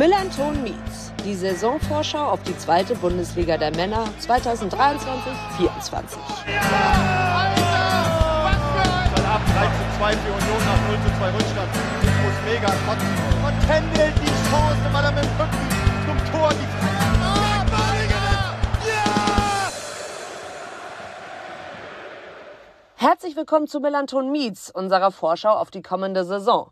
Millanton Meets, die Saisonvorschau auf die zweite Bundesliga der Männer 2023-24. Ja, Alter, was für ein... ab 3 zu 2 für Union nach 0 zu 2 Rückstand. Infos mega. Und, und Kendall die Chance, weil er mit dem zum Tor die Herzlich willkommen zu Melanton Meets, unserer Vorschau auf die kommende Saison.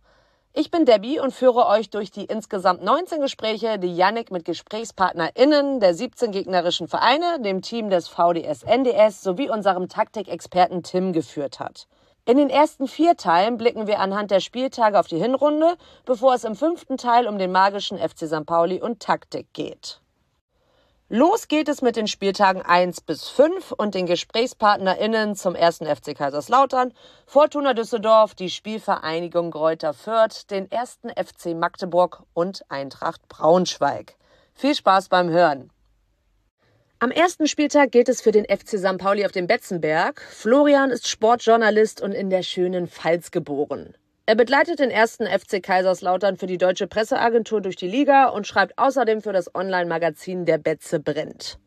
Ich bin Debbie und führe euch durch die insgesamt 19 Gespräche, die Yannick mit GesprächspartnerInnen der 17 gegnerischen Vereine, dem Team des VDS NDS sowie unserem Taktikexperten Tim geführt hat. In den ersten vier Teilen blicken wir anhand der Spieltage auf die Hinrunde, bevor es im fünften Teil um den magischen FC St. Pauli und Taktik geht. Los geht es mit den Spieltagen 1 bis 5 und den GesprächspartnerInnen zum ersten FC Kaiserslautern, Fortuna Düsseldorf, die Spielvereinigung Gräuter Fürth, den ersten FC Magdeburg und Eintracht Braunschweig. Viel Spaß beim Hören! Am ersten Spieltag geht es für den FC St. Pauli auf dem Betzenberg. Florian ist Sportjournalist und in der schönen Pfalz geboren. Er begleitet den ersten FC Kaiserslautern für die deutsche Presseagentur durch die Liga und schreibt außerdem für das Online-Magazin Der Betze brennt.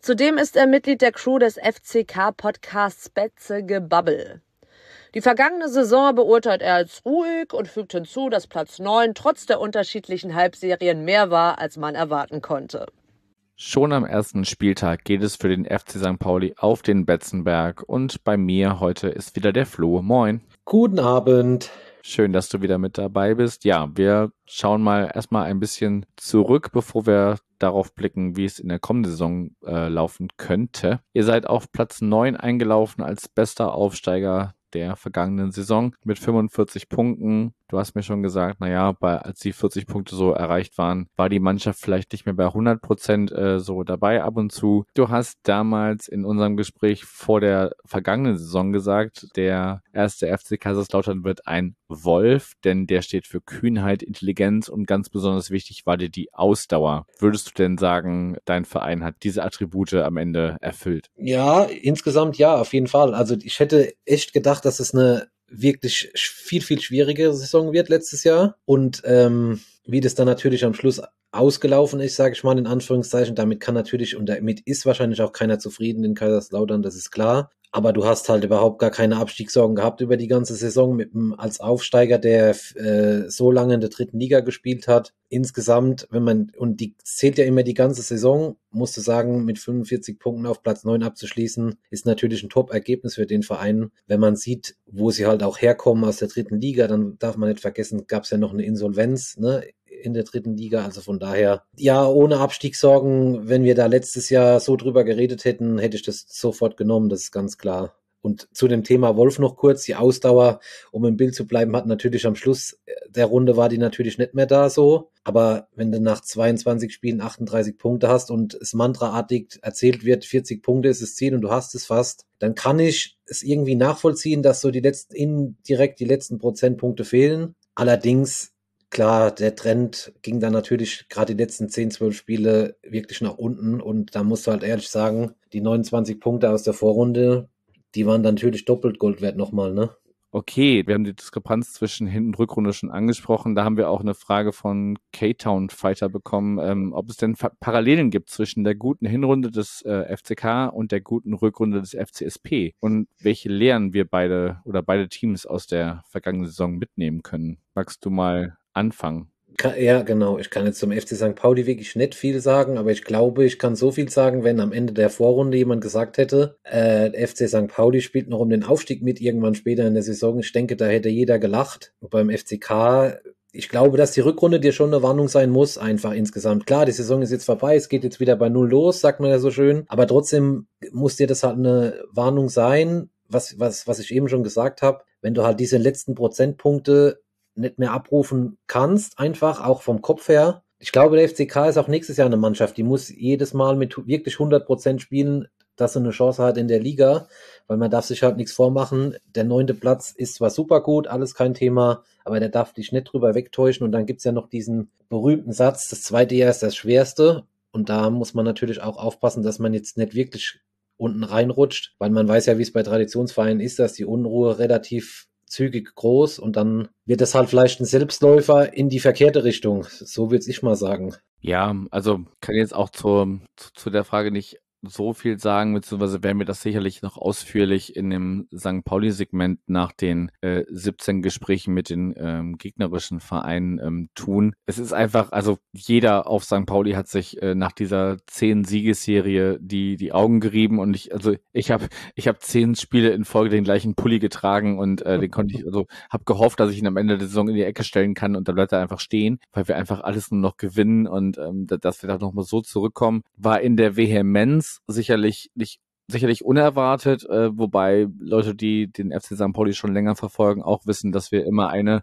Zudem ist er Mitglied der Crew des FCK-Podcasts Betze Gebabbel. Die vergangene Saison beurteilt er als ruhig und fügt hinzu, dass Platz 9 trotz der unterschiedlichen Halbserien mehr war, als man erwarten konnte. Schon am ersten Spieltag geht es für den FC St. Pauli auf den Betzenberg und bei mir heute ist wieder der Flo. Moin. Guten Abend. Schön, dass du wieder mit dabei bist. Ja, wir schauen mal erstmal ein bisschen zurück, bevor wir darauf blicken, wie es in der kommenden Saison äh, laufen könnte. Ihr seid auf Platz 9 eingelaufen als bester Aufsteiger der vergangenen Saison mit 45 Punkten. Du hast mir schon gesagt, naja, bei, als die 40 Punkte so erreicht waren, war die Mannschaft vielleicht nicht mehr bei 100 Prozent äh, so dabei ab und zu. Du hast damals in unserem Gespräch vor der vergangenen Saison gesagt, der erste FC Kaiserslautern wird ein Wolf, denn der steht für Kühnheit, Intelligenz und ganz besonders wichtig war dir die Ausdauer. Würdest du denn sagen, dein Verein hat diese Attribute am Ende erfüllt? Ja, insgesamt ja, auf jeden Fall. Also ich hätte echt gedacht, dass es eine wirklich viel, viel schwierigere Saison wird letztes Jahr. Und ähm, wie das dann natürlich am Schluss ausgelaufen ist, sage ich mal in Anführungszeichen, damit kann natürlich und damit ist wahrscheinlich auch keiner zufrieden in Kaiserslautern, das ist klar aber du hast halt überhaupt gar keine Abstiegssorgen gehabt über die ganze Saison mit dem, als Aufsteiger, der äh, so lange in der dritten Liga gespielt hat. Insgesamt, wenn man, und die zählt ja immer die ganze Saison, musst du sagen, mit 45 Punkten auf Platz 9 abzuschließen, ist natürlich ein Top-Ergebnis für den Verein. Wenn man sieht, wo sie halt auch herkommen aus der dritten Liga, dann darf man nicht vergessen, gab es ja noch eine Insolvenz, ne? In der dritten Liga. Also von daher, ja, ohne Abstiegssorgen, wenn wir da letztes Jahr so drüber geredet hätten, hätte ich das sofort genommen, das ist ganz klar. Und zu dem Thema Wolf noch kurz, die Ausdauer, um im Bild zu bleiben, hat natürlich am Schluss der Runde war die natürlich nicht mehr da so. Aber wenn du nach 22 Spielen 38 Punkte hast und es mantraartig erzählt wird, 40 Punkte ist das Ziel und du hast es fast, dann kann ich es irgendwie nachvollziehen, dass so die letzten, indirekt die letzten Prozentpunkte fehlen. Allerdings Klar, der Trend ging dann natürlich gerade die letzten 10, 12 Spiele wirklich nach unten und da musst du halt ehrlich sagen, die 29 Punkte aus der Vorrunde, die waren dann natürlich doppelt Gold wert nochmal, ne? Okay, wir haben die Diskrepanz zwischen Hin- und Rückrunde schon angesprochen. Da haben wir auch eine Frage von K-Town Fighter bekommen, ähm, ob es denn Parallelen gibt zwischen der guten Hinrunde des äh, FCK und der guten Rückrunde des FCSP und welche Lehren wir beide oder beide Teams aus der vergangenen Saison mitnehmen können. Magst du mal anfangen. Ja, genau. Ich kann jetzt zum FC St. Pauli wirklich nicht viel sagen, aber ich glaube, ich kann so viel sagen, wenn am Ende der Vorrunde jemand gesagt hätte, äh, FC St. Pauli spielt noch um den Aufstieg mit irgendwann später in der Saison. Ich denke, da hätte jeder gelacht. Und beim FCK, ich glaube, dass die Rückrunde dir schon eine Warnung sein muss, einfach insgesamt. Klar, die Saison ist jetzt vorbei, es geht jetzt wieder bei Null los, sagt man ja so schön. Aber trotzdem muss dir das halt eine Warnung sein, was, was, was ich eben schon gesagt habe. Wenn du halt diese letzten Prozentpunkte nicht mehr abrufen kannst, einfach auch vom Kopf her. Ich glaube, der FCK ist auch nächstes Jahr eine Mannschaft, die muss jedes Mal mit wirklich 100 Prozent spielen, dass sie eine Chance hat in der Liga, weil man darf sich halt nichts vormachen. Der neunte Platz ist zwar super gut, alles kein Thema, aber der darf dich nicht drüber wegtäuschen. Und dann gibt's ja noch diesen berühmten Satz, das zweite Jahr ist das schwerste. Und da muss man natürlich auch aufpassen, dass man jetzt nicht wirklich unten reinrutscht, weil man weiß ja, wie es bei Traditionsvereinen ist, dass die Unruhe relativ zügig groß und dann wird das halt vielleicht ein Selbstläufer in die verkehrte Richtung. So würde ich mal sagen. Ja, also kann jetzt auch zur, zu, zu der Frage nicht so viel sagen, beziehungsweise werden wir das sicherlich noch ausführlich in dem St. Pauli-Segment nach den äh, 17 Gesprächen mit den ähm, gegnerischen Vereinen ähm, tun. Es ist einfach, also jeder auf St. Pauli hat sich äh, nach dieser zehn Siegesserie die die Augen gerieben und ich, also ich habe ich habe zehn Spiele in Folge den gleichen Pulli getragen und äh, den konnte ich, also habe gehofft, dass ich ihn am Ende der Saison in die Ecke stellen kann und dann bleibt er einfach stehen, weil wir einfach alles nur noch gewinnen und ähm, dass wir da nochmal so zurückkommen, war in der Vehemenz sicherlich nicht sicherlich unerwartet, äh, wobei Leute, die den FC St. Pauli schon länger verfolgen, auch wissen, dass wir immer eine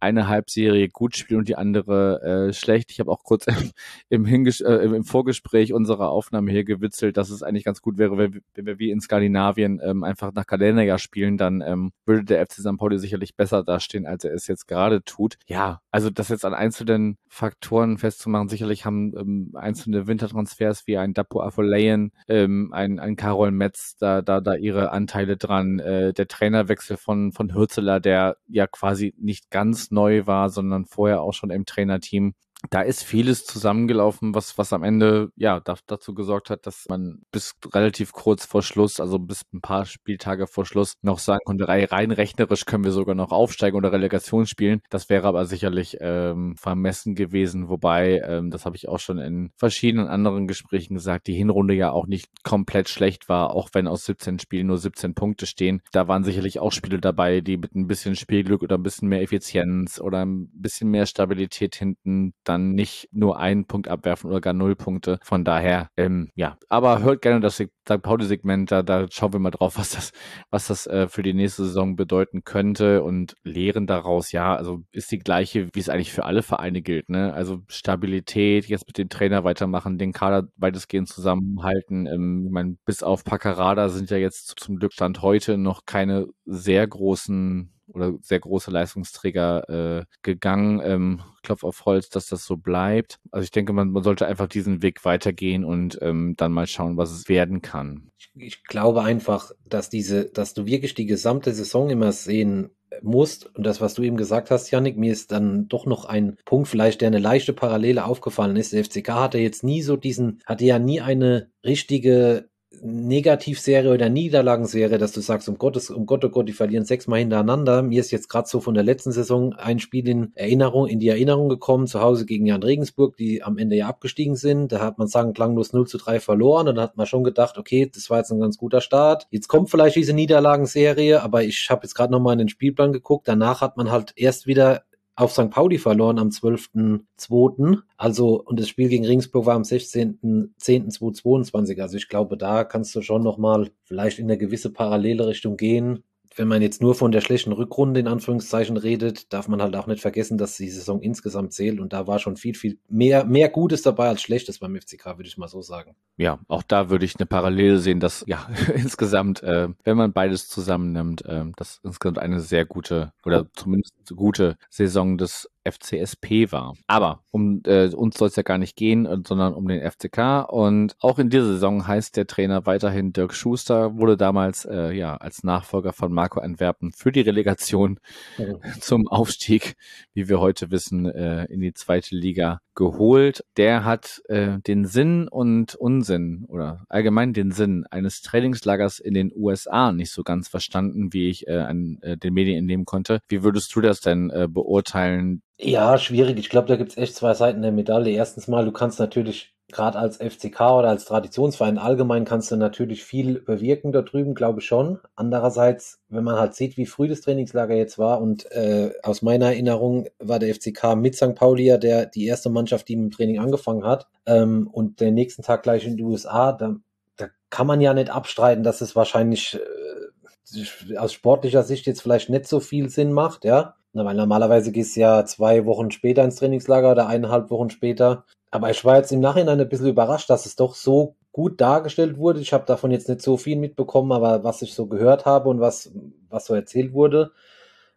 eine Halbserie gut spielen und die andere äh, schlecht. Ich habe auch kurz im, im, Hinges äh, im Vorgespräch unserer Aufnahme hier gewitzelt, dass es eigentlich ganz gut wäre, wenn, wenn wir wie in Skandinavien ähm, einfach nach Kalenderjahr spielen, dann ähm, würde der FC St. Pauli sicherlich besser dastehen, als er es jetzt gerade tut. Ja, also das jetzt an einzelnen Faktoren festzumachen, sicherlich haben ähm, einzelne Wintertransfers wie ein Dapo Afolayan, ähm, ein, ein Karol Metz da, da, da ihre Anteile dran, äh, der Trainerwechsel von, von Hürzeler, der ja quasi nicht ganz neu war, sondern vorher auch schon im Trainerteam da ist vieles zusammengelaufen, was, was am Ende, ja, da, dazu gesorgt hat, dass man bis relativ kurz vor Schluss, also bis ein paar Spieltage vor Schluss noch sagen konnte, rein rechnerisch können wir sogar noch aufsteigen oder Relegation spielen. Das wäre aber sicherlich ähm, vermessen gewesen, wobei, ähm, das habe ich auch schon in verschiedenen anderen Gesprächen gesagt, die Hinrunde ja auch nicht komplett schlecht war, auch wenn aus 17 Spielen nur 17 Punkte stehen. Da waren sicherlich auch Spiele dabei, die mit ein bisschen Spielglück oder ein bisschen mehr Effizienz oder ein bisschen mehr Stabilität hinten dann nicht nur einen Punkt abwerfen oder gar null Punkte. Von daher, ähm, ja, aber hört gerne das St. Pauli-Segment, da, da schauen wir mal drauf, was das, was das äh, für die nächste Saison bedeuten könnte und lehren daraus, ja, also ist die gleiche, wie es eigentlich für alle Vereine gilt, ne? Also Stabilität, jetzt mit dem Trainer weitermachen, den Kader weitestgehend zusammenhalten. Ähm, ich meine, bis auf Paccarada sind ja jetzt zum Glück Stand heute noch keine sehr großen oder sehr große Leistungsträger äh, gegangen. Ähm, Klopf auf Holz, dass das so bleibt. Also ich denke, man, man sollte einfach diesen Weg weitergehen und ähm, dann mal schauen, was es werden kann. Ich, ich glaube einfach, dass diese, dass du wirklich die gesamte Saison immer sehen musst. Und das, was du eben gesagt hast, Yannick, mir ist dann doch noch ein Punkt vielleicht, der eine leichte Parallele aufgefallen ist. Der FCK hatte jetzt nie so diesen, hatte ja nie eine richtige Negativserie oder Niederlagenserie, dass du sagst, um Gottes, um Gott, oh Gott, die verlieren sechsmal hintereinander. Mir ist jetzt gerade so von der letzten Saison ein Spiel in Erinnerung, in die Erinnerung gekommen, zu Hause gegen Jan Regensburg, die am Ende ja abgestiegen sind. Da hat man sagen, klanglos 0 zu 3 verloren und dann hat man schon gedacht, okay, das war jetzt ein ganz guter Start. Jetzt kommt vielleicht diese Niederlagenserie, aber ich habe jetzt gerade nochmal in den Spielplan geguckt. Danach hat man halt erst wieder auf St. Pauli verloren am 12.02. Also, und das Spiel gegen Ringsburg war am 16.10.2022. Also ich glaube, da kannst du schon nochmal vielleicht in eine gewisse parallele Richtung gehen wenn man jetzt nur von der schlechten Rückrunde in Anführungszeichen redet, darf man halt auch nicht vergessen, dass die Saison insgesamt zählt und da war schon viel, viel mehr, mehr Gutes dabei als Schlechtes beim FCK, würde ich mal so sagen. Ja, auch da würde ich eine Parallele sehen, dass ja insgesamt, äh, wenn man beides zusammennimmt, äh, das insgesamt eine sehr gute oder zumindest gute Saison des FCSP war. Aber um äh, uns soll es ja gar nicht gehen, äh, sondern um den FCK. Und auch in dieser Saison heißt der Trainer weiterhin Dirk Schuster, wurde damals äh, ja als Nachfolger von Marco Antwerpen für die Relegation ja. zum Aufstieg, wie wir heute wissen, äh, in die zweite Liga geholt. Der hat äh, den Sinn und Unsinn oder allgemein den Sinn eines Trainingslagers in den USA nicht so ganz verstanden, wie ich äh, an äh, den Medien entnehmen konnte. Wie würdest du das denn äh, beurteilen? Ja, schwierig. Ich glaube, da gibt es echt zwei Seiten der Medaille. Erstens mal, du kannst natürlich gerade als FCK oder als Traditionsverein allgemein kannst du natürlich viel bewirken da drüben, glaube ich schon. Andererseits, wenn man halt sieht, wie früh das Trainingslager jetzt war und äh, aus meiner Erinnerung war der FCK mit St. Pauli ja der, die erste Mannschaft, die dem Training angefangen hat ähm, und den nächsten Tag gleich in die USA, da, da kann man ja nicht abstreiten, dass es wahrscheinlich äh, aus sportlicher Sicht jetzt vielleicht nicht so viel Sinn macht, ja. Weil normalerweise gehst du ja zwei Wochen später ins Trainingslager oder eineinhalb Wochen später. Aber ich war jetzt im Nachhinein ein bisschen überrascht, dass es doch so gut dargestellt wurde. Ich habe davon jetzt nicht so viel mitbekommen, aber was ich so gehört habe und was, was so erzählt wurde,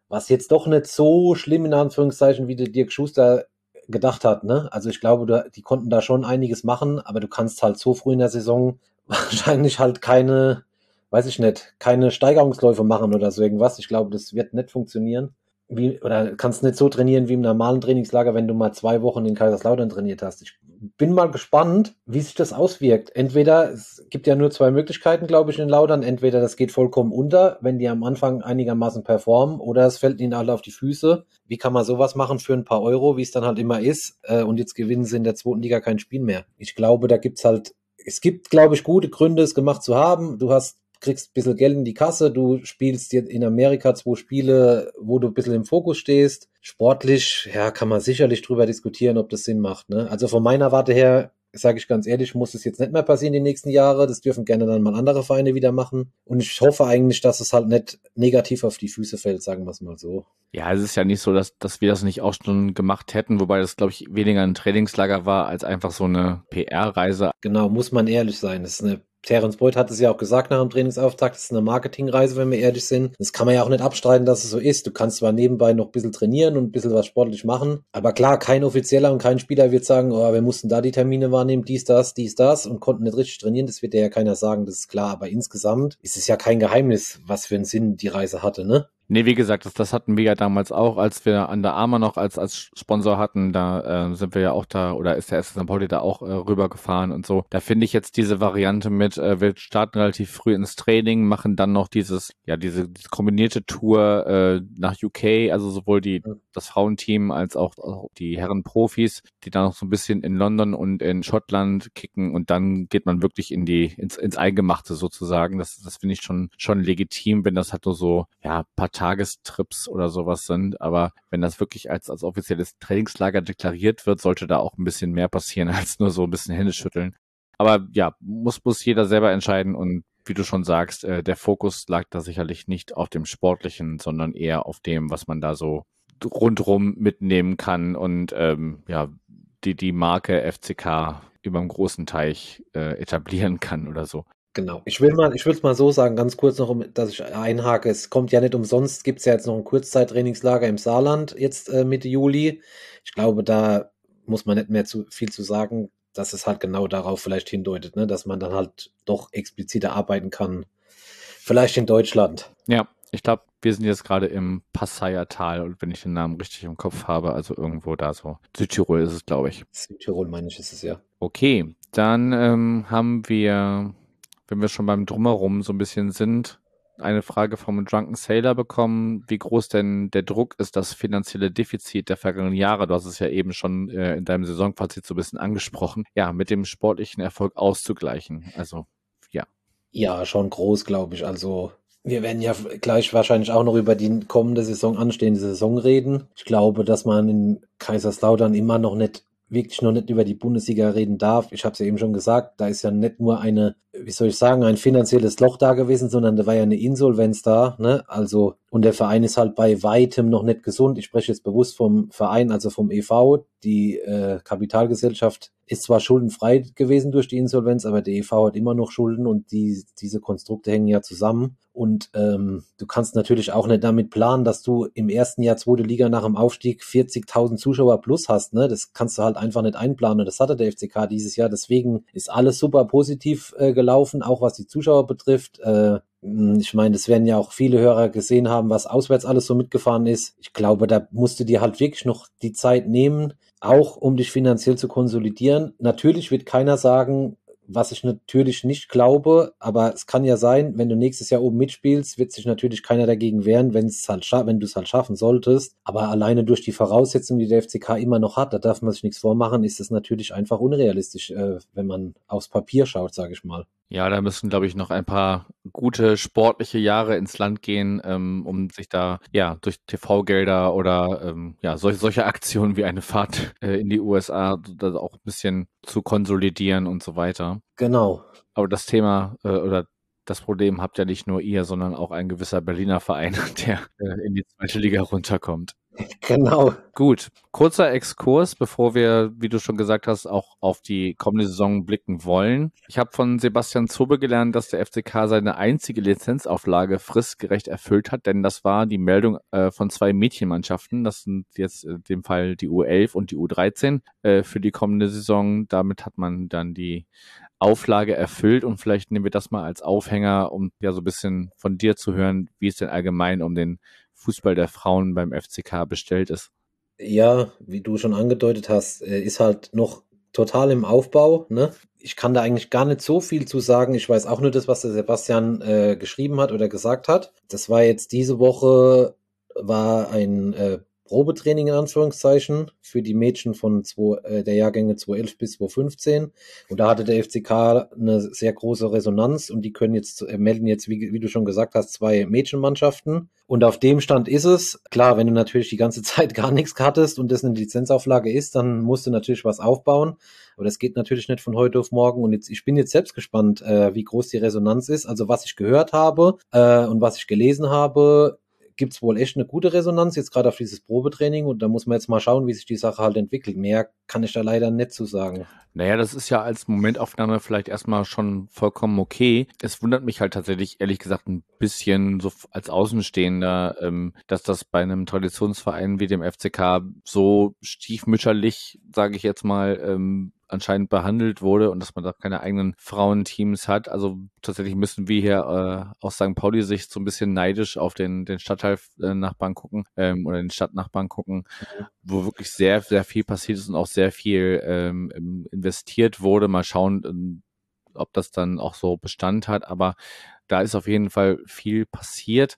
was jetzt doch nicht so schlimm in Anführungszeichen, wie der Dirk Schuster gedacht hat. Ne? Also ich glaube, die konnten da schon einiges machen, aber du kannst halt so früh in der Saison wahrscheinlich halt keine weiß ich nicht, keine Steigerungsläufe machen oder so irgendwas. Ich glaube, das wird nicht funktionieren. Wie, oder kannst nicht so trainieren wie im normalen Trainingslager, wenn du mal zwei Wochen in Kaiserslautern trainiert hast. Ich bin mal gespannt, wie sich das auswirkt. Entweder, es gibt ja nur zwei Möglichkeiten, glaube ich, in Lautern. Entweder das geht vollkommen unter, wenn die am Anfang einigermaßen performen, oder es fällt ihnen alle auf die Füße. Wie kann man sowas machen für ein paar Euro, wie es dann halt immer ist? Äh, und jetzt gewinnen sie in der zweiten Liga kein Spiel mehr. Ich glaube, da gibt's halt es gibt, glaube ich, gute Gründe, es gemacht zu haben. Du hast kriegst ein bisschen Geld in die Kasse, du spielst jetzt in Amerika zwei Spiele, wo du ein bisschen im Fokus stehst. Sportlich, ja, kann man sicherlich drüber diskutieren, ob das Sinn macht. Ne? Also von meiner Warte her, sage ich ganz ehrlich, muss es jetzt nicht mehr passieren die nächsten Jahre. Das dürfen gerne dann mal andere Vereine wieder machen. Und ich hoffe eigentlich, dass es halt nicht negativ auf die Füße fällt, sagen wir es mal so. Ja, es ist ja nicht so, dass, dass wir das nicht auch schon gemacht hätten, wobei das, glaube ich, weniger ein Trainingslager war, als einfach so eine PR-Reise. Genau, muss man ehrlich sein. Das ist eine Terence Boyd hat es ja auch gesagt nach dem Trainingsauftakt, das ist eine Marketingreise, wenn wir ehrlich sind. Das kann man ja auch nicht abstreiten, dass es so ist. Du kannst zwar nebenbei noch ein bisschen trainieren und ein bisschen was sportlich machen, aber klar, kein Offizieller und kein Spieler wird sagen, oh, wir mussten da die Termine wahrnehmen, dies, das, dies, das und konnten nicht richtig trainieren. Das wird ja keiner sagen, das ist klar. Aber insgesamt ist es ja kein Geheimnis, was für einen Sinn die Reise hatte, ne? Nee, wie gesagt, das, das hatten wir ja damals auch, als wir an der Arma noch als, als Sponsor hatten, da äh, sind wir ja auch da, oder ist der SC St. Pauli da auch äh, rübergefahren und so. Da finde ich jetzt diese Variante mit, äh, wir starten relativ früh ins Training, machen dann noch dieses, ja, diese, diese kombinierte Tour äh, nach UK, also sowohl die, das Frauenteam als auch, auch die Herrenprofis, die dann noch so ein bisschen in London und in Schottland kicken und dann geht man wirklich in die, ins, ins Eingemachte sozusagen. Das, das finde ich schon, schon legitim, wenn das halt nur so, ja, paar Tagestrips oder sowas sind. Aber wenn das wirklich als, als offizielles Trainingslager deklariert wird, sollte da auch ein bisschen mehr passieren als nur so ein bisschen Hände schütteln. Aber ja, muss, muss jeder selber entscheiden und wie du schon sagst, äh, der Fokus lag da sicherlich nicht auf dem Sportlichen, sondern eher auf dem, was man da so rundrum mitnehmen kann und ähm, ja, die, die Marke FCK über dem großen Teich äh, etablieren kann oder so. Genau. Ich will mal, ich will es mal so sagen, ganz kurz noch, dass ich einhake. Es kommt ja nicht umsonst, gibt es ja jetzt noch ein Kurzzeittrainingslager im Saarland jetzt äh, Mitte Juli. Ich glaube, da muss man nicht mehr zu viel zu sagen, dass es halt genau darauf vielleicht hindeutet, ne? dass man dann halt doch expliziter arbeiten kann. Vielleicht in Deutschland. Ja, ich glaube, wir sind jetzt gerade im Passayer Tal und wenn ich den Namen richtig im Kopf habe, also irgendwo da so. Südtirol ist es, glaube ich. Südtirol meine ich, ist es ja. Okay, dann ähm, haben wir wenn wir schon beim Drumherum so ein bisschen sind, eine Frage vom Drunken Sailor bekommen, wie groß denn der Druck ist, das finanzielle Defizit der vergangenen Jahre, du hast es ja eben schon äh, in deinem Saisonfazit so ein bisschen angesprochen, ja, mit dem sportlichen Erfolg auszugleichen. Also, ja. Ja, schon groß, glaube ich. Also, wir werden ja gleich wahrscheinlich auch noch über die kommende Saison, anstehende Saison reden. Ich glaube, dass man in Kaiserslautern immer noch nicht wirklich noch nicht über die Bundesliga reden darf. Ich habe es ja eben schon gesagt, da ist ja nicht nur eine, wie soll ich sagen, ein finanzielles Loch da gewesen, sondern da war ja eine Insolvenz da. Ne? Also und der Verein ist halt bei weitem noch nicht gesund. Ich spreche jetzt bewusst vom Verein, also vom EV. Die äh, Kapitalgesellschaft ist zwar schuldenfrei gewesen durch die Insolvenz, aber der EV hat immer noch Schulden und die, diese Konstrukte hängen ja zusammen. Und ähm, du kannst natürlich auch nicht damit planen, dass du im ersten Jahr zweite Liga nach dem Aufstieg 40.000 Zuschauer plus hast. Ne? Das kannst du halt einfach nicht einplanen. Das hatte der FCK dieses Jahr. Deswegen ist alles super positiv äh, gelaufen, auch was die Zuschauer betrifft. Äh, ich meine, das werden ja auch viele Hörer gesehen haben, was auswärts alles so mitgefahren ist. Ich glaube, da musst du dir halt wirklich noch die Zeit nehmen, auch um dich finanziell zu konsolidieren. Natürlich wird keiner sagen, was ich natürlich nicht glaube, aber es kann ja sein, wenn du nächstes Jahr oben mitspielst, wird sich natürlich keiner dagegen wehren, wenn es halt wenn du es halt schaffen solltest. Aber alleine durch die Voraussetzungen, die der FCK immer noch hat, da darf man sich nichts vormachen, ist es natürlich einfach unrealistisch, äh, wenn man aufs Papier schaut, sage ich mal. Ja, da müssen, glaube ich, noch ein paar gute sportliche Jahre ins Land gehen, ähm, um sich da ja durch TV-Gelder oder ähm, ja solche, solche Aktionen wie eine Fahrt äh, in die USA da auch ein bisschen zu konsolidieren und so weiter. Genau. Aber das Thema äh, oder das Problem habt ja nicht nur ihr, sondern auch ein gewisser Berliner Verein, der äh, in die zweite Liga runterkommt. Genau. Gut, kurzer Exkurs, bevor wir, wie du schon gesagt hast, auch auf die kommende Saison blicken wollen. Ich habe von Sebastian Zobe gelernt, dass der FCK seine einzige Lizenzauflage fristgerecht erfüllt hat, denn das war die Meldung äh, von zwei Mädchenmannschaften. Das sind jetzt in dem Fall die U11 und die U13 äh, für die kommende Saison. Damit hat man dann die Auflage erfüllt und vielleicht nehmen wir das mal als Aufhänger, um ja so ein bisschen von dir zu hören, wie es denn allgemein um den Fußball der Frauen beim FCK bestellt ist. Ja, wie du schon angedeutet hast, äh, ist halt noch total im Aufbau. Ne? Ich kann da eigentlich gar nicht so viel zu sagen. Ich weiß auch nur das, was der Sebastian äh, geschrieben hat oder gesagt hat. Das war jetzt diese Woche, war ein äh, Probetraining in Anführungszeichen für die Mädchen von zwei, äh, der Jahrgänge 2011 bis 2015. Und da hatte der FCK eine sehr große Resonanz und die können jetzt, äh, melden jetzt, wie, wie du schon gesagt hast, zwei Mädchenmannschaften. Und auf dem Stand ist es. Klar, wenn du natürlich die ganze Zeit gar nichts hattest und das eine Lizenzauflage ist, dann musst du natürlich was aufbauen. Aber das geht natürlich nicht von heute auf morgen. Und jetzt, ich bin jetzt selbst gespannt, äh, wie groß die Resonanz ist. Also was ich gehört habe äh, und was ich gelesen habe, gibt es wohl echt eine gute Resonanz, jetzt gerade auf dieses Probetraining. Und da muss man jetzt mal schauen, wie sich die Sache halt entwickelt. Mehr kann ich da leider nicht zu sagen. Naja, das ist ja als Momentaufnahme vielleicht erstmal schon vollkommen okay. Es wundert mich halt tatsächlich, ehrlich gesagt, ein bisschen so als Außenstehender, ähm, dass das bei einem Traditionsverein wie dem FCK so stiefmütterlich, sage ich jetzt mal, ähm, anscheinend behandelt wurde und dass man da keine eigenen Frauenteams hat. Also tatsächlich müssen wir hier äh, aus St. Pauli sich so ein bisschen neidisch auf den, den Stadtteil-Nachbarn gucken ähm, oder den Stadtnachbarn gucken, mhm. wo wirklich sehr, sehr viel passiert ist und auch sehr viel ähm, investiert wurde. Mal schauen, ähm, ob das dann auch so Bestand hat. Aber da ist auf jeden Fall viel passiert.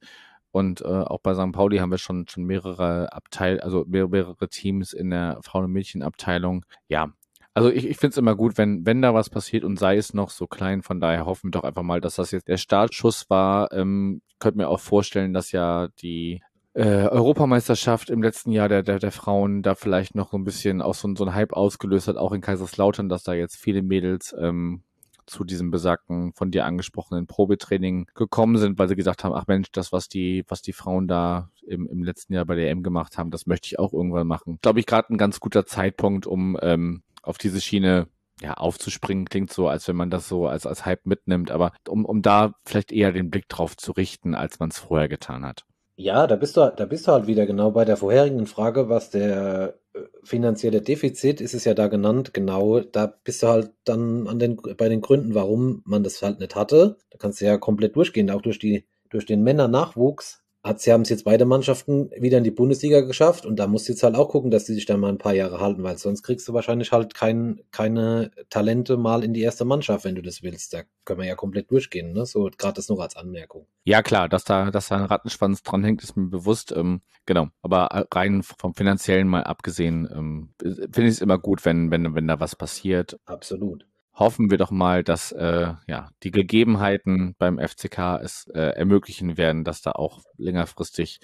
Und äh, auch bei St. Pauli haben wir schon, schon mehrere Abteil, also mehrere Teams in der Frauen- und Mädchenabteilung. Ja, also ich, ich finde es immer gut, wenn, wenn da was passiert und sei es noch so klein. Von daher hoffen wir doch einfach mal, dass das jetzt der Startschuss war. Ähm, könnt mir auch vorstellen, dass ja die äh, Europameisterschaft im letzten Jahr der, der, der Frauen da vielleicht noch so ein bisschen auch so, so ein Hype ausgelöst hat, auch in Kaiserslautern, dass da jetzt viele Mädels ähm, zu diesem besagten, von dir angesprochenen Probetraining gekommen sind, weil sie gesagt haben, ach Mensch, das, was die, was die Frauen da im, im letzten Jahr bei der EM gemacht haben, das möchte ich auch irgendwann machen. Glaube ich, gerade ein ganz guter Zeitpunkt, um ähm, auf diese Schiene ja, aufzuspringen klingt so, als wenn man das so als, als Hype mitnimmt, aber um, um da vielleicht eher den Blick drauf zu richten, als man es vorher getan hat. Ja, da bist du, da bist du halt wieder genau bei der vorherigen Frage, was der äh, finanzielle Defizit ist es ja da genannt, genau, da bist du halt dann an den, bei den Gründen, warum man das halt nicht hatte. Da kannst du ja komplett durchgehen, auch durch die, durch den Männernachwuchs hat, sie haben es jetzt beide Mannschaften wieder in die Bundesliga geschafft und da musst du jetzt halt auch gucken, dass die sich da mal ein paar Jahre halten, weil sonst kriegst du wahrscheinlich halt kein, keine Talente mal in die erste Mannschaft, wenn du das willst. Da können wir ja komplett durchgehen, ne? So gerade das noch als Anmerkung. Ja klar, dass da, dass da ein Rattenschwanz dranhängt, ist mir bewusst. Ähm, genau, aber rein vom finanziellen mal abgesehen, ähm, finde ich es immer gut, wenn, wenn, wenn da was passiert. Absolut hoffen wir doch mal, dass äh, ja, die Gegebenheiten beim FCK es äh, ermöglichen werden, dass da auch längerfristig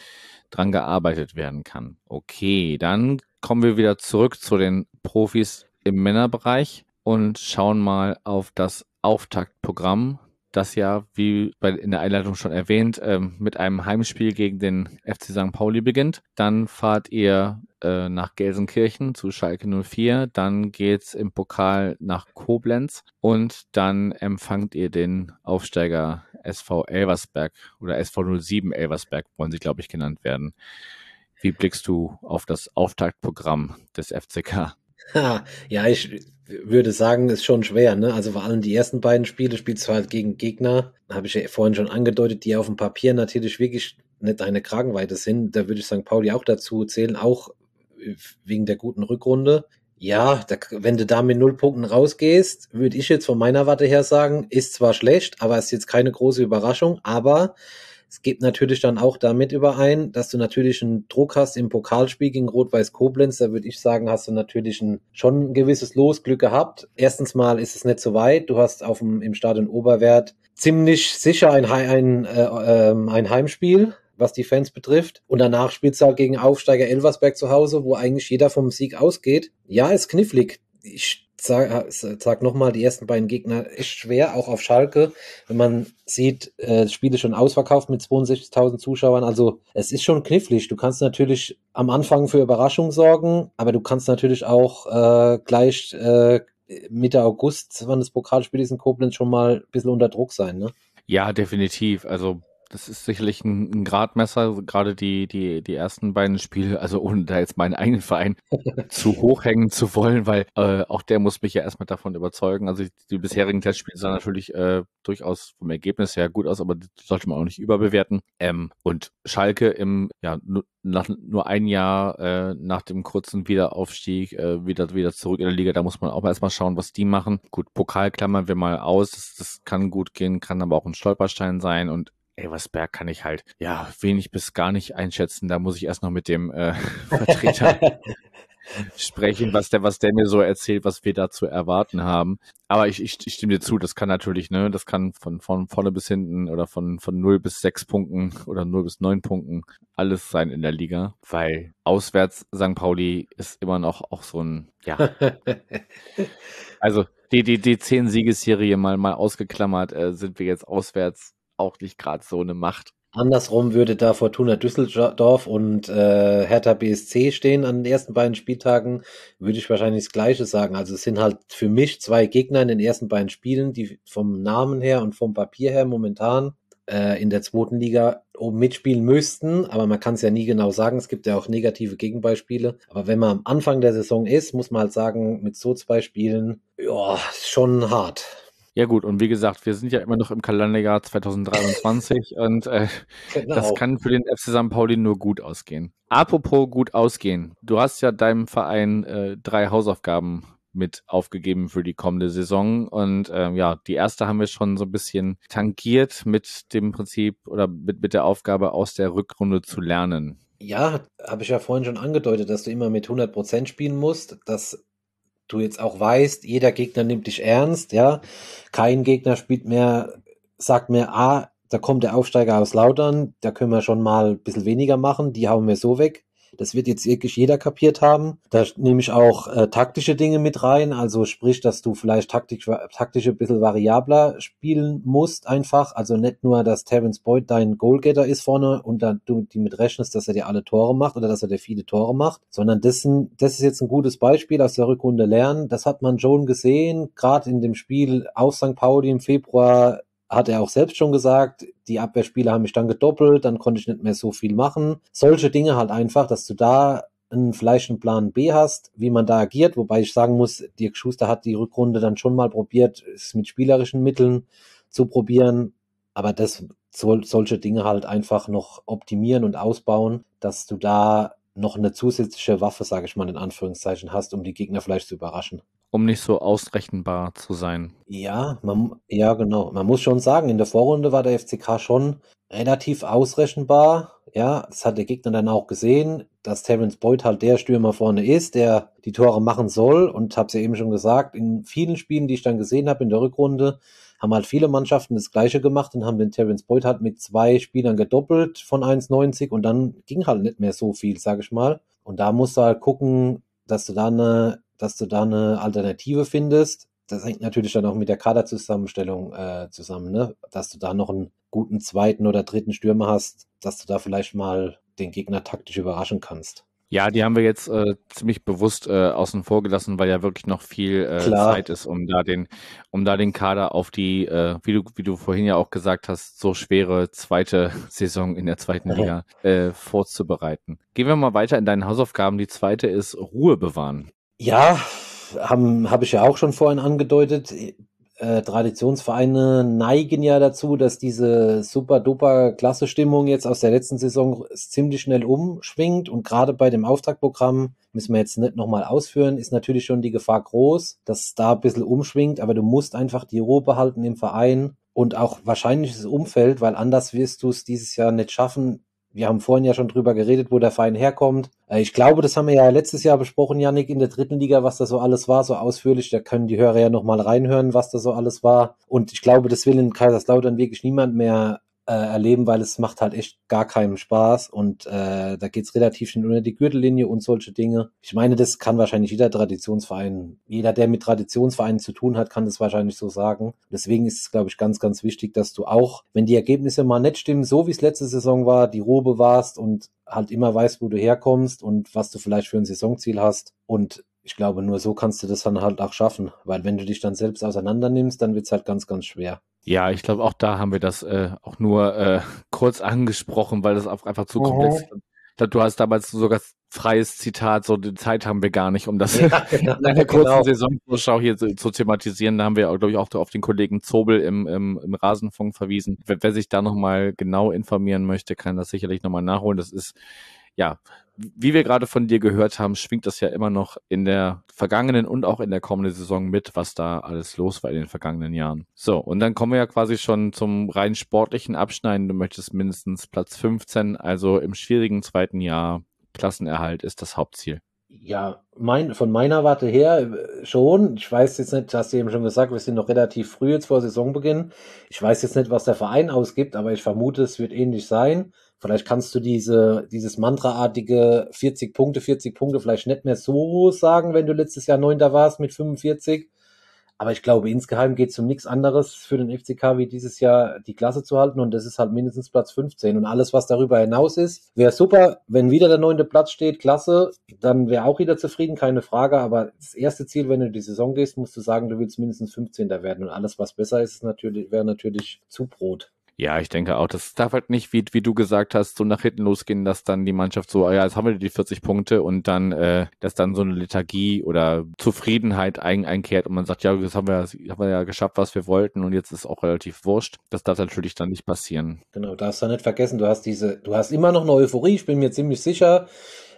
dran gearbeitet werden kann. Okay, dann kommen wir wieder zurück zu den Profis im Männerbereich und schauen mal auf das Auftaktprogramm, das ja, wie bei, in der Einleitung schon erwähnt, ähm, mit einem Heimspiel gegen den FC St. Pauli beginnt. Dann fahrt ihr äh, nach Gelsenkirchen zu Schalke 04. Dann geht's im Pokal nach Koblenz und dann empfangt ihr den Aufsteiger SV Elversberg oder SV 07 Elversberg, wollen sie, glaube ich, genannt werden. Wie blickst du auf das Auftaktprogramm des FCK? ja, ich würde sagen, ist schon schwer, ne? Also vor allem die ersten beiden Spiele spielst du halt gegen Gegner, habe ich ja vorhin schon angedeutet, die auf dem Papier natürlich wirklich nicht eine Kragenweite sind. Da würde ich St. Pauli auch dazu zählen, auch wegen der guten Rückrunde. Ja, da, wenn du da mit null Punkten rausgehst, würde ich jetzt von meiner Warte her sagen, ist zwar schlecht, aber ist jetzt keine große Überraschung. Aber es geht natürlich dann auch damit überein, dass du natürlich einen Druck hast im Pokalspiel gegen Rot-Weiß Koblenz. Da würde ich sagen, hast du natürlich ein, schon ein gewisses Losglück gehabt. Erstens mal ist es nicht so weit. Du hast auf dem, im Stadion Oberwert ziemlich sicher ein, ein, äh, äh, ein Heimspiel was die Fans betrifft. Und danach spielt es halt gegen Aufsteiger Elversberg zu Hause, wo eigentlich jeder vom Sieg ausgeht. Ja, ist knifflig. Ich sag, sag nochmal, die ersten beiden Gegner echt schwer, auch auf Schalke. Wenn man sieht, äh, Spiele schon ausverkauft mit 62.000 Zuschauern. Also es ist schon knifflig. Du kannst natürlich am Anfang für Überraschung sorgen, aber du kannst natürlich auch äh, gleich äh, Mitte August, wann das Pokalspiel ist in Koblenz, schon mal ein bisschen unter Druck sein. Ne? Ja, definitiv. Also das ist sicherlich ein, ein Gradmesser, gerade die, die, die ersten beiden Spiele, also ohne da jetzt meinen eigenen Verein zu hoch hängen zu wollen, weil äh, auch der muss mich ja erstmal davon überzeugen. Also die, bisherigen Testspiele sahen natürlich äh, durchaus vom Ergebnis her gut aus, aber das sollte man auch nicht überbewerten. Ähm, und Schalke im, ja, nach, nur ein Jahr äh, nach dem kurzen Wiederaufstieg äh, wieder, wieder zurück in der Liga, da muss man auch erstmal schauen, was die machen. Gut, Pokal klammern wir mal aus, das, das kann gut gehen, kann aber auch ein Stolperstein sein und Elversberg kann ich halt, ja, wenig bis gar nicht einschätzen. Da muss ich erst noch mit dem äh, Vertreter sprechen, was der, was der mir so erzählt, was wir da zu erwarten haben. Aber ich, ich, ich stimme dir zu, das kann natürlich, ne, das kann von, von vorne bis hinten oder von, von 0 bis 6 Punkten oder 0 bis 9 Punkten alles sein in der Liga, weil auswärts St. Pauli ist immer noch auch so ein, ja. also die, die, die 10 Siegesserie mal, mal ausgeklammert, äh, sind wir jetzt auswärts auch nicht gerade so eine Macht. Andersrum würde da Fortuna Düsseldorf und äh, Hertha BSC stehen an den ersten beiden Spieltagen, würde ich wahrscheinlich das Gleiche sagen. Also es sind halt für mich zwei Gegner in den ersten beiden Spielen, die vom Namen her und vom Papier her momentan äh, in der zweiten Liga oben mitspielen müssten, aber man kann es ja nie genau sagen. Es gibt ja auch negative Gegenbeispiele. Aber wenn man am Anfang der Saison ist, muss man halt sagen, mit so zwei Spielen, ja, schon hart. Ja gut, und wie gesagt, wir sind ja immer noch im Kalenderjahr 2023 und äh, genau. das kann für den FC St. Pauli nur gut ausgehen. Apropos gut ausgehen, du hast ja deinem Verein äh, drei Hausaufgaben mit aufgegeben für die kommende Saison. Und äh, ja, die erste haben wir schon so ein bisschen tangiert mit dem Prinzip oder mit, mit der Aufgabe aus der Rückrunde zu lernen. Ja, habe ich ja vorhin schon angedeutet, dass du immer mit 100 Prozent spielen musst. Das du jetzt auch weißt, jeder Gegner nimmt dich ernst, ja. Kein Gegner spielt mehr, sagt mir, ah, da kommt der Aufsteiger aus Lautern, da können wir schon mal ein bisschen weniger machen, die hauen wir so weg. Das wird jetzt wirklich jeder kapiert haben. Da nehme ich auch äh, taktische Dinge mit rein, also sprich, dass du vielleicht taktisch, taktisch ein bisschen variabler spielen musst einfach. Also nicht nur, dass Terence Boyd dein Goalgetter ist vorne und dann du die mit rechnest, dass er dir alle Tore macht oder dass er dir viele Tore macht, sondern das, das ist jetzt ein gutes Beispiel aus der Rückrunde lernen. Das hat man schon gesehen, gerade in dem Spiel auf St. Pauli im Februar hat er auch selbst schon gesagt, die Abwehrspieler haben mich dann gedoppelt, dann konnte ich nicht mehr so viel machen. Solche Dinge halt einfach, dass du da einen, vielleicht einen Plan B hast, wie man da agiert, wobei ich sagen muss, Dirk Schuster hat die Rückrunde dann schon mal probiert, es mit spielerischen Mitteln zu probieren, aber das soll solche Dinge halt einfach noch optimieren und ausbauen, dass du da noch eine zusätzliche Waffe, sage ich mal in Anführungszeichen, hast, um die Gegner vielleicht zu überraschen um nicht so ausrechenbar zu sein. Ja, man, ja, genau. Man muss schon sagen, in der Vorrunde war der FCK schon relativ ausrechenbar. Ja, das hat der Gegner dann auch gesehen, dass Terence Boyd halt der Stürmer vorne ist, der die Tore machen soll. Und hab's ja eben schon gesagt, in vielen Spielen, die ich dann gesehen habe in der Rückrunde, haben halt viele Mannschaften das Gleiche gemacht und haben den Terence Boyd halt mit zwei Spielern gedoppelt von 1,90 und dann ging halt nicht mehr so viel, sag ich mal. Und da musst du halt gucken, dass du da eine dass du da eine Alternative findest. Das hängt natürlich dann auch mit der Kaderzusammenstellung äh, zusammen, ne? dass du da noch einen guten zweiten oder dritten Stürmer hast, dass du da vielleicht mal den Gegner taktisch überraschen kannst. Ja, die haben wir jetzt äh, ziemlich bewusst äh, außen vor gelassen, weil ja wirklich noch viel äh, Zeit ist, um da den, um da den Kader auf die, äh, wie du, wie du vorhin ja auch gesagt hast, so schwere zweite Saison in der zweiten Liga äh, vorzubereiten. Gehen wir mal weiter in deinen Hausaufgaben. Die zweite ist Ruhe bewahren. Ja, habe hab ich ja auch schon vorhin angedeutet. Äh, Traditionsvereine neigen ja dazu, dass diese super duper klasse Stimmung jetzt aus der letzten Saison ziemlich schnell umschwingt. Und gerade bei dem Auftragprogramm müssen wir jetzt nicht nochmal ausführen, ist natürlich schon die Gefahr groß, dass es da ein bisschen umschwingt, aber du musst einfach die Ruhe behalten im Verein und auch wahrscheinlich das Umfeld, weil anders wirst du es dieses Jahr nicht schaffen, wir haben vorhin ja schon drüber geredet, wo der Verein herkommt. Äh, ich glaube, das haben wir ja letztes Jahr besprochen, Janik, in der dritten Liga, was da so alles war, so ausführlich. Da können die Hörer ja nochmal reinhören, was da so alles war. Und ich glaube, das will in Kaiserslautern wirklich niemand mehr äh, erleben, weil es macht halt echt gar keinen Spaß und äh, da geht's relativ schnell unter die Gürtellinie und solche Dinge. Ich meine, das kann wahrscheinlich jeder Traditionsverein, jeder, der mit Traditionsvereinen zu tun hat, kann das wahrscheinlich so sagen. Deswegen ist es, glaube ich, ganz, ganz wichtig, dass du auch, wenn die Ergebnisse mal nicht stimmen, so wie es letzte Saison war, die Ruhe bewahrst und halt immer weißt, wo du herkommst und was du vielleicht für ein Saisonziel hast und ich glaube, nur so kannst du das dann halt auch schaffen, weil wenn du dich dann selbst auseinander nimmst, dann wird's halt ganz, ganz schwer. Ja, ich glaube, auch da haben wir das äh, auch nur äh, kurz angesprochen, weil das auch einfach zu komplex ist. Ich glaube, du hast damals sogar freies Zitat, so die Zeit haben wir gar nicht, um das ja, genau, in einer kurzen genau. Saisonvorschau hier zu, zu, thematisieren. Da haben wir, glaube ich, auch auf den Kollegen Zobel im, im, im Rasenfunk verwiesen. Wer, wer sich da nochmal genau informieren möchte, kann das sicherlich nochmal nachholen. Das ist ja wie wir gerade von dir gehört haben, schwingt das ja immer noch in der vergangenen und auch in der kommenden Saison mit, was da alles los war in den vergangenen Jahren. So, und dann kommen wir ja quasi schon zum rein sportlichen Abschneiden. Du möchtest mindestens Platz 15, also im schwierigen zweiten Jahr. Klassenerhalt ist das Hauptziel. Ja, mein, von meiner Warte her äh, schon. Ich weiß jetzt nicht, hast du eben schon gesagt, wir sind noch relativ früh jetzt vor Saisonbeginn. Ich weiß jetzt nicht, was der Verein ausgibt, aber ich vermute, es wird ähnlich sein. Vielleicht kannst du diese, dieses Mantraartige 40 Punkte, 40 Punkte vielleicht nicht mehr so sagen, wenn du letztes Jahr Neunter warst mit 45. Aber ich glaube, insgeheim geht es um nichts anderes für den FCK, wie dieses Jahr die Klasse zu halten. Und das ist halt mindestens Platz 15. Und alles, was darüber hinaus ist, wäre super. Wenn wieder der neunte Platz steht, klasse, dann wäre auch wieder zufrieden, keine Frage. Aber das erste Ziel, wenn du die Saison gehst, musst du sagen, du willst mindestens 15. werden. Und alles, was besser ist, natürlich, wäre natürlich zu Brot. Ja, ich denke auch, das darf halt nicht, wie, wie du gesagt hast, so nach hinten losgehen, dass dann die Mannschaft so, ja, jetzt haben wir die 40 Punkte und dann, äh, dass dann so eine Lethargie oder Zufriedenheit ein, einkehrt und man sagt, ja, das haben wir, haben wir ja geschafft, was wir wollten und jetzt ist auch relativ wurscht. Das darf natürlich dann nicht passieren. Genau, darfst du nicht vergessen, du hast diese, du hast immer noch eine Euphorie, ich bin mir ziemlich sicher,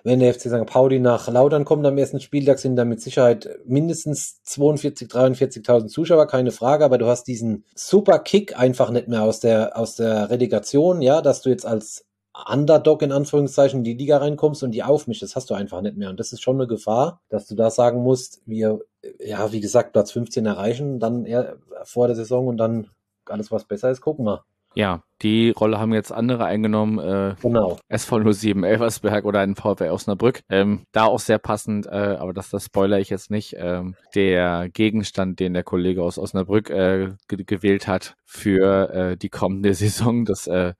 wenn der FC St. Pauli nach Lautern kommt am ersten Spieltag, sind da mit Sicherheit mindestens 42, 43.000 Zuschauer, keine Frage, aber du hast diesen super Kick einfach nicht mehr aus der, aus der Relegation, ja, dass du jetzt als Underdog in Anführungszeichen in die Liga reinkommst und die aufmischt, das hast du einfach nicht mehr. Und das ist schon eine Gefahr, dass du da sagen musst, wir, ja, wie gesagt, Platz 15 erreichen, dann eher vor der Saison und dann alles, was besser ist, gucken wir. Ja, die Rolle haben jetzt andere eingenommen. Äh, genau. SV 07 Elversberg oder ein VfL Osnabrück. Ähm, da auch sehr passend, äh, aber das, das spoiler ich jetzt nicht. Ähm, der Gegenstand, den der Kollege aus Osnabrück äh, gewählt hat für äh, die kommende Saison, das äh,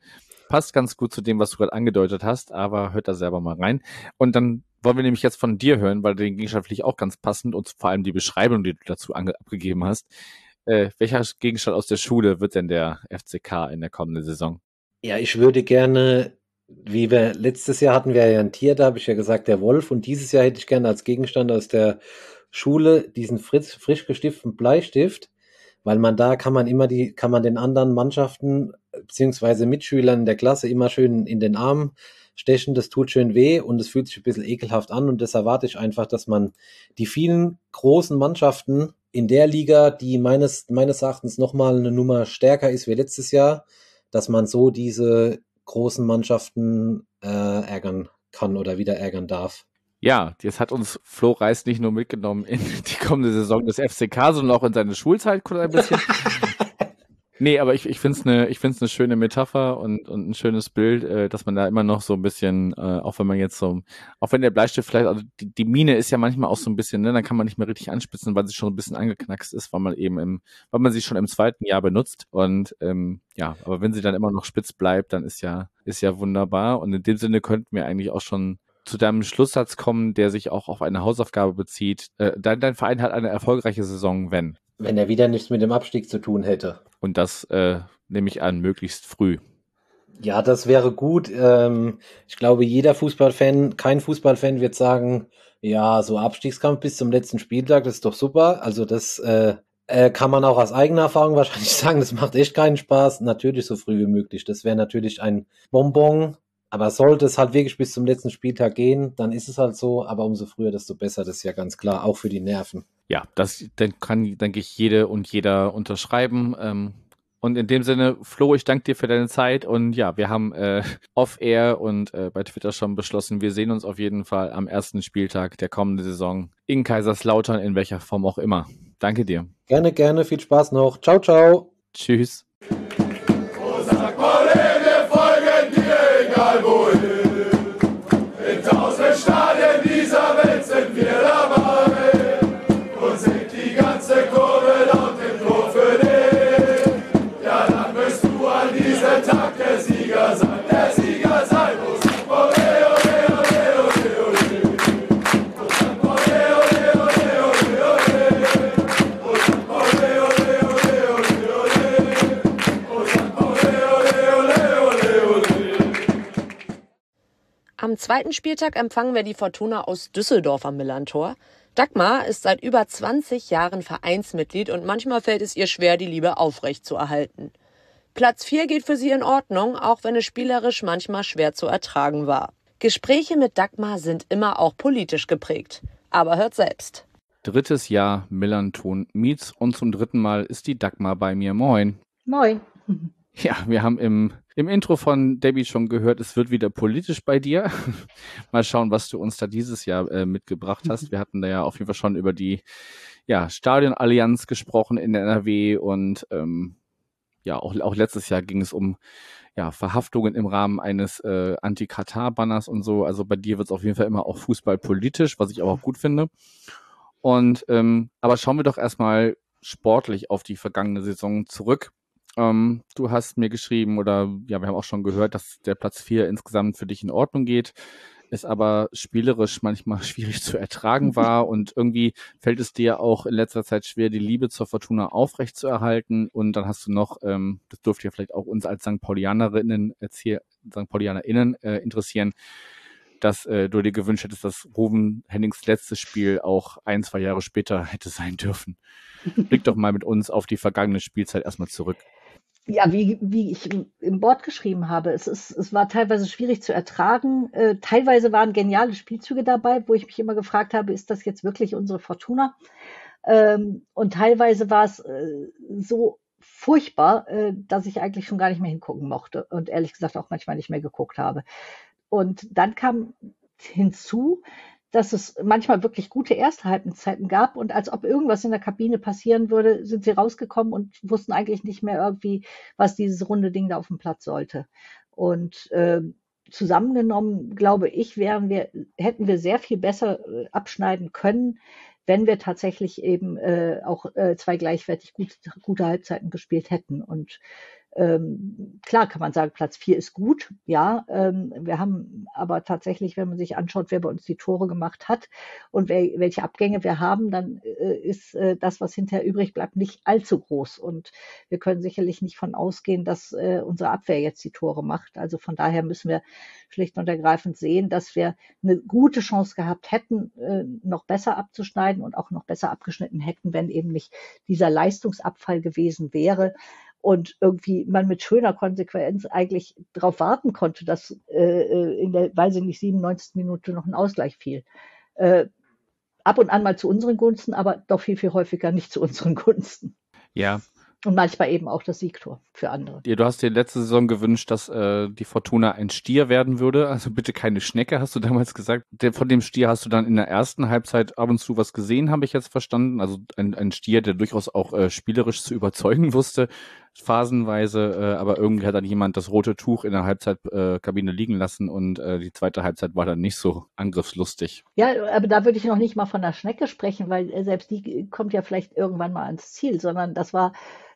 passt ganz gut zu dem, was du gerade angedeutet hast, aber hört da selber mal rein. Und dann wollen wir nämlich jetzt von dir hören, weil den Gegenstand finde ich auch ganz passend und vor allem die Beschreibung, die du dazu abgegeben hast. Äh, welcher Gegenstand aus der Schule wird denn der FCK in der kommenden Saison? Ja, ich würde gerne, wie wir letztes Jahr hatten wir ja ein Tier, da habe ich ja gesagt, der Wolf. Und dieses Jahr hätte ich gerne als Gegenstand aus der Schule diesen frisch, frisch gestifteten Bleistift, weil man da kann man immer die, kann man den anderen Mannschaften beziehungsweise Mitschülern der Klasse immer schön in den Arm stechen. Das tut schön weh und es fühlt sich ein bisschen ekelhaft an. Und das erwarte ich einfach, dass man die vielen großen Mannschaften in der Liga, die meines, meines Erachtens nochmal eine Nummer stärker ist wie letztes Jahr, dass man so diese großen Mannschaften äh, ärgern kann oder wieder ärgern darf. Ja, jetzt hat uns Flo Reis nicht nur mitgenommen in die kommende Saison des FCK, sondern auch in seine Schulzeit kurz ein bisschen. Nee, aber ich, ich finde es eine ne schöne Metapher und, und ein schönes Bild, äh, dass man da immer noch so ein bisschen, äh, auch wenn man jetzt so, auch wenn der Bleistift vielleicht, also die, die Mine ist ja manchmal auch so ein bisschen, ne, dann kann man nicht mehr richtig anspitzen, weil sie schon ein bisschen angeknackst ist, weil man eben im, weil man sie schon im zweiten Jahr benutzt. Und ähm, ja, aber wenn sie dann immer noch spitz bleibt, dann ist ja, ist ja wunderbar. Und in dem Sinne könnten wir eigentlich auch schon zu deinem Schlusssatz kommen, der sich auch auf eine Hausaufgabe bezieht. Äh, dein, dein Verein hat eine erfolgreiche Saison, wenn? Wenn er wieder nichts mit dem Abstieg zu tun hätte. Und das äh, nehme ich an, möglichst früh. Ja, das wäre gut. Ähm, ich glaube, jeder Fußballfan, kein Fußballfan wird sagen, ja, so Abstiegskampf bis zum letzten Spieltag, das ist doch super. Also das äh, äh, kann man auch aus eigener Erfahrung wahrscheinlich sagen, das macht echt keinen Spaß. Natürlich so früh wie möglich. Das wäre natürlich ein Bonbon. Aber sollte es halt wirklich bis zum letzten Spieltag gehen, dann ist es halt so. Aber umso früher, desto besser. Das ist ja ganz klar, auch für die Nerven. Ja, das dann kann, denke ich, jede und jeder unterschreiben. Ähm, und in dem Sinne, Flo, ich danke dir für deine Zeit. Und ja, wir haben äh, off-air und äh, bei Twitter schon beschlossen, wir sehen uns auf jeden Fall am ersten Spieltag der kommenden Saison in Kaiserslautern, in welcher Form auch immer. Danke dir. Gerne, gerne. Viel Spaß noch. Ciao, ciao. Tschüss. Zweiten Spieltag empfangen wir die Fortuna aus Düsseldorf am Millantor. Dagmar ist seit über 20 Jahren Vereinsmitglied und manchmal fällt es ihr schwer, die Liebe aufrecht zu erhalten. Platz 4 geht für sie in Ordnung, auch wenn es spielerisch manchmal schwer zu ertragen war. Gespräche mit Dagmar sind immer auch politisch geprägt. Aber hört selbst. Drittes Jahr Millanton Meets und zum dritten Mal ist die Dagmar bei mir. Moin. Moin. Ja, wir haben im, im Intro von Debbie schon gehört, es wird wieder politisch bei dir. Mal schauen, was du uns da dieses Jahr äh, mitgebracht hast. Wir hatten da ja auf jeden Fall schon über die ja, Stadionallianz gesprochen in der NRW und ähm, ja, auch, auch letztes Jahr ging es um ja, Verhaftungen im Rahmen eines äh, Anti-Katar-Banners und so. Also bei dir wird es auf jeden Fall immer auch fußballpolitisch, was ich aber auch gut finde. Und ähm, aber schauen wir doch erstmal sportlich auf die vergangene Saison zurück. Ähm, du hast mir geschrieben, oder ja, wir haben auch schon gehört, dass der Platz 4 insgesamt für dich in Ordnung geht, es aber spielerisch manchmal schwierig zu ertragen war und irgendwie fällt es dir auch in letzter Zeit schwer, die Liebe zur Fortuna aufrecht zu erhalten. Und dann hast du noch, ähm, das dürfte ja vielleicht auch uns als St. Paulianerinnen erzählen, St. Paulianerinnen äh, interessieren, dass äh, du dir gewünscht hättest, dass Ruben Hennings letztes Spiel auch ein, zwei Jahre später hätte sein dürfen. Blick doch mal mit uns auf die vergangene Spielzeit erstmal zurück ja, wie, wie ich im Board geschrieben habe, es, ist, es war teilweise schwierig zu ertragen. Äh, teilweise waren geniale Spielzüge dabei, wo ich mich immer gefragt habe, ist das jetzt wirklich unsere Fortuna? Ähm, und teilweise war es äh, so furchtbar, äh, dass ich eigentlich schon gar nicht mehr hingucken mochte und ehrlich gesagt auch manchmal nicht mehr geguckt habe. Und dann kam hinzu, dass es manchmal wirklich gute erste Halbzeiten gab und als ob irgendwas in der Kabine passieren würde, sind sie rausgekommen und wussten eigentlich nicht mehr irgendwie, was dieses runde Ding da auf dem Platz sollte. Und äh, zusammengenommen, glaube ich, wären wir, hätten wir sehr viel besser äh, abschneiden können, wenn wir tatsächlich eben äh, auch äh, zwei gleichwertig gut, gute Halbzeiten gespielt hätten. Und ähm, klar kann man sagen, Platz vier ist gut, ja. Ähm, wir haben aber tatsächlich, wenn man sich anschaut, wer bei uns die Tore gemacht hat und wer, welche Abgänge wir haben, dann äh, ist äh, das, was hinterher übrig bleibt, nicht allzu groß. Und wir können sicherlich nicht von ausgehen, dass äh, unsere Abwehr jetzt die Tore macht. Also von daher müssen wir schlicht und ergreifend sehen, dass wir eine gute Chance gehabt hätten, äh, noch besser abzuschneiden und auch noch besser abgeschnitten hätten, wenn eben nicht dieser Leistungsabfall gewesen wäre und irgendwie man mit schöner Konsequenz eigentlich darauf warten konnte, dass äh, äh, in der, weiß ich nicht, 97. Minute noch ein Ausgleich fiel. Äh, ab und an mal zu unseren Gunsten, aber doch viel, viel häufiger nicht zu unseren Gunsten. Ja, und manchmal eben auch das Siegtor für andere. Ja, du hast dir letzte Saison gewünscht, dass äh, die Fortuna ein Stier werden würde. Also bitte keine Schnecke, hast du damals gesagt. Der, von dem Stier hast du dann in der ersten Halbzeit ab und zu was gesehen, habe ich jetzt verstanden. Also ein, ein Stier, der durchaus auch äh, spielerisch zu überzeugen wusste, phasenweise. Äh, aber irgendwie hat dann jemand das rote Tuch in der Halbzeitkabine äh, liegen lassen und äh, die zweite Halbzeit war dann nicht so angriffslustig. Ja, aber da würde ich noch nicht mal von der Schnecke sprechen, weil äh, selbst die kommt ja vielleicht irgendwann mal ans Ziel, sondern das war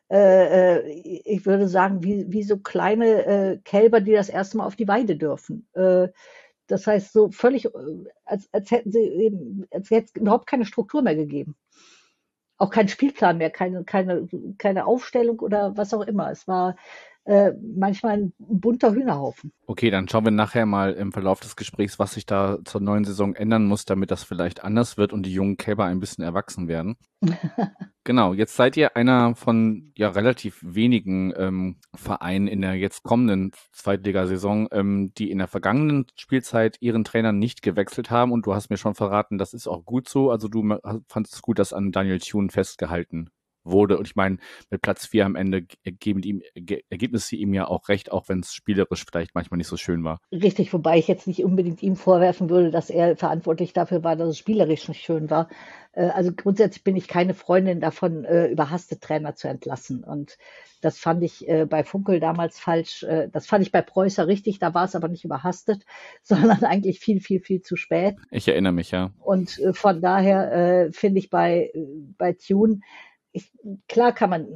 äh, äh, ich würde sagen, wie, wie so kleine Kälber, die das erste Mal auf die Weide dürfen. Das heißt, so völlig, als, als hätten sie eben, als hätte es überhaupt keine Struktur mehr gegeben. Auch kein Spielplan mehr, keine, keine, keine Aufstellung oder was auch immer. Es war äh, manchmal ein bunter Hühnerhaufen. Okay, dann schauen wir nachher mal im Verlauf des Gesprächs, was sich da zur neuen Saison ändern muss, damit das vielleicht anders wird und die jungen Kälber ein bisschen erwachsen werden. genau, jetzt seid ihr einer von ja relativ wenigen ähm, Vereinen in der jetzt kommenden Zweitligasaison, ähm, die in der vergangenen Spielzeit ihren Trainer nicht gewechselt haben und du hast mir schon verraten, das ist auch gut so. Also du fandest es gut, dass an Daniel Thune festgehalten wurde. Und ich meine, mit Platz 4 am Ende geben ihm Ergebnisse ihm ja auch recht, auch wenn es spielerisch vielleicht manchmal nicht so schön war. Richtig, wobei ich jetzt nicht unbedingt ihm vorwerfen würde, dass er verantwortlich dafür war, dass es spielerisch nicht schön war. Äh, also grundsätzlich bin ich keine Freundin davon, äh, überhastet Trainer zu entlassen. Und das fand ich äh, bei Funkel damals falsch. Das fand ich bei Preußer richtig. Da war es aber nicht überhastet, sondern eigentlich viel, viel, viel zu spät. Ich erinnere mich, ja. Und von daher finde ich bei, bei Tune, ich, klar kann man,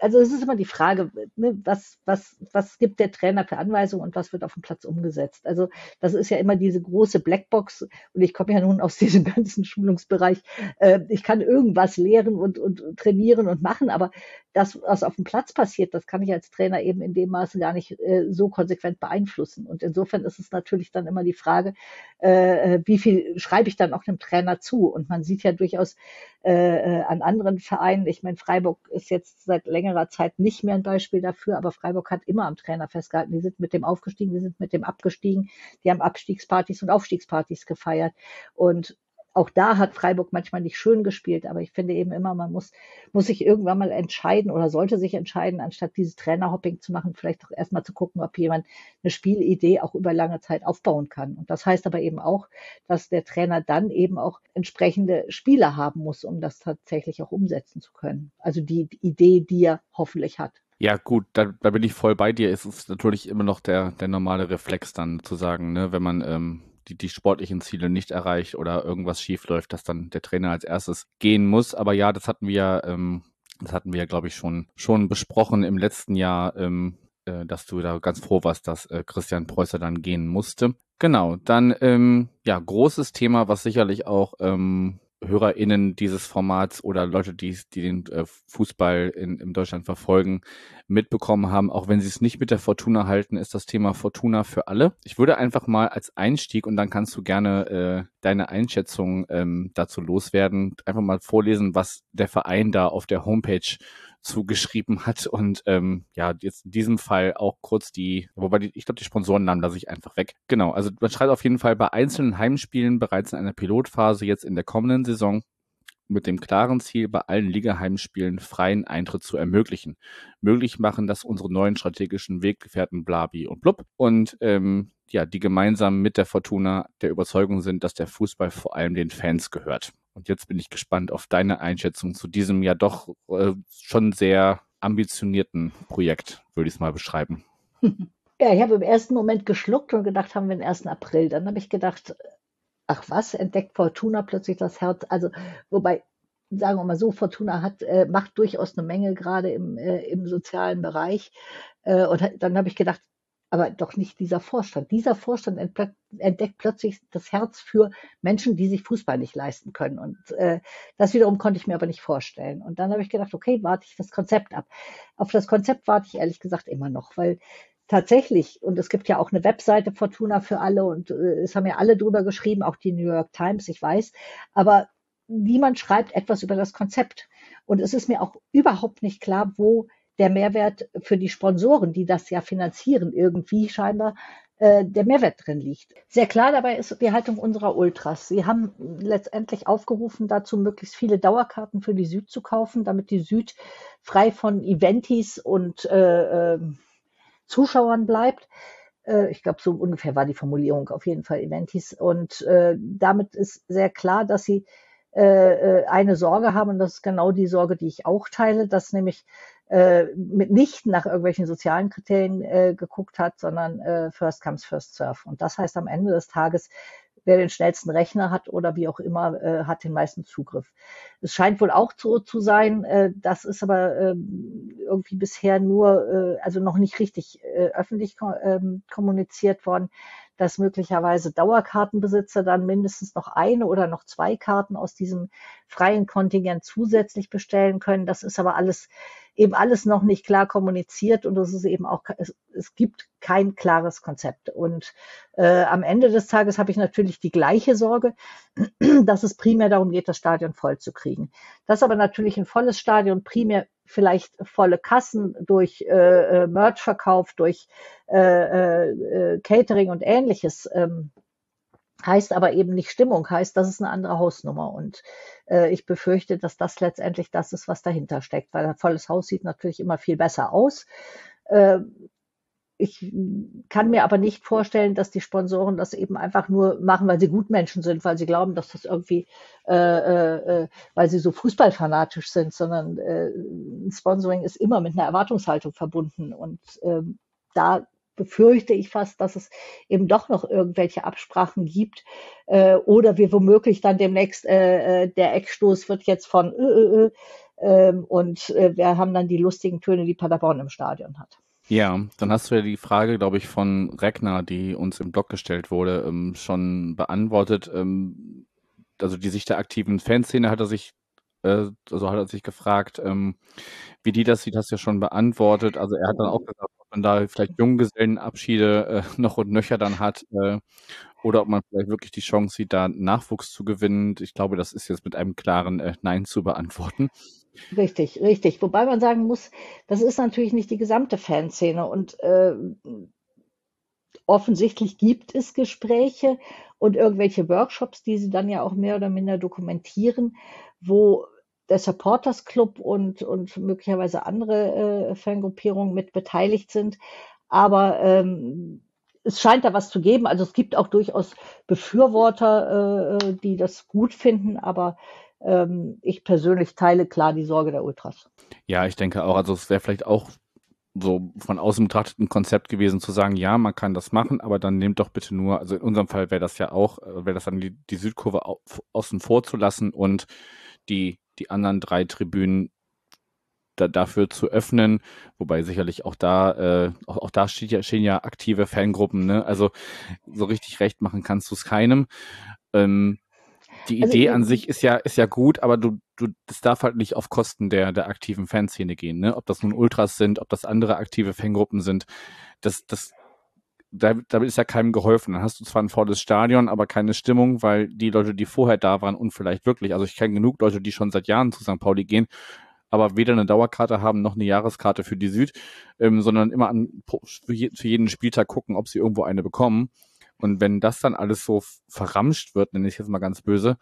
also es ist immer die Frage, ne, was, was, was gibt der Trainer für Anweisungen und was wird auf dem Platz umgesetzt? Also das ist ja immer diese große Blackbox und ich komme ja nun aus diesem ganzen Schulungsbereich. Äh, ich kann irgendwas lehren und, und trainieren und machen, aber das, was auf dem Platz passiert, das kann ich als Trainer eben in dem Maße gar nicht äh, so konsequent beeinflussen. Und insofern ist es natürlich dann immer die Frage, äh, wie viel schreibe ich dann auch dem Trainer zu? Und man sieht ja durchaus äh, äh, an anderen Vereinen, ich meine, Freiburg ist jetzt seit längerer Zeit nicht mehr ein Beispiel dafür, aber Freiburg hat immer am Trainer festgehalten. Die sind mit dem aufgestiegen, die sind mit dem abgestiegen, die haben Abstiegspartys und Aufstiegspartys gefeiert. Und auch da hat Freiburg manchmal nicht schön gespielt, aber ich finde eben immer, man muss, muss sich irgendwann mal entscheiden oder sollte sich entscheiden, anstatt dieses Trainerhopping zu machen, vielleicht auch erstmal zu gucken, ob jemand eine Spielidee auch über lange Zeit aufbauen kann. Und das heißt aber eben auch, dass der Trainer dann eben auch entsprechende Spieler haben muss, um das tatsächlich auch umsetzen zu können. Also die Idee, die er hoffentlich hat. Ja, gut, da, da bin ich voll bei dir. Es ist natürlich immer noch der, der normale Reflex dann zu sagen, ne, wenn man ähm, die, die sportlichen Ziele nicht erreicht oder irgendwas schief läuft, dass dann der Trainer als erstes gehen muss. Aber ja, das hatten wir, ähm, das hatten wir, glaube ich, schon, schon besprochen im letzten Jahr, ähm, äh, dass du da ganz froh warst, dass äh, Christian Preußer dann gehen musste. Genau, dann ähm, ja, großes Thema, was sicherlich auch ähm, HörerInnen dieses Formats oder Leute, die, die den äh, Fußball in, in Deutschland verfolgen, mitbekommen haben. Auch wenn sie es nicht mit der Fortuna halten, ist das Thema Fortuna für alle. Ich würde einfach mal als Einstieg und dann kannst du gerne äh, deine Einschätzung ähm, dazu loswerden, einfach mal vorlesen, was der Verein da auf der Homepage zugeschrieben hat und ähm, ja, jetzt in diesem Fall auch kurz die, wobei die, ich glaube, die Sponsorennamen lasse ich einfach weg. Genau, also man schreibt auf jeden Fall bei einzelnen Heimspielen bereits in einer Pilotphase jetzt in der kommenden Saison mit dem klaren Ziel, bei allen Ligaheimspielen freien Eintritt zu ermöglichen. Möglich machen das unsere neuen strategischen Weggefährten Blabi und Blub und ähm, ja, die gemeinsam mit der Fortuna der Überzeugung sind, dass der Fußball vor allem den Fans gehört. Und jetzt bin ich gespannt auf deine Einschätzung zu diesem ja doch äh, schon sehr ambitionierten Projekt, würde ich es mal beschreiben. Ja, ich habe im ersten Moment geschluckt und gedacht, haben wir den 1. April. Dann habe ich gedacht, ach was, entdeckt Fortuna plötzlich das Herz. Also, wobei, sagen wir mal so, Fortuna hat, äh, macht durchaus eine Menge gerade im, äh, im sozialen Bereich. Äh, und dann habe ich gedacht, aber doch nicht dieser Vorstand. Dieser Vorstand entdeckt plötzlich das Herz für Menschen, die sich Fußball nicht leisten können. Und äh, das wiederum konnte ich mir aber nicht vorstellen. Und dann habe ich gedacht, okay, warte ich das Konzept ab. Auf das Konzept warte ich ehrlich gesagt immer noch, weil tatsächlich, und es gibt ja auch eine Webseite Fortuna für alle und äh, es haben ja alle drüber geschrieben, auch die New York Times, ich weiß, aber niemand schreibt etwas über das Konzept. Und es ist mir auch überhaupt nicht klar, wo der Mehrwert für die Sponsoren, die das ja finanzieren, irgendwie scheinbar äh, der Mehrwert drin liegt. Sehr klar dabei ist die Haltung unserer Ultras. Sie haben letztendlich aufgerufen, dazu möglichst viele Dauerkarten für die Süd zu kaufen, damit die Süd frei von Eventis und äh, äh, Zuschauern bleibt. Äh, ich glaube, so ungefähr war die Formulierung auf jeden Fall Eventis. Und äh, damit ist sehr klar, dass sie äh, äh, eine Sorge haben, und das ist genau die Sorge, die ich auch teile, dass nämlich äh, nicht nach irgendwelchen sozialen Kriterien äh, geguckt hat, sondern äh, first comes, first serve. Und das heißt am Ende des Tages, wer den schnellsten Rechner hat oder wie auch immer, äh, hat den meisten Zugriff. Es scheint wohl auch so zu sein, äh, das ist aber äh, irgendwie bisher nur, äh, also noch nicht richtig äh, öffentlich ko äh, kommuniziert worden, dass möglicherweise Dauerkartenbesitzer dann mindestens noch eine oder noch zwei Karten aus diesem freien Kontingent zusätzlich bestellen können. Das ist aber alles eben alles noch nicht klar kommuniziert und es ist eben auch, es, es gibt kein klares Konzept. Und äh, am Ende des Tages habe ich natürlich die gleiche Sorge, dass es primär darum geht, das Stadion voll zu kriegen. Dass aber natürlich ein volles Stadion primär vielleicht volle Kassen durch äh, äh Merchverkauf, durch äh, äh, äh, Catering und ähnliches ähm, heißt aber eben nicht Stimmung, heißt, das ist eine andere Hausnummer. Und äh, ich befürchte, dass das letztendlich das ist, was dahinter steckt, weil ein volles Haus sieht natürlich immer viel besser aus. Äh, ich kann mir aber nicht vorstellen, dass die Sponsoren das eben einfach nur machen, weil sie Gutmenschen sind, weil sie glauben, dass das irgendwie, äh, äh, äh weil sie so fußballfanatisch sind, sondern äh, Sponsoring ist immer mit einer Erwartungshaltung verbunden. Und äh, da befürchte ich fast, dass es eben doch noch irgendwelche Absprachen gibt äh, oder wir womöglich dann demnächst äh, äh der Eckstoß wird jetzt von äh, äh, äh, und äh, wir haben dann die lustigen Töne, die Paderborn im Stadion hat. Ja, dann hast du ja die Frage, glaube ich, von Regner, die uns im Blog gestellt wurde, ähm, schon beantwortet. Ähm, also die Sicht der aktiven Fanszene hat er sich äh, also hat er sich gefragt, ähm, wie die das sieht, hast du ja schon beantwortet. Also er hat dann auch gesagt, man da vielleicht Junggesellenabschiede äh, noch und nöcher dann hat äh, oder ob man vielleicht wirklich die Chance sieht, da Nachwuchs zu gewinnen. Ich glaube, das ist jetzt mit einem klaren äh, Nein zu beantworten. Richtig, richtig. Wobei man sagen muss, das ist natürlich nicht die gesamte Fanszene und äh, offensichtlich gibt es Gespräche und irgendwelche Workshops, die sie dann ja auch mehr oder minder dokumentieren, wo der Supporters Club und, und möglicherweise andere äh, Fangruppierungen mit beteiligt sind. Aber ähm, es scheint da was zu geben. Also es gibt auch durchaus Befürworter, äh, die das gut finden, aber ähm, ich persönlich teile klar die Sorge der Ultras. Ja, ich denke auch. Also es wäre vielleicht auch so von außen betrachtet ein Konzept gewesen zu sagen, ja, man kann das machen, aber dann nehmt doch bitte nur, also in unserem Fall wäre das ja auch, äh, wäre das dann die, die Südkurve außen vor zu lassen und die, die anderen drei Tribünen da, dafür zu öffnen, wobei sicherlich auch da, äh, auch, auch da steht ja, stehen ja aktive Fangruppen, ne? Also so richtig recht machen kannst du es keinem. Ähm, die also Idee an sich ist ja, ist ja gut, aber du, du, das darf halt nicht auf Kosten der, der aktiven Fanszene gehen, ne? Ob das nun Ultras sind, ob das andere aktive Fangruppen sind. Das, das, da, damit ist ja keinem geholfen. Dann hast du zwar ein volles Stadion, aber keine Stimmung, weil die Leute, die vorher da waren und vielleicht wirklich, also ich kenne genug Leute, die schon seit Jahren zu St. Pauli gehen, aber weder eine Dauerkarte haben noch eine Jahreskarte für die Süd, ähm, sondern immer an, für, je, für jeden Spieltag gucken, ob sie irgendwo eine bekommen. Und wenn das dann alles so verramscht wird, nenne ich jetzt mal ganz böse,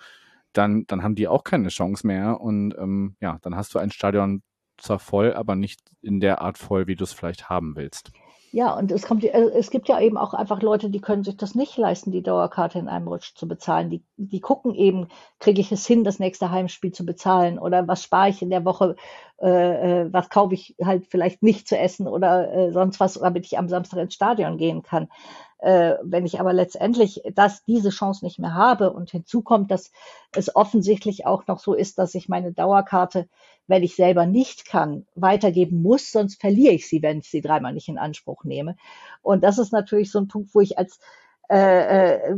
dann, dann haben die auch keine Chance mehr. Und ähm, ja, dann hast du ein Stadion zwar voll, aber nicht in der Art voll, wie du es vielleicht haben willst. Ja, und es kommt, äh, es gibt ja eben auch einfach Leute, die können sich das nicht leisten, die Dauerkarte in einem Rutsch zu bezahlen. Die, die gucken eben, kriege ich es hin, das nächste Heimspiel zu bezahlen oder was spare ich in der Woche, äh, äh was kaufe ich halt vielleicht nicht zu essen oder äh, sonst was, damit ich am Samstag ins Stadion gehen kann. Äh, wenn ich aber letztendlich das, diese Chance nicht mehr habe und hinzu kommt, dass es offensichtlich auch noch so ist, dass ich meine Dauerkarte, wenn ich selber nicht kann, weitergeben muss, sonst verliere ich sie, wenn ich sie dreimal nicht in Anspruch nehme. Und das ist natürlich so ein Punkt, wo ich als äh, äh,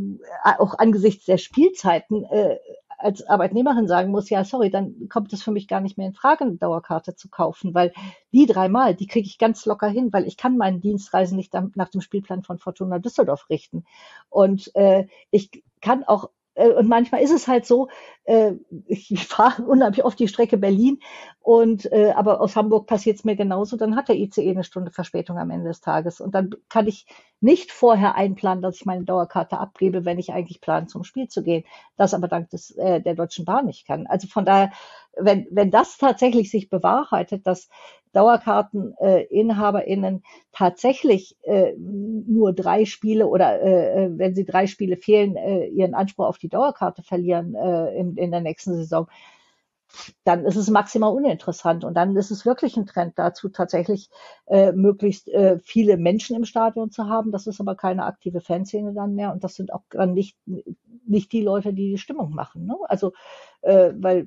auch angesichts der Spielzeiten äh, als Arbeitnehmerin sagen muss, ja, sorry, dann kommt es für mich gar nicht mehr in Frage, eine Dauerkarte zu kaufen, weil die dreimal, die kriege ich ganz locker hin, weil ich kann meinen Dienstreisen nicht nach dem Spielplan von Fortuna Düsseldorf richten. Und äh, ich kann auch und manchmal ist es halt so, äh, ich fahre unheimlich oft die Strecke Berlin und äh, aber aus Hamburg passiert es mir genauso, dann hat der ICE eine Stunde Verspätung am Ende des Tages und dann kann ich nicht vorher einplanen, dass ich meine Dauerkarte abgebe, wenn ich eigentlich plane, zum Spiel zu gehen. Das aber dank des, äh, der Deutschen Bahn nicht kann. Also von daher, wenn, wenn das tatsächlich sich bewahrheitet, dass DauerkarteninhaberInnen tatsächlich äh, nur drei Spiele oder äh, äh, wenn sie drei Spiele fehlen, ihren Anspruch auf die Dauerkarte verlieren in, in der nächsten Saison, dann ist es maximal uninteressant. Und dann ist es wirklich ein Trend dazu, tatsächlich äh, möglichst äh, viele Menschen im Stadion zu haben. Das ist aber keine aktive Fanszene dann mehr. Und das sind auch dann nicht, nicht die Leute, die die Stimmung machen. Ne? Also, äh, weil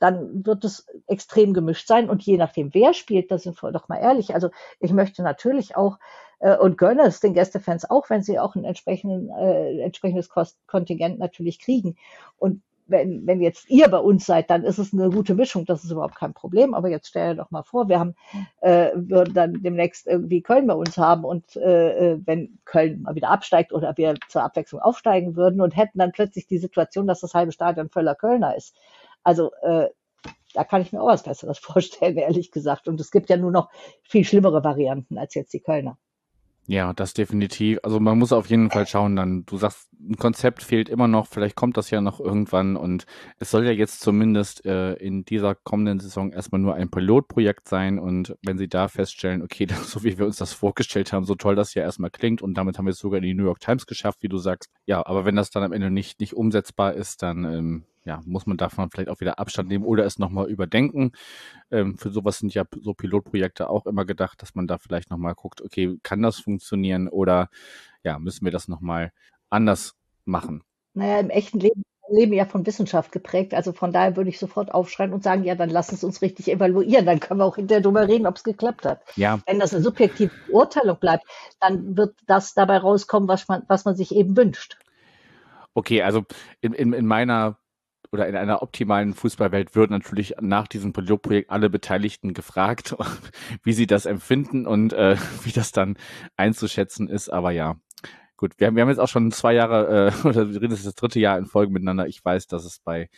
dann wird es extrem gemischt sein. Und je nachdem, wer spielt, da sind wir doch mal ehrlich. Also ich möchte natürlich auch äh, und gönne es den Gästefans auch, wenn sie auch ein entsprechenden, äh, entsprechendes Kost Kontingent natürlich kriegen. Und wenn, wenn jetzt ihr bei uns seid, dann ist es eine gute Mischung, das ist überhaupt kein Problem. Aber jetzt stell dir doch mal vor, wir haben, äh, würden dann demnächst irgendwie Köln bei uns haben und äh, äh, wenn Köln mal wieder absteigt oder wir zur Abwechslung aufsteigen würden und hätten dann plötzlich die Situation, dass das halbe Stadion voller Kölner ist. Also äh, da kann ich mir auch was Besseres vorstellen, ehrlich gesagt. Und es gibt ja nur noch viel schlimmere Varianten als jetzt die Kölner. Ja, das definitiv. Also man muss auf jeden Fall schauen, dann, du sagst, ein Konzept fehlt immer noch, vielleicht kommt das ja noch irgendwann und es soll ja jetzt zumindest äh, in dieser kommenden Saison erstmal nur ein Pilotprojekt sein und wenn sie da feststellen, okay, das, so wie wir uns das vorgestellt haben, so toll das ja erstmal klingt und damit haben wir es sogar in die New York Times geschafft, wie du sagst, ja, aber wenn das dann am Ende nicht, nicht umsetzbar ist, dann ähm, ja, muss man davon vielleicht auch wieder Abstand nehmen oder es nochmal überdenken. Ähm, für sowas sind ja so Pilotprojekte auch immer gedacht, dass man da vielleicht nochmal guckt, okay, kann das funktionieren oder ja, müssen wir das nochmal anders machen? Naja, im echten Leben Leben ja von Wissenschaft geprägt. Also von daher würde ich sofort aufschreien und sagen, ja, dann lass es uns richtig evaluieren. Dann können wir auch hinterher drüber reden, ob es geklappt hat. Ja. Wenn das eine subjektive Beurteilung bleibt, dann wird das dabei rauskommen, was man, was man sich eben wünscht. Okay, also in, in, in meiner oder in einer optimalen Fußballwelt würden natürlich nach diesem Pilotprojekt alle Beteiligten gefragt, wie sie das empfinden und äh, wie das dann einzuschätzen ist. Aber ja, gut, wir haben, wir haben jetzt auch schon zwei Jahre, äh, oder wir reden jetzt das dritte Jahr in Folge miteinander. Ich weiß, dass es bei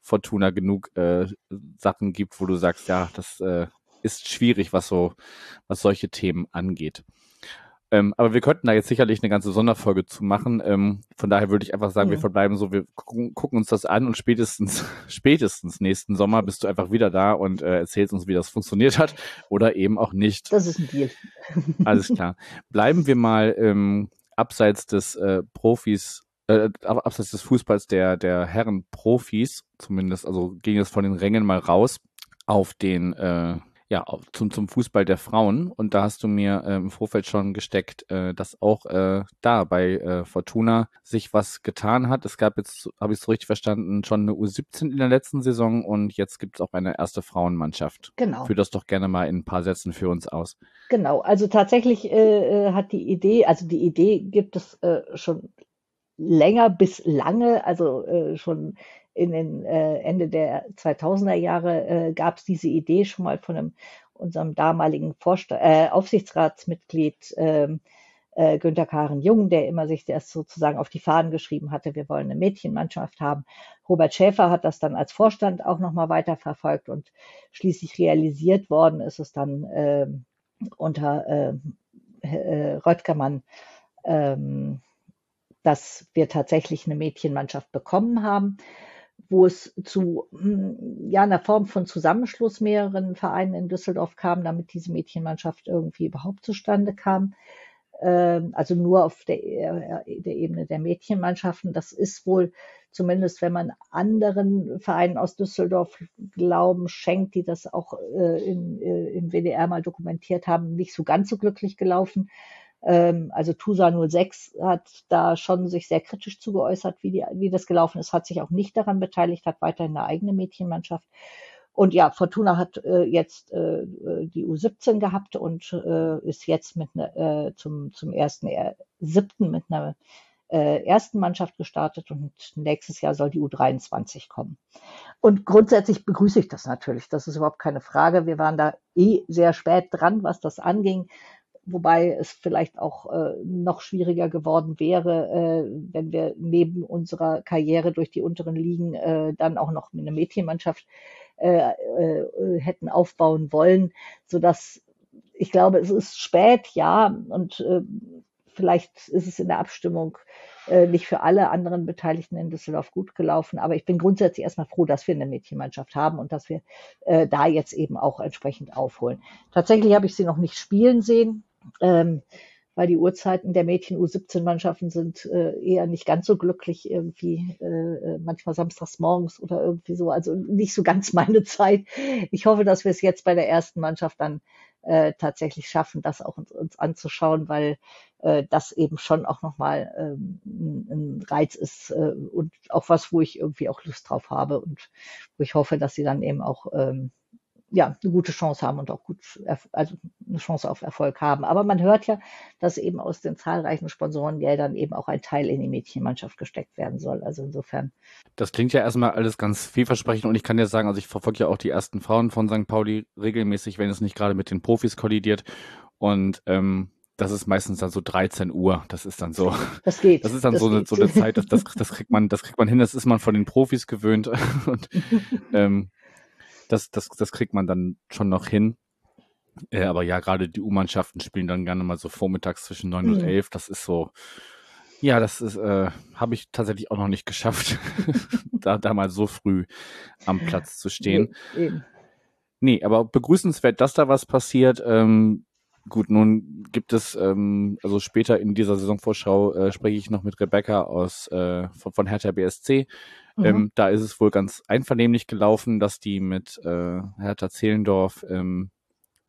Fortuna genug äh, Sachen gibt, wo du sagst, ja, das äh, ist schwierig, was so, was solche Themen angeht. Ähm, aber wir könnten da jetzt sicherlich eine ganze Sonderfolge zu machen. Ähm, von daher würde ich einfach sagen, mhm. wir verbleiben so, wir gucken, gucken, uns das an und spätestens, spätestens nächsten Sommer bist du einfach wieder da und äh, erzählst uns, wie das funktioniert hat oder eben auch nicht. Das ist ein Deal. Alles klar. Bleiben wir mal ähm, abseits des äh, Profis, äh, abseits des Fußballs der, der Herren Profis, zumindest, also ging es von den Rängen mal raus auf den äh, ja, zum, zum Fußball der Frauen. Und da hast du mir äh, im Vorfeld schon gesteckt, äh, dass auch äh, da bei äh, Fortuna sich was getan hat. Es gab jetzt, habe ich es so richtig verstanden, schon eine U17 in der letzten Saison und jetzt gibt es auch eine erste Frauenmannschaft. Genau. Führ das doch gerne mal in ein paar Sätzen für uns aus. Genau, also tatsächlich äh, äh hat die Idee, also die Idee gibt es äh, schon länger bis lange, also äh, schon in den äh, Ende der 2000er Jahre äh, gab es diese Idee schon mal von einem, unserem damaligen Vorsta äh, Aufsichtsratsmitglied ähm, äh, Günter Karen Jung, der immer sich das sozusagen auf die Fahnen geschrieben hatte, wir wollen eine Mädchenmannschaft haben. Robert Schäfer hat das dann als Vorstand auch nochmal weiterverfolgt und schließlich realisiert worden ist es dann äh, unter äh, äh, Röttgermann, ähm, dass wir tatsächlich eine Mädchenmannschaft bekommen haben wo es zu hm, ja, einer Form von Zusammenschluss mehreren Vereinen in Düsseldorf kam, damit diese Mädchenmannschaft irgendwie überhaupt zustande kam. Ähm, also nur auf der, äh, der Ebene der Mädchenmannschaften. Das ist wohl zumindest, wenn man anderen Vereinen aus Düsseldorf Glauben schenkt, die das auch äh, in, äh, im WDR mal dokumentiert haben, nicht so ganz so glücklich gelaufen. Ähm, also TUSA 06 hat da schon sich sehr kritisch zugeäußert, wie, die, wie das gelaufen ist, hat sich auch nicht daran beteiligt, hat weiterhin eine eigene Mädchenmannschaft. Und ja, Fortuna hat äh, jetzt äh, die U17 gehabt und äh, ist jetzt mit ne, äh, zum, zum ersten äh, siebten mit einer äh, ersten Mannschaft gestartet und nächstes Jahr soll die U23 kommen. Und grundsätzlich begrüße ich das natürlich. Das ist überhaupt keine Frage. Wir waren da eh sehr spät dran, was das anging wobei es vielleicht auch äh, noch schwieriger geworden wäre, äh, wenn wir neben unserer Karriere durch die unteren Ligen äh, dann auch noch eine Mädchenmannschaft äh, äh, hätten aufbauen wollen, so dass ich glaube, es ist spät, ja, und äh, vielleicht ist es in der Abstimmung äh, nicht für alle anderen Beteiligten in Düsseldorf gut gelaufen. Aber ich bin grundsätzlich erstmal froh, dass wir eine Mädchenmannschaft haben und dass wir äh, da jetzt eben auch entsprechend aufholen. Tatsächlich habe ich sie noch nicht spielen sehen ähm, weil die Uhrzeiten der Mädchen U17-Mannschaften sind äh, eher nicht ganz so glücklich irgendwie, äh, manchmal samstags morgens oder irgendwie so, also nicht so ganz meine Zeit. Ich hoffe, dass wir es jetzt bei der ersten Mannschaft dann äh, tatsächlich schaffen, das auch uns, uns anzuschauen, weil äh, das eben schon auch nochmal ähm, ein Reiz ist äh, und auch was, wo ich irgendwie auch Lust drauf habe und wo ich hoffe, dass sie dann eben auch ähm, ja, eine gute Chance haben und auch gut, also eine Chance auf Erfolg haben. Aber man hört ja, dass eben aus den zahlreichen Sponsorengeldern eben auch ein Teil in die Mädchenmannschaft gesteckt werden soll. Also insofern. Das klingt ja erstmal alles ganz vielversprechend und ich kann dir sagen, also ich verfolge ja auch die ersten Frauen von St. Pauli regelmäßig, wenn es nicht gerade mit den Profis kollidiert. Und ähm, das ist meistens dann so 13 Uhr. Das ist dann so. Das geht. Das ist dann das so, eine, so eine Zeit, das, das, das kriegt man, das kriegt man hin, das ist man von den Profis gewöhnt. Und ähm, das, das, das kriegt man dann schon noch hin. Äh, aber ja, gerade die U-Mannschaften spielen dann gerne mal so vormittags zwischen 9 mhm. und 11. Das ist so, ja, das ist, äh, habe ich tatsächlich auch noch nicht geschafft, da, da mal so früh am Platz zu stehen. Nee, nee aber begrüßenswert, dass da was passiert. Ähm, gut, nun gibt es, ähm, also später in dieser Saisonvorschau äh, spreche ich noch mit Rebecca aus äh, von, von Hertha BSC. Mhm. Ähm, da ist es wohl ganz einvernehmlich gelaufen, dass die mit äh, Hertha Zehlendorf ähm,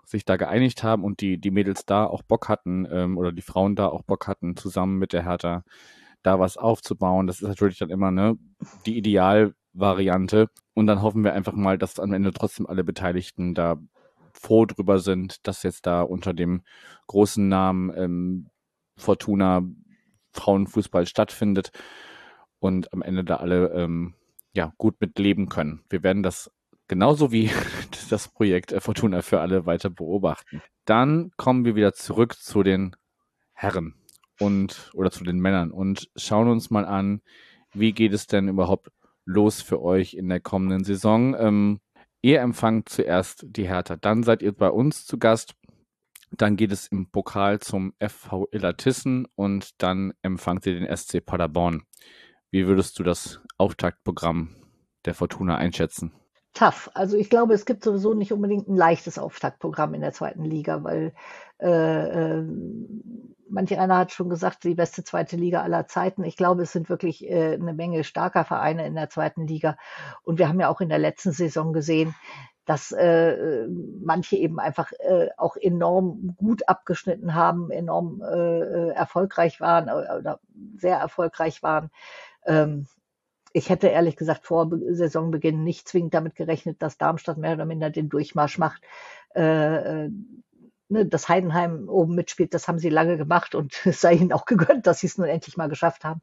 sich da geeinigt haben und die, die Mädels da auch Bock hatten ähm, oder die Frauen da auch Bock hatten, zusammen mit der Hertha da was aufzubauen. Das ist natürlich dann immer ne, die Idealvariante. Und dann hoffen wir einfach mal, dass am Ende trotzdem alle Beteiligten da froh drüber sind, dass jetzt da unter dem großen Namen ähm, Fortuna Frauenfußball stattfindet und am Ende da alle ähm, ja, gut mitleben können. Wir werden das genauso wie das Projekt Fortuna für alle weiter beobachten. Dann kommen wir wieder zurück zu den Herren und oder zu den Männern und schauen uns mal an, wie geht es denn überhaupt los für euch in der kommenden Saison? Ähm, ihr empfangt zuerst die Hertha, dann seid ihr bei uns zu Gast. Dann geht es im Pokal zum FV Illertissen und dann empfangt ihr den SC Paderborn. Wie würdest du das Auftaktprogramm der Fortuna einschätzen? Tough. Also ich glaube, es gibt sowieso nicht unbedingt ein leichtes Auftaktprogramm in der zweiten Liga, weil äh, äh, manche einer hat schon gesagt, die beste zweite Liga aller Zeiten. Ich glaube, es sind wirklich äh, eine Menge starker Vereine in der zweiten Liga. Und wir haben ja auch in der letzten Saison gesehen, dass äh, manche eben einfach äh, auch enorm gut abgeschnitten haben, enorm äh, erfolgreich waren oder sehr erfolgreich waren. Ähm, ich hätte ehrlich gesagt vor Saisonbeginn nicht zwingend damit gerechnet, dass Darmstadt mehr oder minder den Durchmarsch macht. Äh, äh ne, dass Heidenheim oben mitspielt, das haben sie lange gemacht und es sei ihnen auch gegönnt, dass sie es nun endlich mal geschafft haben.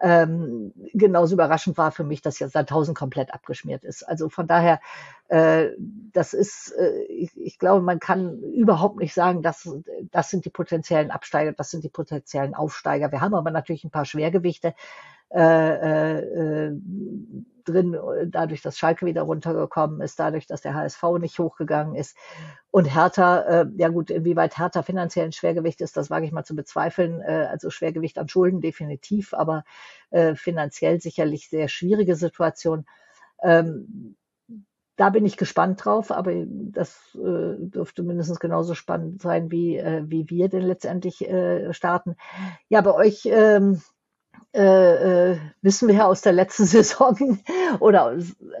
Ähm, genauso überraschend war für mich, dass ja Sandhausen komplett abgeschmiert ist. Also von daher, äh, das ist, äh, ich, ich, glaube, man kann überhaupt nicht sagen, dass das sind die potenziellen Absteiger, das sind die potenziellen Aufsteiger. Wir haben aber natürlich ein paar Schwergewichte. Äh, äh, drin, dadurch, dass Schalke wieder runtergekommen ist, dadurch, dass der HSV nicht hochgegangen ist. Und Hertha, äh, ja gut, inwieweit Hertha finanziell ein Schwergewicht ist, das wage ich mal zu bezweifeln. Äh, also Schwergewicht an Schulden definitiv, aber äh, finanziell sicherlich sehr schwierige Situation. Ähm, da bin ich gespannt drauf, aber das äh, dürfte mindestens genauso spannend sein, wie, äh, wie wir denn letztendlich äh, starten. Ja, bei euch ähm, äh, äh, wissen wir ja aus der letzten Saison oder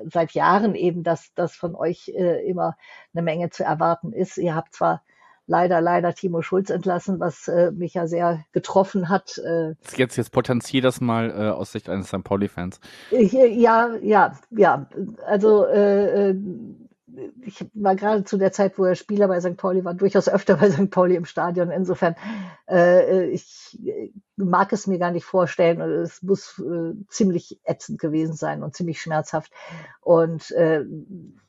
seit Jahren eben, dass das von euch äh, immer eine Menge zu erwarten ist. Ihr habt zwar leider, leider Timo Schulz entlassen, was äh, mich ja sehr getroffen hat. Äh, jetzt, jetzt potenziert das mal äh, aus Sicht eines St. Pauli-Fans. Ja, ja, ja. Also äh, äh ich war gerade zu der Zeit, wo er Spieler bei St. Pauli war, durchaus öfter bei St. Pauli im Stadion. Insofern, äh, ich mag es mir gar nicht vorstellen. Es muss äh, ziemlich ätzend gewesen sein und ziemlich schmerzhaft. Und äh,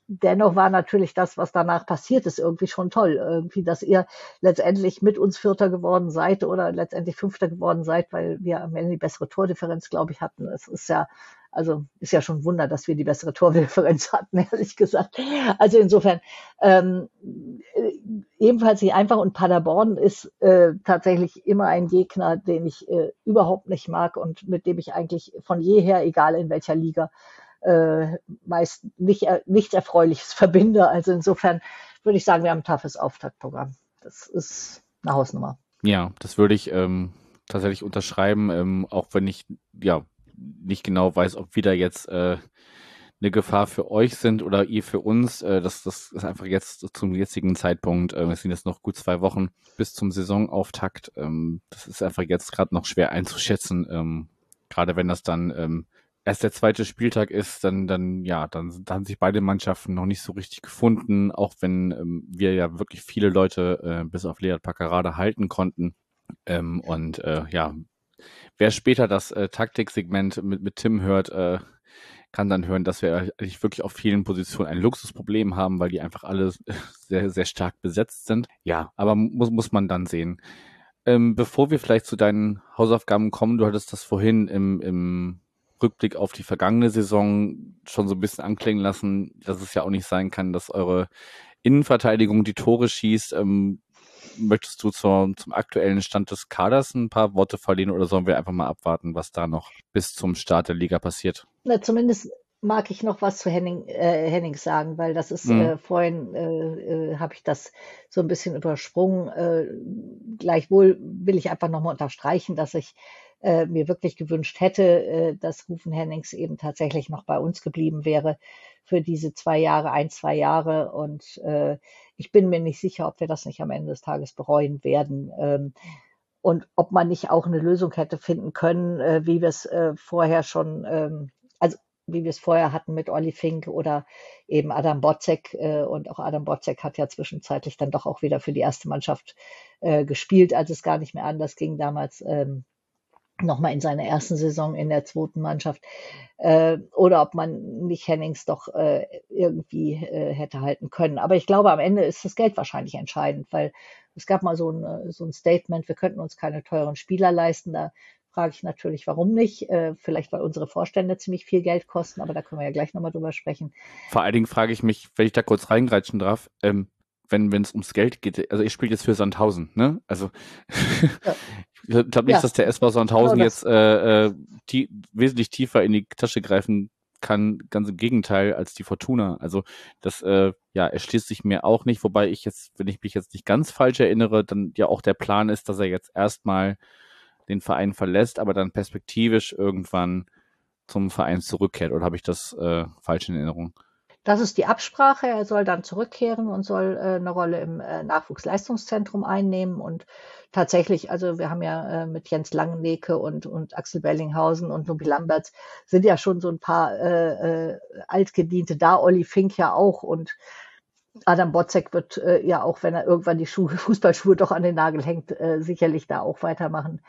dennoch war natürlich das, was danach passiert ist, irgendwie schon toll. Irgendwie, dass ihr letztendlich mit uns Vierter geworden seid oder letztendlich Fünfter geworden seid, weil wir am Ende die bessere Tordifferenz, glaube ich, hatten. Es ist ja also ist ja schon ein Wunder, dass wir die bessere Tordifferenz hatten, ehrlich gesagt. Also insofern ähm, äh, ebenfalls nicht einfach und Paderborn ist äh, tatsächlich immer ein Gegner, den ich äh, überhaupt nicht mag und mit dem ich eigentlich von jeher, egal in welcher Liga, äh, meist nicht, äh, nichts Erfreuliches verbinde. Also insofern würde ich sagen, wir haben ein toughes Auftaktprogramm. Das ist eine Hausnummer. Ja, das würde ich ähm, tatsächlich unterschreiben, ähm, auch wenn ich ja nicht genau weiß, ob wieder jetzt äh, eine Gefahr für euch sind oder ihr für uns. Äh, das, das ist einfach jetzt zum jetzigen Zeitpunkt, äh, es sind jetzt noch gut zwei Wochen bis zum Saisonauftakt. Ähm, das ist einfach jetzt gerade noch schwer einzuschätzen. Ähm, gerade wenn das dann ähm, erst der zweite Spieltag ist, dann, dann, ja, dann, dann haben sich beide Mannschaften noch nicht so richtig gefunden, auch wenn ähm, wir ja wirklich viele Leute äh, bis auf Lead Paccarada halten konnten. Ähm, und äh, ja, wer später das äh, Taktiksegment mit, mit Tim hört, äh, kann dann hören, dass wir eigentlich wirklich auf vielen Positionen ein Luxusproblem haben, weil die einfach alle sehr, sehr stark besetzt sind. Ja, aber muss, muss man dann sehen. Ähm, bevor wir vielleicht zu deinen Hausaufgaben kommen, du hattest das vorhin im, im Rückblick auf die vergangene Saison schon so ein bisschen anklingen lassen, dass es ja auch nicht sein kann, dass eure Innenverteidigung die Tore schießt. Ähm, möchtest du zur, zum aktuellen Stand des Kaders ein paar Worte verlieren oder sollen wir einfach mal abwarten, was da noch bis zum Start der Liga passiert? Na, zumindest mag ich noch was zu Henning, äh, Hennings sagen, weil das ist mhm. äh, vorhin äh, äh, habe ich das so ein bisschen übersprungen. Äh, gleichwohl will ich einfach nochmal unterstreichen, dass ich äh, mir wirklich gewünscht hätte, dass Rufen Hennings eben tatsächlich noch bei uns geblieben wäre für diese zwei Jahre, ein, zwei Jahre. Und äh, ich bin mir nicht sicher, ob wir das nicht am Ende des Tages bereuen werden. Ähm, und ob man nicht auch eine Lösung hätte finden können, äh, wie wir es äh, vorher schon, ähm, also wie wir es vorher hatten mit Olli Fink oder eben Adam Botzek. Äh, und auch Adam Botzek hat ja zwischenzeitlich dann doch auch wieder für die erste Mannschaft äh, gespielt, als es gar nicht mehr anders ging damals. Ähm, nochmal in seiner ersten Saison in der zweiten Mannschaft, äh, oder ob man nicht Hennings doch äh, irgendwie äh, hätte halten können. Aber ich glaube, am Ende ist das Geld wahrscheinlich entscheidend, weil es gab mal so ein, äh, so ein Statement, wir könnten uns keine teuren Spieler leisten. Da frage ich natürlich, warum nicht? Äh, vielleicht, weil unsere Vorstände ziemlich viel Geld kosten, aber da können wir ja gleich nochmal drüber sprechen. Vor allen Dingen frage ich mich, wenn ich da kurz reingreitschen darf, ähm, wenn es ums Geld geht, also ich spiele jetzt für Sandhausen, ne? Also ja. ich glaube nicht, ja. dass der SV Sandhausen genau jetzt äh, äh, tie wesentlich tiefer in die Tasche greifen kann, ganz im Gegenteil, als die Fortuna. Also das äh, ja erschließt sich mir auch nicht, wobei ich jetzt, wenn ich mich jetzt nicht ganz falsch erinnere, dann ja auch der Plan ist, dass er jetzt erstmal den Verein verlässt, aber dann perspektivisch irgendwann zum Verein zurückkehrt. Oder habe ich das äh, falsch in Erinnerung? Das ist die Absprache. Er soll dann zurückkehren und soll äh, eine Rolle im äh, Nachwuchsleistungszentrum einnehmen. Und tatsächlich, also wir haben ja äh, mit Jens Langeneke und, und Axel Bellinghausen und Nubi Lamberts sind ja schon so ein paar äh, äh, Altgediente da. Olli Fink ja auch und Adam Botzek wird äh, ja auch, wenn er irgendwann die Schuhe, Fußballschuhe doch an den Nagel hängt, äh, sicherlich da auch weitermachen.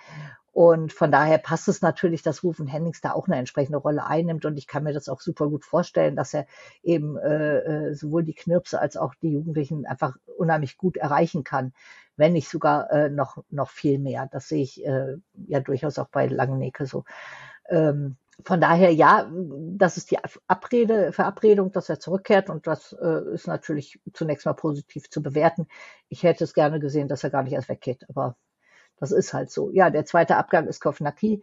Und von daher passt es natürlich, dass Rufen Hennings da auch eine entsprechende Rolle einnimmt. Und ich kann mir das auch super gut vorstellen, dass er eben äh, äh, sowohl die Knirpse als auch die Jugendlichen einfach unheimlich gut erreichen kann, wenn nicht sogar äh, noch, noch viel mehr. Das sehe ich äh, ja durchaus auch bei Langenecke so. Ähm, von daher, ja, das ist die Abrede, Verabredung, dass er zurückkehrt und das äh, ist natürlich zunächst mal positiv zu bewerten. Ich hätte es gerne gesehen, dass er gar nicht erst weggeht, aber das ist halt so. Ja, der zweite Abgang ist Kovnacki.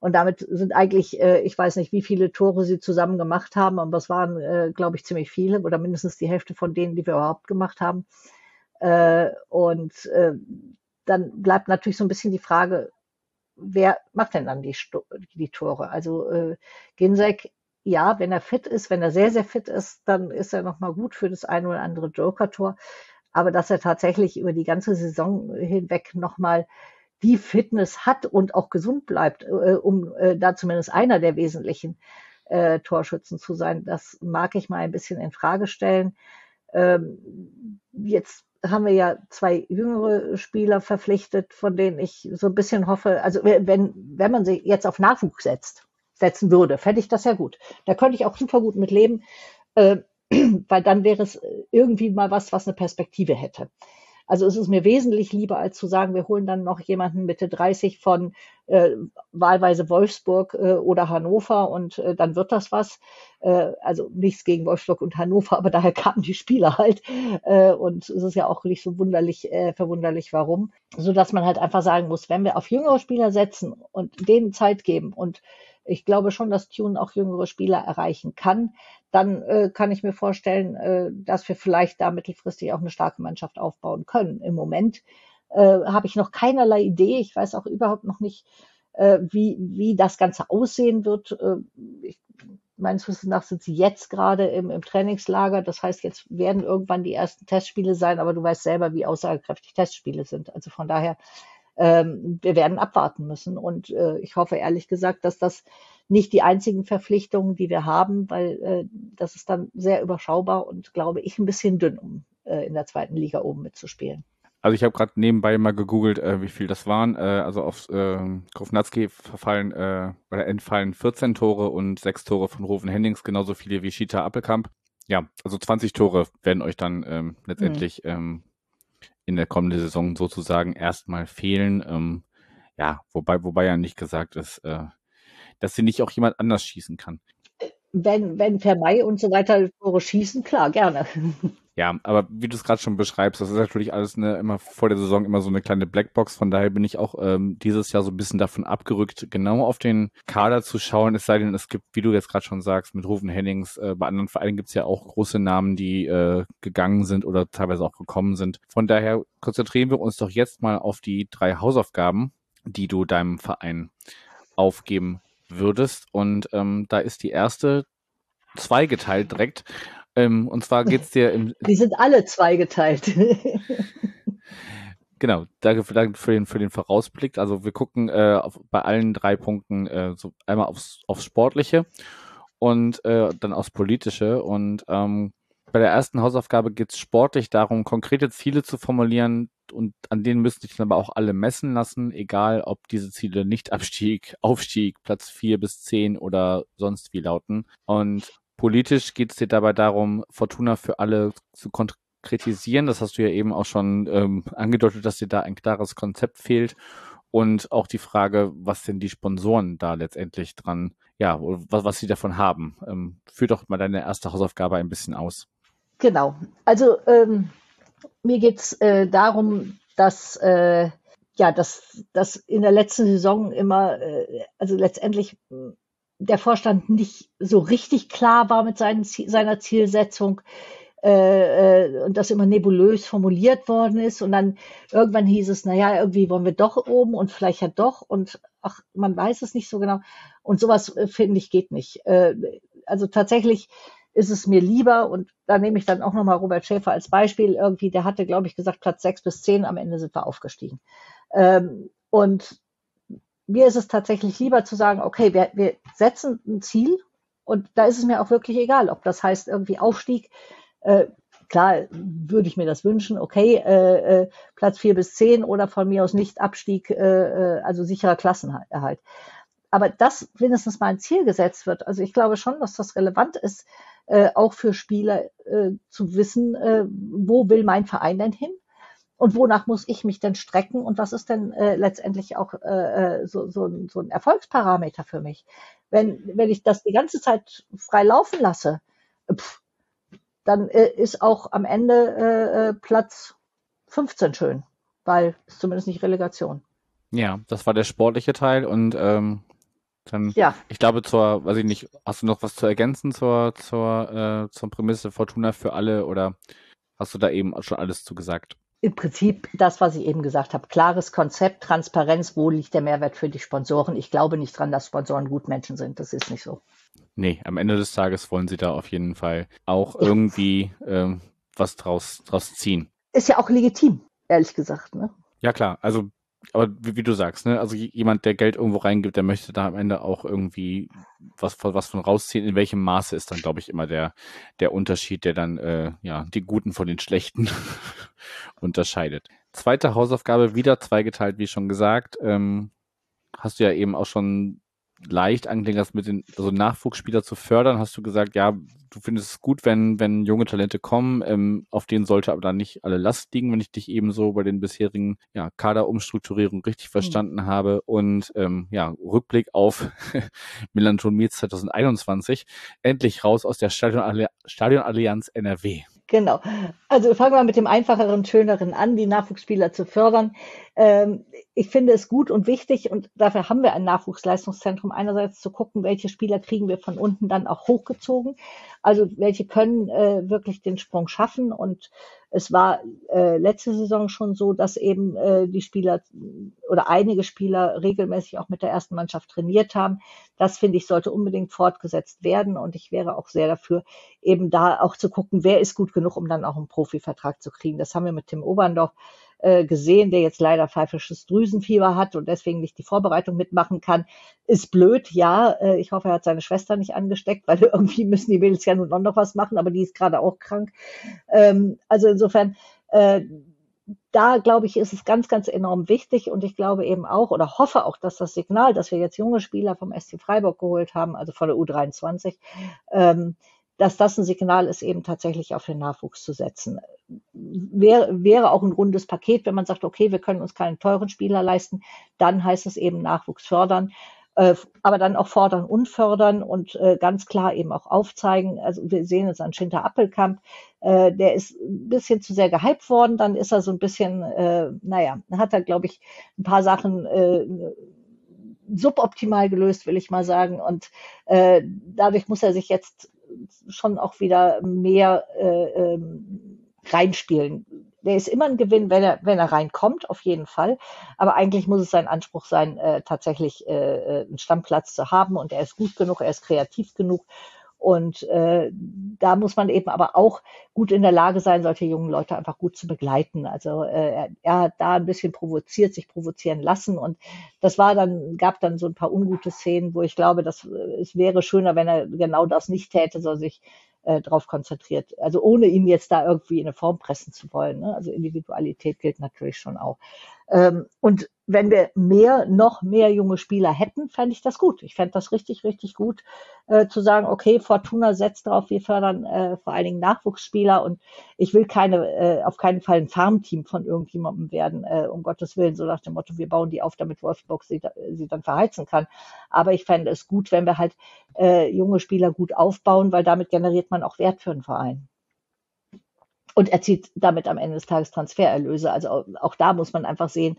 Und damit sind eigentlich, äh, ich weiß nicht, wie viele Tore sie zusammen gemacht haben, aber es waren, äh, glaube ich, ziemlich viele oder mindestens die Hälfte von denen, die wir überhaupt gemacht haben. Äh, und äh, dann bleibt natürlich so ein bisschen die Frage, wer macht denn dann die, die Tore? Also äh, Ginsek, ja, wenn er fit ist, wenn er sehr, sehr fit ist, dann ist er nochmal gut für das ein oder andere Joker-Tor aber dass er tatsächlich über die ganze Saison hinweg nochmal die Fitness hat und auch gesund bleibt, äh, um äh, da zumindest einer der wesentlichen äh, Torschützen zu sein, das mag ich mal ein bisschen in Frage stellen. Ähm, jetzt haben wir ja zwei jüngere Spieler verpflichtet, von denen ich so ein bisschen hoffe, also wenn, wenn man sie jetzt auf Nachwuchs setzt, setzen würde, fände ich das ja gut. Da könnte ich auch super gut mit leben. Äh, weil dann wäre es irgendwie mal was, was eine Perspektive hätte. Also es ist mir wesentlich lieber, als zu sagen, wir holen dann noch jemanden Mitte 30 von äh, wahlweise Wolfsburg äh, oder Hannover und äh, dann wird das was. Äh, also nichts gegen Wolfsburg und Hannover, aber daher kamen die Spieler halt. Äh, und es ist ja auch nicht so wunderlich, äh, verwunderlich, warum. So dass man halt einfach sagen muss, wenn wir auf jüngere Spieler setzen und denen Zeit geben und ich glaube schon, dass Tune auch jüngere Spieler erreichen kann. Dann äh, kann ich mir vorstellen, äh, dass wir vielleicht da mittelfristig auch eine starke Mannschaft aufbauen können. Im Moment äh, habe ich noch keinerlei Idee. Ich weiß auch überhaupt noch nicht, äh, wie, wie das Ganze aussehen wird. Äh, ich, meines Wissens nach sind sie jetzt gerade im, im Trainingslager. Das heißt, jetzt werden irgendwann die ersten Testspiele sein, aber du weißt selber, wie aussagekräftig Testspiele sind. Also von daher ähm, wir werden abwarten müssen. Und äh, ich hoffe ehrlich gesagt, dass das nicht die einzigen Verpflichtungen, die wir haben, weil äh, das ist dann sehr überschaubar und glaube ich ein bisschen dünn, um äh, in der zweiten Liga oben mitzuspielen. Also ich habe gerade nebenbei mal gegoogelt, äh, wie viel das waren. Äh, also auf äh, Krofnatski verfallen äh, oder entfallen 14 Tore und 6 Tore von Rufen Hennings, genauso viele wie Shita Appelkamp. Ja, also 20 Tore werden euch dann ähm, letztendlich mhm. ähm, in der kommenden Saison sozusagen erstmal fehlen. Ähm, ja, wobei, wobei ja nicht gesagt ist, äh, dass sie nicht auch jemand anders schießen kann. Wenn, wenn Vermei und so weiter Tore schießen, klar, gerne. Ja, aber wie du es gerade schon beschreibst, das ist natürlich alles eine, immer vor der Saison immer so eine kleine Blackbox. Von daher bin ich auch ähm, dieses Jahr so ein bisschen davon abgerückt, genau auf den Kader zu schauen. Es sei denn, es gibt, wie du jetzt gerade schon sagst, mit Rufen Hennings, äh, bei anderen Vereinen gibt es ja auch große Namen, die äh, gegangen sind oder teilweise auch gekommen sind. Von daher konzentrieren wir uns doch jetzt mal auf die drei Hausaufgaben, die du deinem Verein aufgeben würdest. Und ähm, da ist die erste zweigeteilt direkt. Ähm, und zwar geht es dir im. Die sind alle zweigeteilt. genau, danke für, danke für, den, für den Vorausblick. Also wir gucken äh, auf, bei allen drei Punkten äh, so einmal aufs, aufs Sportliche und äh, dann aufs Politische. Und ähm, bei der ersten Hausaufgabe geht es sportlich darum, konkrete Ziele zu formulieren, und an denen müssen sich dann aber auch alle messen lassen, egal ob diese Ziele nicht Abstieg, Aufstieg, Platz vier bis zehn oder sonst wie lauten. Und politisch geht es dir dabei darum, Fortuna für alle zu konkretisieren. Das hast du ja eben auch schon ähm, angedeutet, dass dir da ein klares Konzept fehlt. Und auch die Frage, was denn die Sponsoren da letztendlich dran, ja, was, was sie davon haben. Ähm, führ doch mal deine erste Hausaufgabe ein bisschen aus. Genau. Also ähm, mir geht es äh, darum, dass äh, ja, dass, dass in der letzten Saison immer, äh, also letztendlich hm, der Vorstand nicht so richtig klar war mit seinen, seiner Zielsetzung äh, äh, und das immer nebulös formuliert worden ist. Und dann irgendwann hieß es, naja, irgendwie wollen wir doch oben und vielleicht ja doch und ach, man weiß es nicht so genau. Und sowas, äh, finde ich, geht nicht. Äh, also tatsächlich ist es mir lieber, und da nehme ich dann auch nochmal Robert Schäfer als Beispiel, irgendwie, der hatte, glaube ich, gesagt, Platz sechs bis zehn, am Ende sind wir aufgestiegen. Ähm, und mir ist es tatsächlich lieber zu sagen, okay, wir, wir setzen ein Ziel und da ist es mir auch wirklich egal, ob das heißt irgendwie Aufstieg. Äh, klar würde ich mir das wünschen, okay, äh, äh, Platz vier bis zehn oder von mir aus nicht Abstieg, äh, äh also sicherer Klassenerhalt. Aber das wenigstens mal ein Ziel gesetzt wird. Also ich glaube schon, dass das relevant ist, äh, auch für Spieler äh, zu wissen, äh, wo will mein Verein denn hin? Und wonach muss ich mich denn strecken? Und was ist denn äh, letztendlich auch äh, äh, so, so, so ein Erfolgsparameter für mich? Wenn, wenn ich das die ganze Zeit frei laufen lasse, pff, dann äh, ist auch am Ende äh, äh Platz 15 schön, weil es zumindest nicht Relegation. Ja, das war der sportliche Teil und ähm, dann, ja. ich glaube, zur, weiß ich nicht, hast du noch was zu ergänzen zur, zur, äh, zur Prämisse Fortuna für alle oder hast du da eben schon alles zu gesagt? Im Prinzip das, was ich eben gesagt habe. Klares Konzept, Transparenz, wo liegt der Mehrwert für die Sponsoren? Ich glaube nicht dran, dass Sponsoren Gutmenschen sind. Das ist nicht so. Nee, am Ende des Tages wollen sie da auf jeden Fall auch irgendwie ähm, was draus, draus ziehen. Ist ja auch legitim, ehrlich gesagt. Ne? Ja, klar. Also aber wie, wie, du sagst, ne, also jemand, der Geld irgendwo reingibt, der möchte da am Ende auch irgendwie was, was von rausziehen. In welchem Maße ist dann, glaube ich, immer der, der Unterschied, der dann äh, ja die Guten von den Schlechten unterscheidet. Zweite Hausaufgabe, wieder zweigeteilt, wie schon gesagt. Ähm, hast du ja eben auch schon leicht angeklingen hast, mit den also Nachwuchsspieler zu fördern, hast du gesagt, ja, du findest es gut, wenn, wenn junge Talente kommen, ähm, auf denen sollte aber dann nicht alle Last liegen, wenn ich dich eben so bei den bisherigen ja, Kaderumstrukturierungen richtig mhm. verstanden mhm. habe. Und ähm, ja, Rückblick auf Melanton Mietz 2021, endlich raus aus der Stadionallianz NRW. Genau. Also fangen wir mit dem einfacheren, schöneren an, die Nachwuchsspieler zu fördern. Ähm, ich finde es gut und wichtig und dafür haben wir ein Nachwuchsleistungszentrum. Einerseits zu gucken, welche Spieler kriegen wir von unten dann auch hochgezogen. Also welche können äh, wirklich den Sprung schaffen und es war äh, letzte Saison schon so, dass eben äh, die Spieler oder einige Spieler regelmäßig auch mit der ersten Mannschaft trainiert haben. Das finde ich sollte unbedingt fortgesetzt werden und ich wäre auch sehr dafür, eben da auch zu gucken, wer ist gut genug, um dann auch einen Profivertrag zu kriegen. Das haben wir mit Tim Oberndorf äh, gesehen, der jetzt leider pfeifisches Drüsenfieber hat und deswegen nicht die Vorbereitung mitmachen kann. Ist blöd, ja. Äh, ich hoffe, er hat seine Schwester nicht angesteckt, weil irgendwie müssen die Mädels ja nun noch was machen, aber die ist gerade auch krank. Ähm, also insofern, äh, da glaube ich, ist es ganz, ganz enorm wichtig und ich glaube eben auch oder hoffe auch, dass das Signal, dass wir jetzt junge Spieler vom SC Freiburg geholt haben, also von der U23, ähm, dass das ein Signal ist, eben tatsächlich auf den Nachwuchs zu setzen. Wäre, wäre auch ein rundes Paket, wenn man sagt, okay, wir können uns keinen teuren Spieler leisten, dann heißt es eben Nachwuchs fördern, äh, aber dann auch fordern und fördern und äh, ganz klar eben auch aufzeigen. Also wir sehen es an Schinter Appelkamp, äh, der ist ein bisschen zu sehr gehypt worden, dann ist er so ein bisschen, naja, hat er, glaube ich, ein paar Sachen suboptimal gelöst, will ich mal sagen. Und dadurch muss er sich jetzt schon auch wieder mehr äh, ähm, reinspielen. Der ist immer ein Gewinn, wenn er, wenn er reinkommt, auf jeden Fall. Aber eigentlich muss es sein Anspruch sein, äh, tatsächlich äh, äh einen Stammplatz zu haben. Und er ist gut genug, er ist kreativ genug. Und äh, da muss man eben aber auch gut in der Lage sein, solche jungen Leute einfach gut zu begleiten. Also äh, er, hat da ein bisschen provoziert, sich provozieren lassen. Und das war dann, gab dann so ein paar ungute Szenen, wo ich glaube, dass äh, es wäre schöner, wenn er genau das nicht täte, sondern sich äh, drauf konzentriert. Also ohne ihn jetzt da irgendwie in eine Form pressen zu wollen. Ne? Also Individualität gilt natürlich schon auch. Ähm, und wenn wir mehr, noch mehr junge Spieler hätten, fände ich das gut. Ich fände das richtig, richtig gut, äh, zu sagen, okay, Fortuna setzt darauf, wir fördern äh, vor allen Dingen Nachwuchsspieler und ich will keine, äh, auf keinen Fall ein Farmteam von irgendjemandem werden, äh, um Gottes Willen, so nach dem Motto, wir bauen die auf, damit Wolfsburg sie, sie dann verheizen kann. Aber ich fände es gut, wenn wir halt äh, junge Spieler gut aufbauen, weil damit generiert man auch Wert für einen Verein und erzielt damit am Ende des Tages Transfererlöse. Also auch da muss man einfach sehen,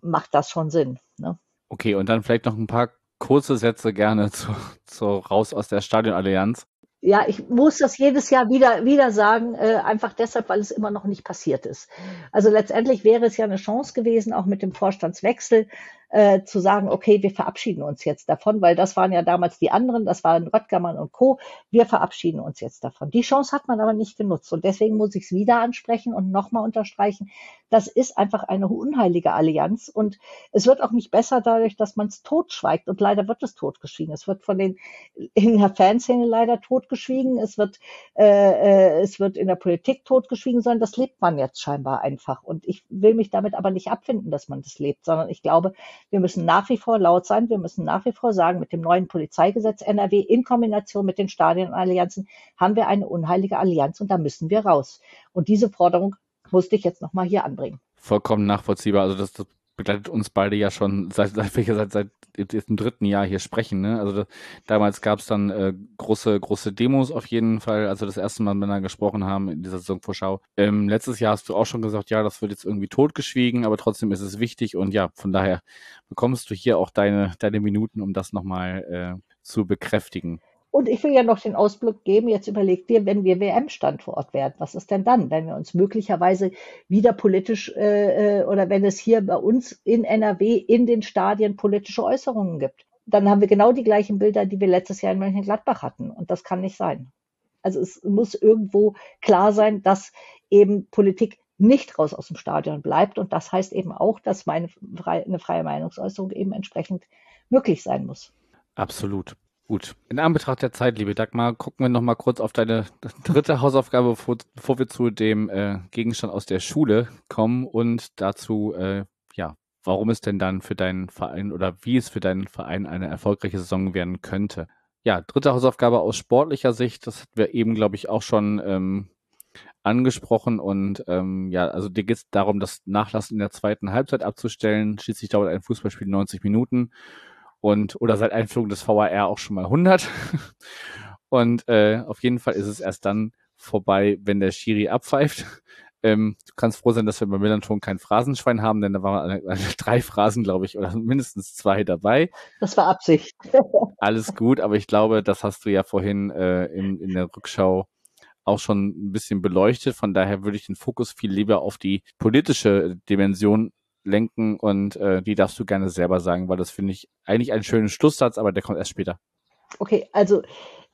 macht das schon Sinn. Ne? Okay, und dann vielleicht noch ein paar kurze Sätze gerne zu, zu raus aus der Stadionallianz. Ja, ich muss das jedes Jahr wieder, wieder sagen, äh, einfach deshalb, weil es immer noch nicht passiert ist. Also letztendlich wäre es ja eine Chance gewesen, auch mit dem Vorstandswechsel, äh, zu sagen, okay, wir verabschieden uns jetzt davon, weil das waren ja damals die anderen, das waren Röttgermann und Co. Wir verabschieden uns jetzt davon. Die Chance hat man aber nicht genutzt und deswegen muss ich es wieder ansprechen und nochmal unterstreichen. Das ist einfach eine unheilige Allianz und es wird auch nicht besser dadurch, dass man es totschweigt und leider wird es totgeschwiegen. Es wird von den in der Fanszene leider totgeschwiegen, es wird äh, äh, es wird in der Politik totgeschwiegen, sondern das lebt man jetzt scheinbar einfach und ich will mich damit aber nicht abfinden, dass man das lebt, sondern ich glaube, wir müssen nach wie vor laut sein. Wir müssen nach wie vor sagen, mit dem neuen Polizeigesetz NRW in Kombination mit den Stadionallianzen haben wir eine unheilige Allianz und da müssen wir raus. Und diese Forderung musste ich jetzt nochmal hier anbringen. Vollkommen nachvollziehbar. Also das, das begleitet uns beide ja schon seit, seit, seit, seit jetzt im dritten Jahr hier sprechen. Ne? Also das, damals gab es dann äh, große, große Demos auf jeden Fall, also das erste Mal miteinander gesprochen haben in dieser Saisonvorschau. Ähm, letztes Jahr hast du auch schon gesagt, ja, das wird jetzt irgendwie totgeschwiegen, aber trotzdem ist es wichtig und ja, von daher bekommst du hier auch deine, deine Minuten, um das nochmal äh, zu bekräftigen. Und ich will ja noch den Ausblick geben, jetzt überlegt dir, wenn wir WM-Standort werden, was ist denn dann, wenn wir uns möglicherweise wieder politisch äh, äh oder wenn es hier bei uns in NRW in den Stadien politische Äußerungen gibt. Dann haben wir genau die gleichen Bilder, die wir letztes Jahr in Mönchengladbach hatten. Und das kann nicht sein. Also es muss irgendwo klar sein, dass eben Politik nicht raus aus dem Stadion bleibt. Und das heißt eben auch, dass meine, eine freie Meinungsäußerung eben entsprechend möglich sein muss. Absolut. Gut, in Anbetracht der Zeit, liebe Dagmar, gucken wir noch mal kurz auf deine dritte Hausaufgabe, bevor, bevor wir zu dem äh, Gegenstand aus der Schule kommen und dazu, äh, ja, warum es denn dann für deinen Verein oder wie es für deinen Verein eine erfolgreiche Saison werden könnte. Ja, dritte Hausaufgabe aus sportlicher Sicht, das hatten wir eben, glaube ich, auch schon ähm, angesprochen und ähm, ja, also dir geht es darum, das Nachlassen in der zweiten Halbzeit abzustellen. Schließlich dauert ein Fußballspiel 90 Minuten und oder seit Einführung des VAR auch schon mal 100. und äh, auf jeden Fall ist es erst dann vorbei, wenn der Schiri abpfeift. Ähm, du kannst froh sein, dass wir bei Millanton kein Phrasenschwein haben, denn da waren eine, eine, drei Phrasen, glaube ich, oder mindestens zwei dabei. Das war Absicht. Alles gut, aber ich glaube, das hast du ja vorhin äh, in, in der Rückschau auch schon ein bisschen beleuchtet. Von daher würde ich den Fokus viel lieber auf die politische Dimension lenken und äh, die darfst du gerne selber sagen, weil das finde ich eigentlich einen schönen Schlusssatz, aber der kommt erst später. Okay, also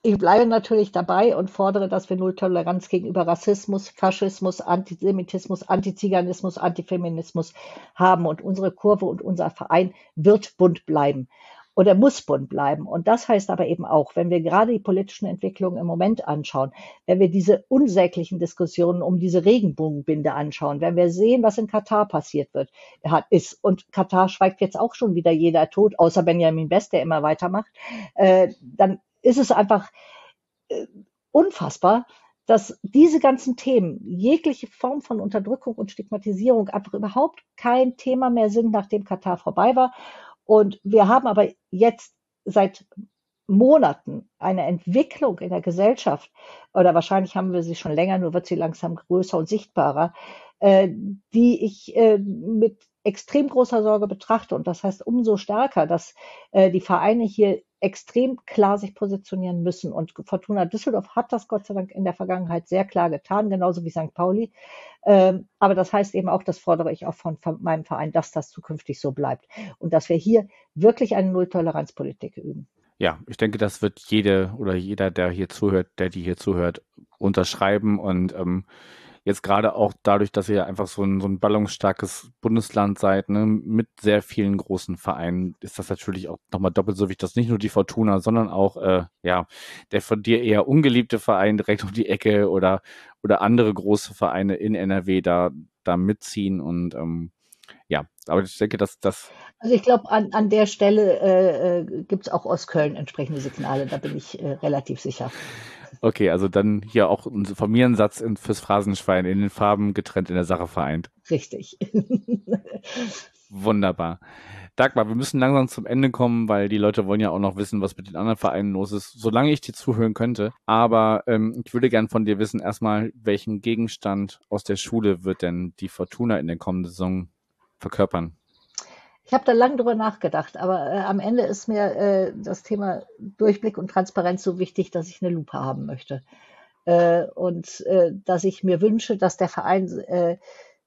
ich bleibe natürlich dabei und fordere, dass wir Null Toleranz gegenüber Rassismus, Faschismus, Antisemitismus, Antiziganismus, Antifeminismus haben und unsere Kurve und unser Verein wird bunt bleiben oder muss bunt bleiben. Und das heißt aber eben auch, wenn wir gerade die politischen Entwicklungen im Moment anschauen, wenn wir diese unsäglichen Diskussionen um diese Regenbogenbinde anschauen, wenn wir sehen, was in Katar passiert wird, hat, ist, und Katar schweigt jetzt auch schon wieder jeder tot, außer Benjamin Best, der immer weitermacht, äh, dann ist es einfach äh, unfassbar, dass diese ganzen Themen, jegliche Form von Unterdrückung und Stigmatisierung einfach überhaupt kein Thema mehr sind, nachdem Katar vorbei war. Und wir haben aber jetzt seit Monaten eine Entwicklung in der Gesellschaft, oder wahrscheinlich haben wir sie schon länger, nur wird sie langsam größer und sichtbarer, äh, die ich äh, mit extrem großer Sorge betrachte. Und das heißt umso stärker, dass äh, die Vereine hier extrem klar sich positionieren müssen. Und Fortuna Düsseldorf hat das Gott sei Dank in der Vergangenheit sehr klar getan, genauso wie St. Pauli. Ähm, aber das heißt eben auch, das fordere ich auch von, von meinem Verein, dass das zukünftig so bleibt und dass wir hier wirklich eine Nulltoleranzpolitik üben. Ja, ich denke, das wird jede oder jeder, der hier zuhört, der die hier zuhört, unterschreiben und ähm, jetzt gerade auch dadurch, dass ihr einfach so ein, so ein ballungsstarkes Bundesland seid, ne, mit sehr vielen großen Vereinen, ist das natürlich auch nochmal doppelt so wichtig, dass nicht nur die Fortuna, sondern auch, äh, ja, der von dir eher ungeliebte Verein direkt um die Ecke oder, oder andere große Vereine in NRW da, da mitziehen und, ähm, ja, aber ich denke, dass das. Also ich glaube, an, an der Stelle äh, äh gibt es auch aus Köln entsprechende Signale, da bin ich äh, relativ sicher. Okay, also dann hier auch ein Familiensatz fürs Phrasenschwein in den Farben getrennt in der Sache vereint. Richtig. Wunderbar. Dagmar, wir müssen langsam zum Ende kommen, weil die Leute wollen ja auch noch wissen, was mit den anderen Vereinen los ist, solange ich dir zuhören könnte. Aber ähm, ich würde gern von dir wissen, erstmal, welchen Gegenstand aus der Schule wird denn die Fortuna in der kommenden Saison verkörpern? Ich habe da lange drüber nachgedacht, aber äh, am Ende ist mir äh, das Thema Durchblick und Transparenz so wichtig, dass ich eine Lupe haben möchte. Äh, und äh, dass ich mir wünsche, dass der Verein äh,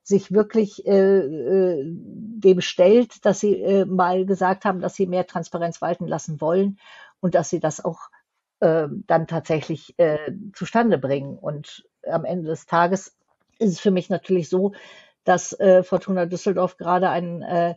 sich wirklich äh, dem stellt, dass sie mal gesagt haben, dass sie mehr Transparenz walten lassen wollen und dass sie das auch dann tatsächlich zustande bringen. Und am Ende des Tages ist es für mich natürlich so, dass äh, Fortuna Düsseldorf gerade einen äh,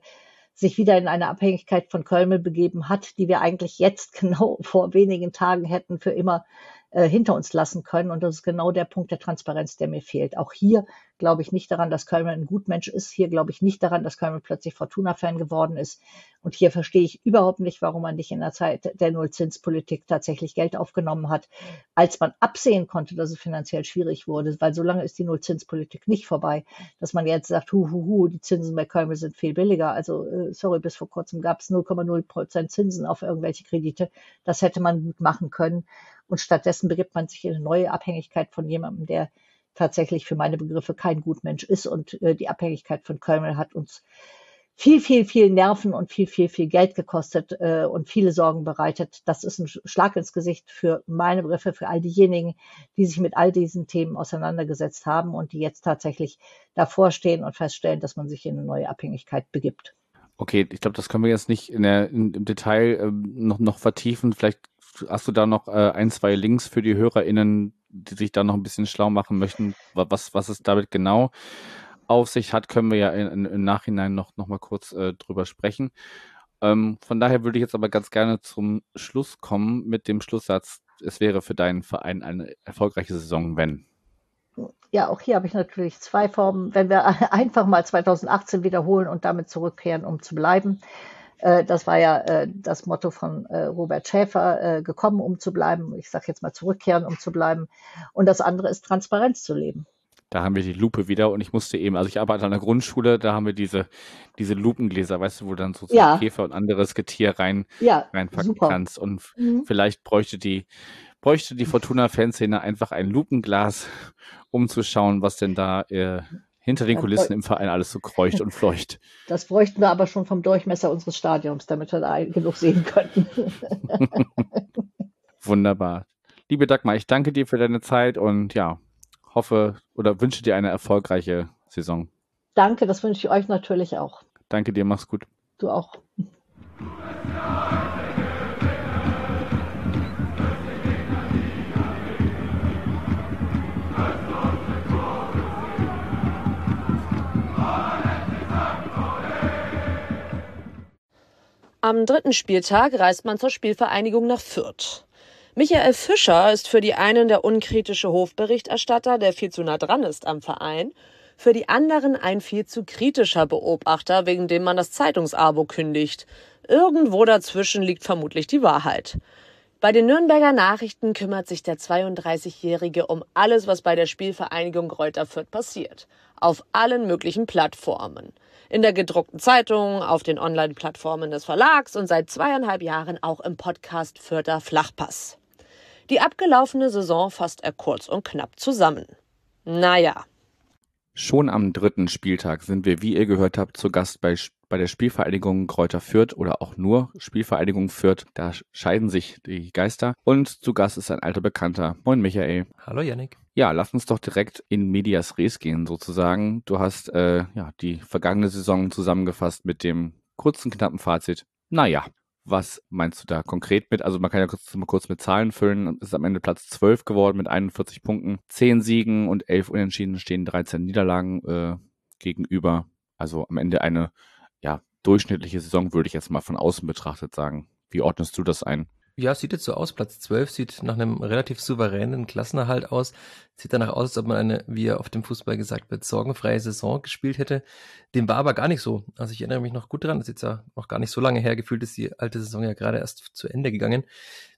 sich wieder in eine Abhängigkeit von Kölmel begeben hat, die wir eigentlich jetzt genau vor wenigen Tagen hätten für immer äh, hinter uns lassen können. Und das ist genau der Punkt der Transparenz, der mir fehlt. Auch hier glaube ich nicht daran, dass Kölmel ein Gutmensch ist. Hier glaube ich nicht daran, dass Kölmel plötzlich Fortuna-Fan geworden ist. Und hier verstehe ich überhaupt nicht, warum man nicht in der Zeit der Nullzinspolitik tatsächlich Geld aufgenommen hat, als man absehen konnte, dass es finanziell schwierig wurde. Weil so lange ist die Nullzinspolitik nicht vorbei, dass man jetzt sagt, hu, hu, hu, die Zinsen bei Kölmel sind viel billiger. Also, äh, sorry, bis vor kurzem gab es 0,0 Prozent Zinsen auf irgendwelche Kredite. Das hätte man gut machen können. Und stattdessen begibt man sich in eine neue Abhängigkeit von jemandem, der tatsächlich für meine Begriffe kein Gutmensch ist. Und äh, die Abhängigkeit von Kölmel hat uns viel, viel, viel Nerven und viel, viel, viel Geld gekostet äh, und viele Sorgen bereitet. Das ist ein Schlag ins Gesicht für meine Begriffe, für all diejenigen, die sich mit all diesen Themen auseinandergesetzt haben und die jetzt tatsächlich davor stehen und feststellen, dass man sich in eine neue Abhängigkeit begibt. Okay, ich glaube, das können wir jetzt nicht der, im Detail äh, noch, noch vertiefen. Vielleicht hast du da noch äh, ein, zwei Links für die HörerInnen, die sich da noch ein bisschen schlau machen möchten, was, was es damit genau auf sich hat, können wir ja in, in, im Nachhinein noch, noch mal kurz äh, drüber sprechen. Ähm, von daher würde ich jetzt aber ganz gerne zum Schluss kommen mit dem Schlusssatz, es wäre für deinen Verein eine erfolgreiche Saison, wenn. Ja, auch hier habe ich natürlich zwei Formen. Wenn wir einfach mal 2018 wiederholen und damit zurückkehren, um zu bleiben, äh, das war ja äh, das Motto von äh, Robert Schäfer, gekommen, um zu bleiben. Ich sage jetzt mal zurückkehren, um zu bleiben. Und das andere ist Transparenz zu leben. Da haben wir die Lupe wieder und ich musste eben, also ich arbeite an der Grundschule, da haben wir diese, diese Lupengläser, weißt du, wo dann so ja. Käfer und anderes Getier rein, ja, reinpacken super. kannst. Und mhm. vielleicht bräuchte die, bräuchte die Fortuna-Fanszene einfach ein Lupenglas, um zu schauen, was denn da äh, hinter den Kulissen im Verein alles so kreucht und fleucht. Das bräuchten wir aber schon vom Durchmesser unseres Stadions, damit wir da genug sehen könnten. Wunderbar. Liebe Dagmar, ich danke dir für deine Zeit und ja, hoffe oder wünsche dir eine erfolgreiche Saison. Danke, das wünsche ich euch natürlich auch. Danke dir, mach's gut. Du auch. Am dritten Spieltag reist man zur Spielvereinigung nach Fürth. Michael Fischer ist für die einen der unkritische Hofberichterstatter, der viel zu nah dran ist am Verein, für die anderen ein viel zu kritischer Beobachter, wegen dem man das Zeitungsabo kündigt. Irgendwo dazwischen liegt vermutlich die Wahrheit. Bei den Nürnberger Nachrichten kümmert sich der 32-Jährige um alles, was bei der Spielvereinigung Kräuter Fürth passiert. Auf allen möglichen Plattformen in der gedruckten Zeitung, auf den Online-Plattformen des Verlags und seit zweieinhalb Jahren auch im Podcast Fürther Flachpass. Die abgelaufene Saison fasst er kurz und knapp zusammen. Naja. Schon am dritten Spieltag sind wir, wie ihr gehört habt, zu Gast bei, bei der Spielvereinigung Kräuter Fürth oder auch nur Spielvereinigung Fürth. Da scheiden sich die Geister. Und zu Gast ist ein alter Bekannter. Moin Michael. Hallo Yannick. Ja, lass uns doch direkt in Medias Res gehen, sozusagen. Du hast äh, ja die vergangene Saison zusammengefasst mit dem kurzen, knappen Fazit. Naja. Was meinst du da konkret mit? Also man kann ja kurz, mal kurz mit Zahlen füllen. Es ist am Ende Platz 12 geworden mit 41 Punkten. 10 Siegen und 11 Unentschieden stehen 13 Niederlagen äh, gegenüber. Also am Ende eine ja, durchschnittliche Saison, würde ich jetzt mal von außen betrachtet sagen. Wie ordnest du das ein? Ja, sieht jetzt so aus. Platz 12 sieht nach einem relativ souveränen Klassenerhalt aus. Sieht danach aus, als ob man eine, wie er auf dem Fußball gesagt wird, sorgenfreie Saison gespielt hätte. Dem war aber gar nicht so. Also ich erinnere mich noch gut dran, das ist jetzt ja noch gar nicht so lange her, gefühlt ist die alte Saison ja gerade erst zu Ende gegangen.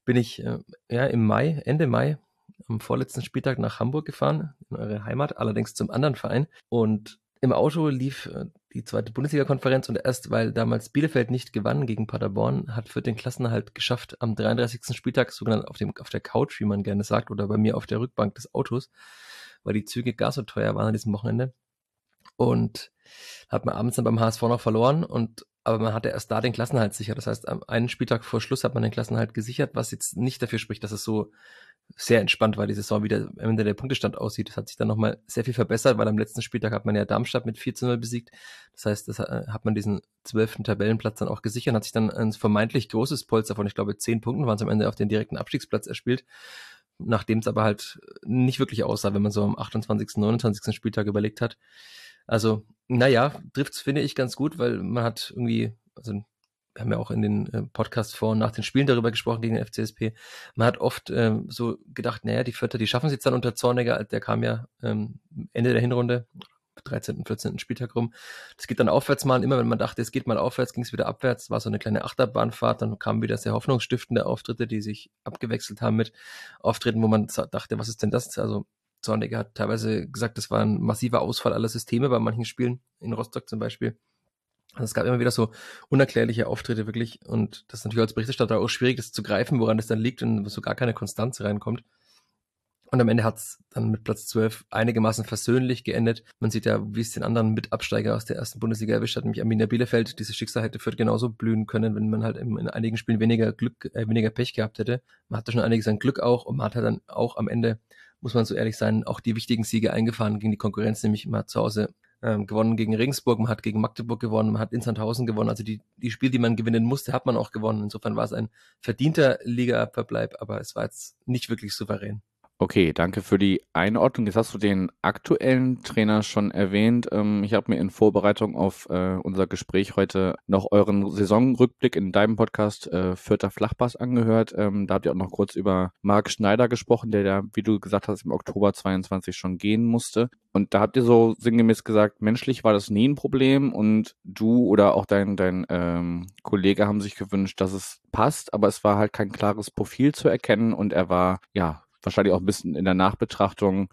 Bin ich äh, ja im Mai, Ende Mai, am vorletzten Spieltag nach Hamburg gefahren, in eure Heimat, allerdings zum anderen Verein. Und im Auto lief äh, die zweite Bundesliga-Konferenz und erst weil damals Bielefeld nicht gewann gegen Paderborn, hat Fürth den Klassenerhalt geschafft am 33. Spieltag, sogar auf, dem, auf der Couch, wie man gerne sagt, oder bei mir auf der Rückbank des Autos, weil die Züge gar so teuer waren an diesem Wochenende. Und hat man abends dann beim HSV noch verloren und aber man hatte erst da den Klassenhalt sicher. Das heißt, am einen Spieltag vor Schluss hat man den Klassenhalt gesichert, was jetzt nicht dafür spricht, dass es so sehr entspannt war, die Saison wieder am Ende der Punktestand aussieht. Das hat sich dann nochmal sehr viel verbessert, weil am letzten Spieltag hat man ja Darmstadt mit 4 zu 0 besiegt. Das heißt, das äh, hat man diesen zwölften Tabellenplatz dann auch gesichert, hat sich dann ein vermeintlich großes Polster von, ich glaube, zehn Punkten waren es am Ende auf den direkten Abstiegsplatz erspielt. Nachdem es aber halt nicht wirklich aussah, wenn man so am 28., 29. Spieltag überlegt hat. Also, naja, trifft's finde ich ganz gut, weil man hat irgendwie, also wir haben ja auch in den äh, Podcasts vor und nach den Spielen darüber gesprochen gegen den FCSP. Man hat oft ähm, so gedacht, naja, die Vierter, die schaffen es jetzt dann unter Zorniger. Der kam ja ähm, Ende der Hinrunde, 13., 14. Spieltag rum. Das geht dann aufwärts mal. Und immer wenn man dachte, es geht mal aufwärts, ging es wieder abwärts. War so eine kleine Achterbahnfahrt. Dann kamen wieder sehr hoffnungsstiftende Auftritte, die sich abgewechselt haben mit Auftritten, wo man dachte, was ist denn das? Also Zorniger hat teilweise gesagt, das war ein massiver Ausfall aller Systeme bei manchen Spielen, in Rostock zum Beispiel. Also es gab immer wieder so unerklärliche Auftritte wirklich und das ist natürlich als Berichterstatter auch schwierig, das zu greifen, woran das dann liegt und so gar keine Konstanz reinkommt. Und am Ende hat es dann mit Platz 12 einigermaßen versöhnlich geendet. Man sieht ja, wie es den anderen Mitabsteiger aus der ersten Bundesliga erwischt hat, nämlich Arminia Bielefeld. Dieses Schicksal hätte Fürth genauso blühen können, wenn man halt in, in einigen Spielen weniger Glück, äh, weniger Pech gehabt hätte. Man hatte schon einiges an Glück auch und man hat halt dann auch am Ende, muss man so ehrlich sein, auch die wichtigen Siege eingefahren gegen die Konkurrenz, nämlich man hat zu Hause ähm, gewonnen gegen Regensburg, man hat gegen Magdeburg gewonnen, man hat in Sandhausen gewonnen. Also die, die Spiele, die man gewinnen musste, hat man auch gewonnen. Insofern war es ein verdienter Liga-Verbleib, aber es war jetzt nicht wirklich souverän. Okay, danke für die Einordnung. Jetzt hast du den aktuellen Trainer schon erwähnt. Ähm, ich habe mir in Vorbereitung auf äh, unser Gespräch heute noch euren Saisonrückblick in deinem Podcast äh, Vierter Flachpass angehört. Ähm, da habt ihr auch noch kurz über Marc Schneider gesprochen, der ja, wie du gesagt hast, im Oktober 22 schon gehen musste. Und da habt ihr so sinngemäß gesagt, menschlich war das nie ein Problem und du oder auch dein, dein ähm, Kollege haben sich gewünscht, dass es passt, aber es war halt kein klares Profil zu erkennen und er war, ja, wahrscheinlich auch ein bisschen in der Nachbetrachtung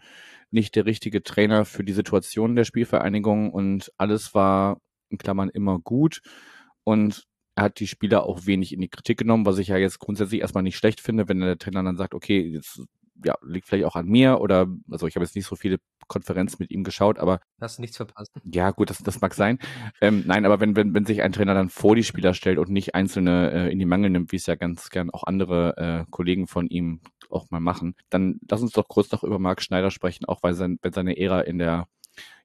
nicht der richtige Trainer für die Situation der Spielvereinigung und alles war in Klammern immer gut und er hat die Spieler auch wenig in die Kritik genommen, was ich ja jetzt grundsätzlich erstmal nicht schlecht finde, wenn der Trainer dann sagt, okay, jetzt ja, liegt vielleicht auch an mir oder, also ich habe jetzt nicht so viele Konferenzen mit ihm geschaut, aber. Hast du nichts verpasst? Ja, gut, das, das mag sein. ähm, nein, aber wenn, wenn, wenn sich ein Trainer dann vor die Spieler stellt und nicht einzelne äh, in die Mangel nimmt, wie es ja ganz gern auch andere äh, Kollegen von ihm auch mal machen, dann lass uns doch kurz noch über Marc Schneider sprechen, auch weil sein, wenn seine Ära in der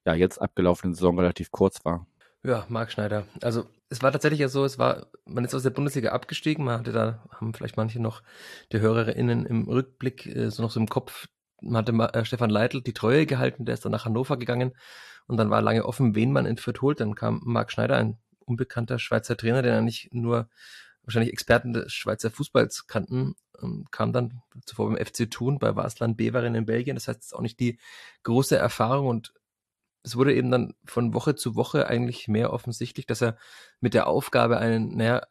ja jetzt abgelaufenen Saison relativ kurz war. Ja, Marc Schneider. Also es war tatsächlich ja so, es war, man ist aus der Bundesliga abgestiegen, man hatte da, haben vielleicht manche noch die HörerInnen im Rückblick äh, so noch so im Kopf, man hatte äh, Stefan Leitl die Treue gehalten, der ist dann nach Hannover gegangen und dann war lange offen, wen man in Fürth holt. Dann kam Marc Schneider, ein unbekannter Schweizer Trainer, der nicht nur wahrscheinlich Experten des Schweizer Fußballs kannten, ähm, kam dann zuvor beim FC Thun bei Wasland Beveren in Belgien. Das heißt, es ist auch nicht die große Erfahrung und es wurde eben dann von Woche zu Woche eigentlich mehr offensichtlich, dass er mit der Aufgabe einen, naja,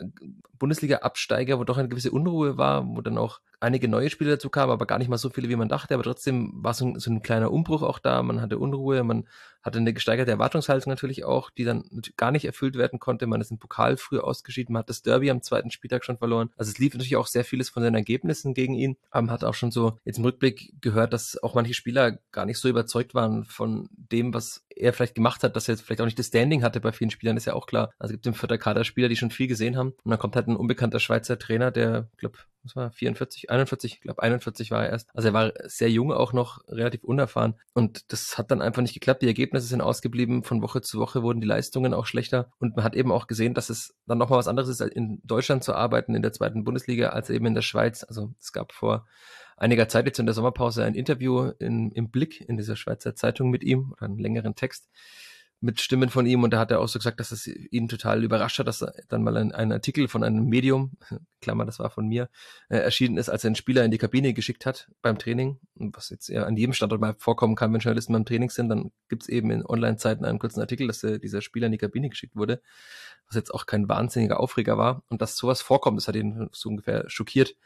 Bundesliga-Absteiger, wo doch eine gewisse Unruhe war, wo dann auch einige neue Spieler dazu kamen, aber gar nicht mal so viele, wie man dachte. Aber trotzdem war so ein, so ein kleiner Umbruch auch da. Man hatte Unruhe, man hatte eine gesteigerte Erwartungshaltung natürlich auch, die dann gar nicht erfüllt werden konnte. Man ist im Pokal früh ausgeschieden, man hat das Derby am zweiten Spieltag schon verloren. Also es lief natürlich auch sehr vieles von seinen Ergebnissen gegen ihn. Man hat auch schon so jetzt im Rückblick gehört, dass auch manche Spieler gar nicht so überzeugt waren von dem, was er vielleicht gemacht hat, dass er jetzt vielleicht auch nicht das Standing hatte bei vielen Spielern, ist ja auch klar. Also es gibt im vierter Kader Spieler, die schon viel gesehen haben. Und dann kommt halt ein unbekannter Schweizer Trainer, der, glaube was war 44, 41, ich glaube 41 war er erst. Also er war sehr jung, auch noch relativ unerfahren. Und das hat dann einfach nicht geklappt. Die Ergebnisse sind ausgeblieben. Von Woche zu Woche wurden die Leistungen auch schlechter. Und man hat eben auch gesehen, dass es dann nochmal was anderes ist, in Deutschland zu arbeiten, in der zweiten Bundesliga, als eben in der Schweiz. Also es gab vor einiger Zeit jetzt in der Sommerpause ein Interview in, im Blick in dieser Schweizer Zeitung mit ihm oder einen längeren Text mit Stimmen von ihm und da hat er auch so gesagt, dass es ihn total überrascht hat, dass dann mal ein, ein Artikel von einem Medium, Klammer, das war von mir, äh, erschienen ist, als er einen Spieler in die Kabine geschickt hat beim Training, was jetzt eher an jedem Standort mal vorkommen kann, wenn Journalisten beim Training sind, dann gibt's eben in Online-Zeiten einen kurzen Artikel, dass der, dieser Spieler in die Kabine geschickt wurde, was jetzt auch kein wahnsinniger Aufreger war und dass sowas vorkommt, das hat ihn so ungefähr schockiert.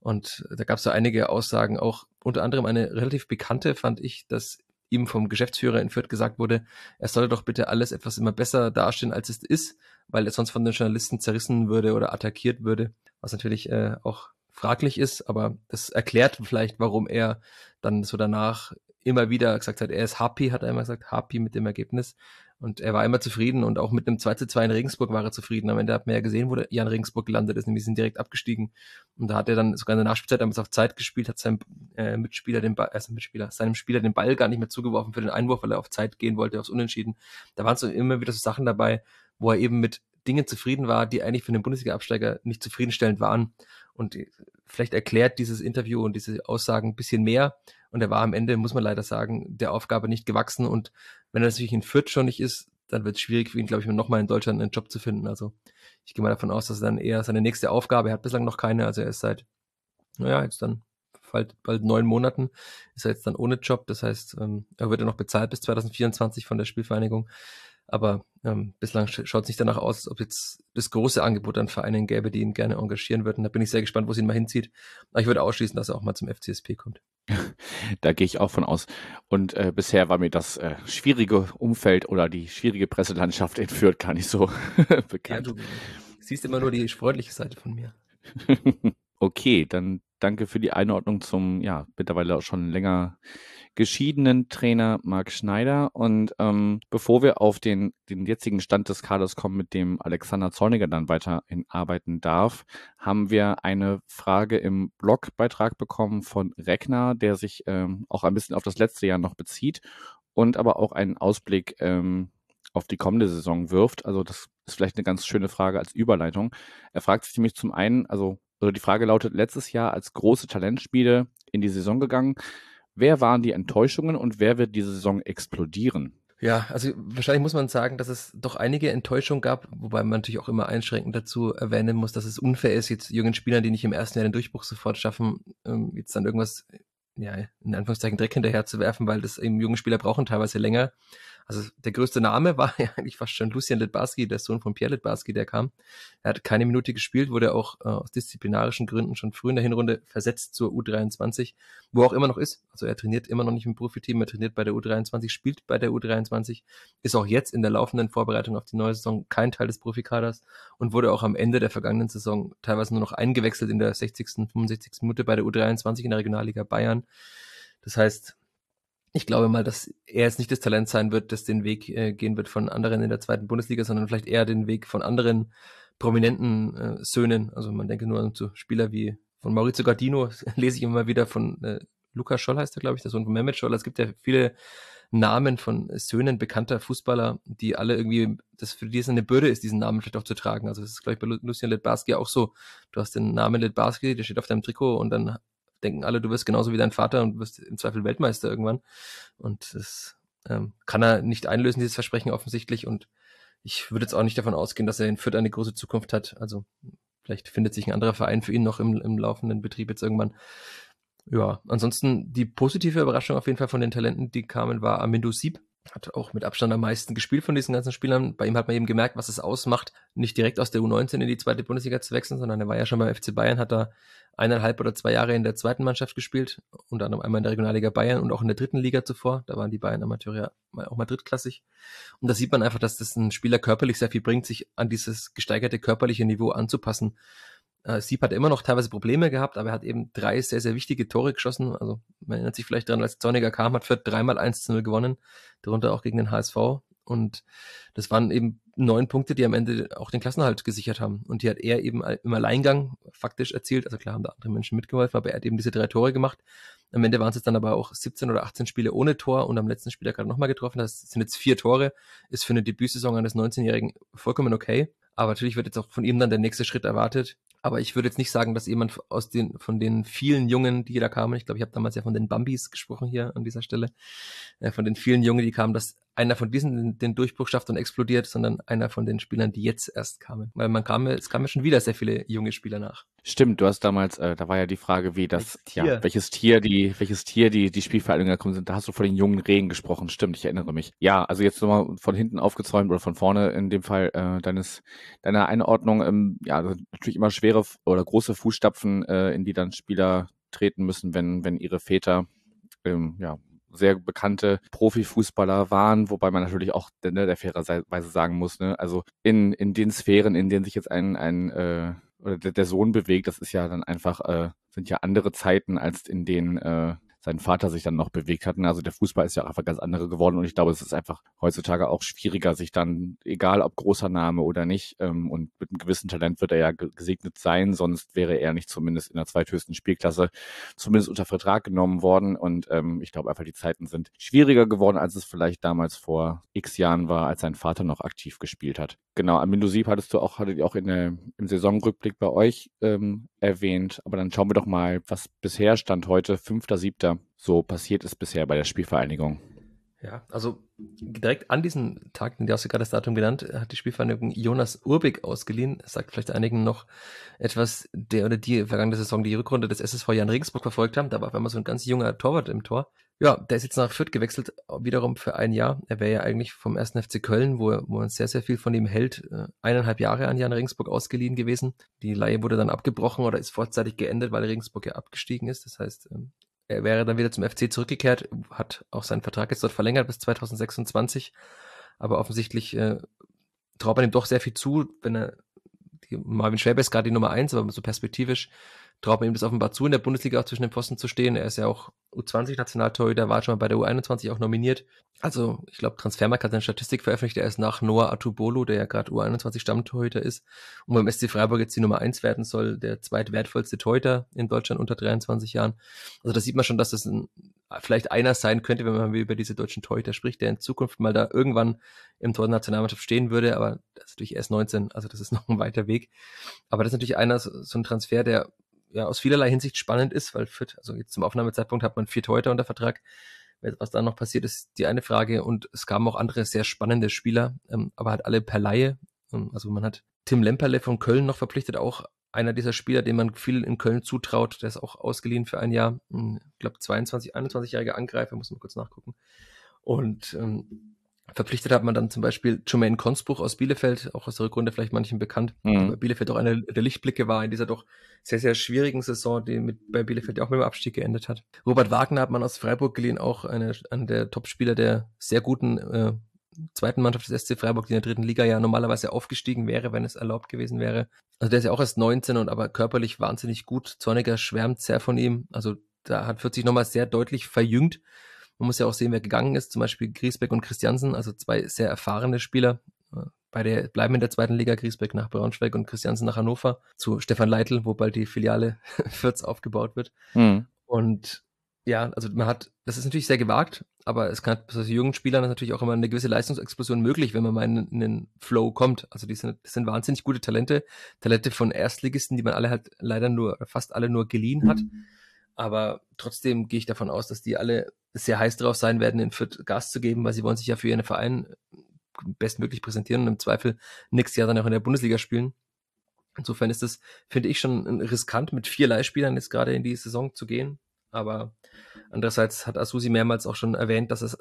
Und da gab es so einige Aussagen, auch unter anderem eine relativ bekannte, fand ich, dass ihm vom Geschäftsführer in Fürth gesagt wurde, er solle doch bitte alles etwas immer besser dastehen, als es ist, weil er sonst von den Journalisten zerrissen würde oder attackiert würde, was natürlich äh, auch fraglich ist, aber das erklärt vielleicht, warum er dann so danach immer wieder gesagt hat, er ist happy, hat er immer gesagt, happy mit dem Ergebnis. Und er war immer zufrieden und auch mit einem 2 zu 2 in Regensburg war er zufrieden. Am Ende hat man ja gesehen, wo der Jan Regensburg gelandet ist, nämlich sind direkt abgestiegen. Und da hat er dann sogar in der Nachspielzeit damals auf Zeit gespielt, hat seinem äh, Mitspieler den Ball, also Mitspieler, seinem Spieler den Ball gar nicht mehr zugeworfen für den Einwurf, weil er auf Zeit gehen wollte, aufs Unentschieden. Da waren so immer wieder so Sachen dabei, wo er eben mit Dingen zufrieden war, die eigentlich für den Bundesliga-Absteiger nicht zufriedenstellend waren. Und vielleicht erklärt dieses Interview und diese Aussagen ein bisschen mehr. Und er war am Ende, muss man leider sagen, der Aufgabe nicht gewachsen. Und wenn er natürlich in Fürth schon nicht ist, dann wird es schwierig für ihn, glaube ich, nochmal in Deutschland einen Job zu finden. Also ich gehe mal davon aus, dass er dann eher seine nächste Aufgabe, er hat bislang noch keine, also er ist seit, naja, jetzt dann bald, bald neun Monaten, ist er jetzt dann ohne Job. Das heißt, ähm, er wird ja noch bezahlt bis 2024 von der Spielvereinigung. Aber ähm, bislang schaut es nicht danach aus, ob jetzt das große Angebot an Vereinen gäbe, die ihn gerne engagieren würden. Da bin ich sehr gespannt, wo es ihn mal hinzieht. Aber ich würde ausschließen, dass er auch mal zum FCSP kommt. Da gehe ich auch von aus. Und äh, bisher war mir das äh, schwierige Umfeld oder die schwierige Presselandschaft in Fürth gar nicht so bekannt. Ja, du siehst immer nur die freundliche Seite von mir. okay, dann danke für die Einordnung zum, ja, mittlerweile auch schon länger geschiedenen Trainer Marc Schneider. Und ähm, bevor wir auf den, den jetzigen Stand des Kaders kommen, mit dem Alexander Zorniger dann weiterhin arbeiten darf, haben wir eine Frage im Blogbeitrag bekommen von Regner, der sich ähm, auch ein bisschen auf das letzte Jahr noch bezieht und aber auch einen Ausblick ähm, auf die kommende Saison wirft. Also das ist vielleicht eine ganz schöne Frage als Überleitung. Er fragt sich nämlich zum einen, also, also die Frage lautet, letztes Jahr als große Talentspiele in die Saison gegangen. Wer waren die Enttäuschungen und wer wird diese Saison explodieren? Ja, also wahrscheinlich muss man sagen, dass es doch einige Enttäuschungen gab, wobei man natürlich auch immer einschränkend dazu erwähnen muss, dass es unfair ist, jetzt jungen Spielern, die nicht im ersten Jahr den Durchbruch sofort schaffen, ähm, jetzt dann irgendwas, ja, in Anführungszeichen Dreck hinterher zu werfen, weil das eben junge Spieler brauchen teilweise länger. Also der größte Name war ja eigentlich fast schon Lucian Litbarski, der Sohn von Pierre Litbarski, der kam. Er hat keine Minute gespielt, wurde auch äh, aus disziplinarischen Gründen schon früh in der Hinrunde versetzt zur U23, wo auch immer noch ist. Also er trainiert immer noch nicht im Profiteam, er trainiert bei der U23, spielt bei der U23, ist auch jetzt in der laufenden Vorbereitung auf die neue Saison kein Teil des Profikaders und wurde auch am Ende der vergangenen Saison teilweise nur noch eingewechselt in der 60., 65. Minute bei der U23 in der Regionalliga Bayern. Das heißt, ich glaube mal, dass er jetzt nicht das Talent sein wird, das den Weg äh, gehen wird von anderen in der zweiten Bundesliga, sondern vielleicht eher den Weg von anderen prominenten äh, Söhnen. Also man denke nur an so Spieler wie von Maurizio Gardino, lese ich immer wieder von äh, Lukas Scholl heißt er, glaube ich, der Sohn von Mehmet Scholl. Es gibt ja viele Namen von Söhnen bekannter Fußballer, die alle irgendwie, das für die es eine Bürde ist, diesen Namen vielleicht auch zu tragen. Also das ist, glaube ich, bei Lucian Litbarski auch so. Du hast den Namen Litbarski, der steht auf deinem Trikot und dann denken alle, du wirst genauso wie dein Vater und wirst im Zweifel Weltmeister irgendwann. Und das ähm, kann er nicht einlösen, dieses Versprechen offensichtlich. Und ich würde jetzt auch nicht davon ausgehen, dass er in Fürth eine große Zukunft hat. Also vielleicht findet sich ein anderer Verein für ihn noch im, im laufenden Betrieb jetzt irgendwann. Ja, ansonsten die positive Überraschung auf jeden Fall von den Talenten, die kamen, war Amindo Sieb, hat auch mit Abstand am meisten gespielt von diesen ganzen Spielern. Bei ihm hat man eben gemerkt, was es ausmacht, nicht direkt aus der U19 in die zweite Bundesliga zu wechseln, sondern er war ja schon beim FC Bayern, hat da eineinhalb oder zwei Jahre in der zweiten Mannschaft gespielt, unter anderem einmal in der Regionalliga Bayern und auch in der dritten Liga zuvor. Da waren die Bayern Amateure ja auch mal drittklassig. Und da sieht man einfach, dass das ein Spieler körperlich sehr viel bringt, sich an dieses gesteigerte körperliche Niveau anzupassen. Äh, Sieb hat immer noch teilweise Probleme gehabt, aber er hat eben drei sehr, sehr wichtige Tore geschossen. Also man erinnert sich vielleicht daran, als Zorniger kam, hat Fürth dreimal 1 zu 0 gewonnen, darunter auch gegen den HSV. Und das waren eben neun Punkte, die am Ende auch den Klassenhalt gesichert haben. Und die hat er eben im Alleingang faktisch erzielt. Also klar haben da andere Menschen mitgeholfen, aber er hat eben diese drei Tore gemacht. Am Ende waren es dann aber auch 17 oder 18 Spiele ohne Tor und am letzten Spiel hat er gerade nochmal getroffen. Das sind jetzt vier Tore. Ist für eine Debütsaison eines 19-Jährigen vollkommen okay. Aber natürlich wird jetzt auch von ihm dann der nächste Schritt erwartet. Aber ich würde jetzt nicht sagen, dass jemand aus den, von den vielen Jungen, die da kamen, ich glaube, ich habe damals ja von den Bambis gesprochen hier an dieser Stelle, äh, von den vielen Jungen, die kamen, dass einer von diesen den Durchbruch schafft und explodiert, sondern einer von den Spielern, die jetzt erst kamen. Weil man kam, es kamen schon wieder sehr viele junge Spieler nach. Stimmt, du hast damals, äh, da war ja die Frage, wie das, welches Tier, ja, welches Tier die, welches Tier die, die Spielvereinigung gekommen sind. Da hast du von den jungen Rehen gesprochen. Stimmt, ich erinnere mich. Ja, also jetzt nochmal von hinten aufgezäumt oder von vorne in dem Fall äh, deines, deiner Einordnung. Ähm, ja, natürlich immer schwere oder große Fußstapfen, äh, in die dann Spieler treten müssen, wenn, wenn ihre Väter ähm, ja, sehr bekannte Profifußballer waren, wobei man natürlich auch ne, der fairerweise sagen muss, ne, also in, in den Sphären, in denen sich jetzt ein, ein äh, oder der, der Sohn bewegt, das ist ja dann einfach, äh, sind ja andere Zeiten, als in denen äh, sein Vater sich dann noch bewegt hatten. Also der Fußball ist ja auch einfach ganz andere geworden und ich glaube, es ist einfach heutzutage auch schwieriger, sich dann, egal ob großer Name oder nicht, ähm, und mit einem gewissen Talent wird er ja gesegnet sein, sonst wäre er nicht zumindest in der zweithöchsten Spielklasse zumindest unter Vertrag genommen worden. Und ähm, ich glaube einfach, die Zeiten sind schwieriger geworden, als es vielleicht damals vor x Jahren war, als sein Vater noch aktiv gespielt hat. Genau, Amindo Sieb hattest du auch, hattet ihr auch in der, im Saisonrückblick bei euch ähm, erwähnt. Aber dann schauen wir doch mal, was bisher stand heute, 5.7 so passiert ist bisher bei der Spielvereinigung. Ja, also direkt an diesem Tag, den du hast ja gerade das Datum genannt, hat die Spielvereinigung Jonas Urbig ausgeliehen. Das sagt vielleicht einigen noch etwas, der oder die vergangene Saison die Rückrunde des SSV Jan Regensburg verfolgt haben. Da war auf einmal so ein ganz junger Torwart im Tor. Ja, der ist jetzt nach Fürth gewechselt, wiederum für ein Jahr. Er wäre ja eigentlich vom 1. FC Köln, wo, wo man sehr, sehr viel von ihm hält, äh, eineinhalb Jahre an Jan Regensburg ausgeliehen gewesen. Die Laie wurde dann abgebrochen oder ist vorzeitig geendet, weil Regensburg ja abgestiegen ist. Das heißt, ähm, er wäre dann wieder zum FC zurückgekehrt, hat auch seinen Vertrag jetzt dort verlängert bis 2026. Aber offensichtlich äh, traut man ihm doch sehr viel zu, wenn er die, Marvin Schwäbe ist gerade die Nummer eins, aber so perspektivisch traut man ihm das offenbar zu, in der Bundesliga auch zwischen den Pfosten zu stehen. Er ist ja auch U20-Nationaltorhüter, war schon mal bei der U21 auch nominiert. Also, ich glaube, Transfermarkt hat eine Statistik veröffentlicht. Er ist nach Noah Atubolo, der ja gerade U21-Stammtorhüter ist und beim SC Freiburg jetzt die Nummer eins werden soll, der zweitwertvollste Torhüter in Deutschland unter 23 Jahren. Also, da sieht man schon, dass das ein, vielleicht einer sein könnte, wenn man über diese deutschen Torhüter spricht, der in Zukunft mal da irgendwann im Tor der Nationalmannschaft stehen würde. Aber das ist natürlich erst 19, also das ist noch ein weiter Weg. Aber das ist natürlich einer, so ein Transfer, der ja aus vielerlei Hinsicht spannend ist, weil Fürth, also jetzt zum Aufnahmezeitpunkt hat man vier Torhüter unter Vertrag. Was da noch passiert, ist die eine Frage. Und es kamen auch andere sehr spannende Spieler, ähm, aber halt alle per Laie. Ähm, also man hat Tim Lemperle von Köln noch verpflichtet, auch einer dieser Spieler, dem man viel in Köln zutraut. Der ist auch ausgeliehen für ein Jahr. Ich glaube, 22, 21-jähriger Angreifer, muss man kurz nachgucken. Und ähm, Verpflichtet hat man dann zum Beispiel Jermaine Consbruch aus Bielefeld, auch aus der Rückrunde vielleicht manchen bekannt. Mhm. Bielefeld auch einer der Lichtblicke war in dieser doch sehr, sehr schwierigen Saison, die mit, bei Bielefeld ja auch mit dem Abstieg geendet hat. Robert Wagner hat man aus Freiburg geliehen, auch eine, einer der Topspieler der sehr guten äh, zweiten Mannschaft des SC Freiburg, die in der dritten Liga ja normalerweise aufgestiegen wäre, wenn es erlaubt gewesen wäre. Also der ist ja auch erst 19 und aber körperlich wahnsinnig gut. Zorniger schwärmt sehr von ihm. Also da hat 40 nochmal sehr deutlich verjüngt. Man muss ja auch sehen, wer gegangen ist, zum Beispiel Griesbeck und Christiansen, also zwei sehr erfahrene Spieler. Beide bleiben in der zweiten Liga, Griesbeck nach Braunschweig und Christiansen nach Hannover, zu Stefan Leitl, wo bald die Filiale Fürth aufgebaut wird. Mhm. Und ja, also man hat, das ist natürlich sehr gewagt, aber es kann bei so jungen Spielern natürlich auch immer eine gewisse Leistungsexplosion möglich, wenn man mal in, in den Flow kommt. Also die sind, das sind wahnsinnig gute Talente, Talente von Erstligisten, die man alle halt leider nur, fast alle nur geliehen hat. Mhm. Aber trotzdem gehe ich davon aus, dass die alle sehr heiß drauf sein werden, in Fürth Gas zu geben, weil sie wollen sich ja für ihren Verein bestmöglich präsentieren und im Zweifel nächstes Jahr dann auch in der Bundesliga spielen. Insofern ist es, finde ich, schon riskant, mit vier Leihspielern jetzt gerade in die Saison zu gehen. Aber andererseits hat Asusi mehrmals auch schon erwähnt, dass es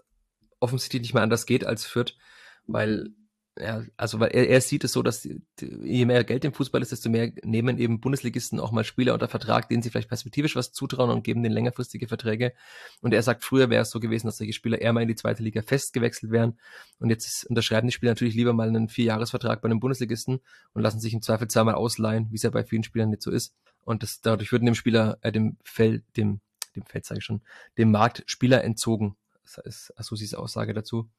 offensichtlich nicht mehr anders geht als Fürth, weil Ja, also weil er, er sieht es so, dass je mehr Geld im Fußball ist, desto mehr nehmen eben Bundesligisten auch mal Spieler unter Vertrag, denen sie vielleicht perspektivisch was zutrauen und geben denen längerfristige Verträge. Und er sagt, früher wäre es so gewesen, dass solche Spieler eher mal in die zweite Liga festgewechselt wären. Und jetzt unterschreiben die Spieler natürlich lieber mal einen Vierjahresvertrag bei einem Bundesligisten und lassen sich im Zweifel zweimal ausleihen, wie es ja bei vielen Spielern nicht so ist. Und das, dadurch würden dem Spieler, äh, dem Feld, dem, dem Feld sage ich schon, dem Markt Spieler entzogen. Das ist Assusis Aussage dazu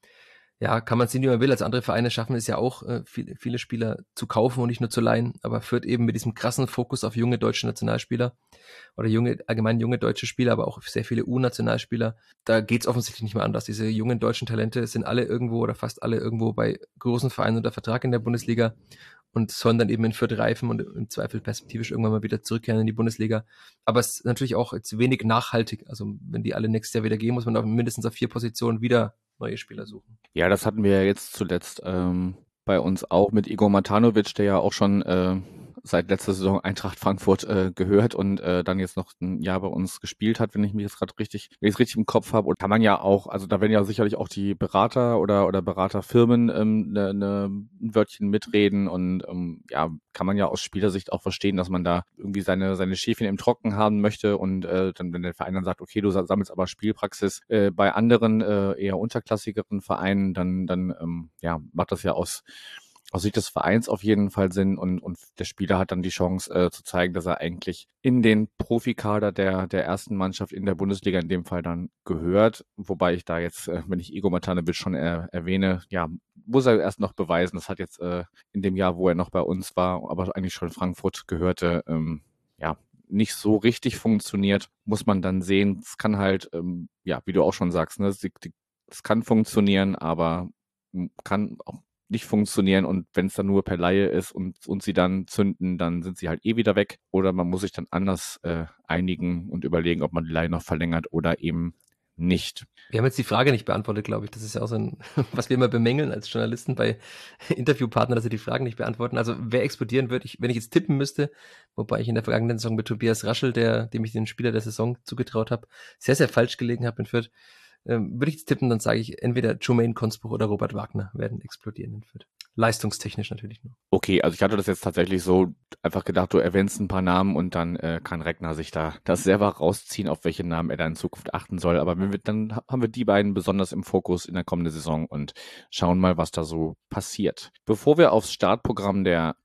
ja, kann man sehen, wie man will. Als andere Vereine schaffen es ja auch, äh, viele, viele Spieler zu kaufen und nicht nur zu leihen, aber führt eben mit diesem krassen Fokus auf junge deutsche Nationalspieler oder junge, allgemein junge deutsche Spieler, aber auch sehr viele U-Nationalspieler. Da geht's offensichtlich nicht mehr anders. Diese jungen deutschen Talente sind alle irgendwo oder fast alle irgendwo bei großen Vereinen unter Vertrag in der Bundesliga und sollen dann eben in Fürth reifen und im Zweifel perspektivisch irgendwann mal wieder zurückkehren in die Bundesliga. Aber es ist natürlich auch jetzt wenig nachhaltig. Also wenn die alle nächstes Jahr wieder gehen, muss man auf mindestens auf vier Positionen wieder neue Spieler suchen. Ja, das hatten wir ja jetzt zuletzt ähm, bei uns auch mit Igor Matanovic, der ja auch schon äh, seit letzter Saison Eintracht Frankfurt äh, gehört und äh, dann jetzt noch ein Jahr bei uns gespielt hat, wenn ich mich jetzt gerade richtig, richtig im Kopf habe. Und kann man ja auch, also da werden ja sicherlich auch die Berater oder oder Beraterfirmen ähm, ne, ne, ein Wörtchen mitreden und ähm, ja, kann man ja aus Spielersicht auch verstehen, dass man da irgendwie seine seine Schäfchen im Trocken haben möchte und äh, dann, wenn der Verein dann sagt, okay, du sammelst aber Spielpraxis äh, bei anderen äh, eher unterklassigeren Vereinen, dann dann ähm, ja macht das ja aus aus Sicht des Vereins auf jeden Fall Sinn und, und der Spieler hat dann die Chance äh, zu zeigen, dass er eigentlich in den Profikader der, der ersten Mannschaft in der Bundesliga in dem Fall dann gehört. Wobei ich da jetzt, äh, wenn ich Igor Matanovic schon er, erwähne, ja, muss er erst noch beweisen. Das hat jetzt äh, in dem Jahr, wo er noch bei uns war, aber eigentlich schon Frankfurt gehörte, ähm, ja, nicht so richtig funktioniert, muss man dann sehen. Es kann halt, ähm, ja, wie du auch schon sagst, ne, es kann funktionieren, aber kann auch nicht funktionieren und wenn es dann nur per Laie ist und, und sie dann zünden, dann sind sie halt eh wieder weg. Oder man muss sich dann anders äh, einigen und überlegen, ob man die Laie noch verlängert oder eben nicht. Wir haben jetzt die Frage nicht beantwortet, glaube ich. Das ist ja auch so ein, was wir immer bemängeln als Journalisten bei Interviewpartnern, dass sie die Fragen nicht beantworten. Also wer explodieren würde, ich, wenn ich jetzt tippen müsste, wobei ich in der vergangenen Saison mit Tobias Raschel, der, dem ich den Spieler der Saison zugetraut habe, sehr, sehr falsch gelegen habe in Fürth, ähm, würde ich tippen, dann sage ich, entweder Jermaine Konsbuch oder Robert Wagner werden explodieren in Fürth. Leistungstechnisch natürlich nur. Okay, also ich hatte das jetzt tatsächlich so einfach gedacht, du erwähnst ein paar Namen und dann äh, kann Regner sich da das selber rausziehen, auf welche Namen er da in Zukunft achten soll. Aber wir, dann haben wir die beiden besonders im Fokus in der kommenden Saison und schauen mal, was da so passiert. Bevor wir aufs Startprogramm der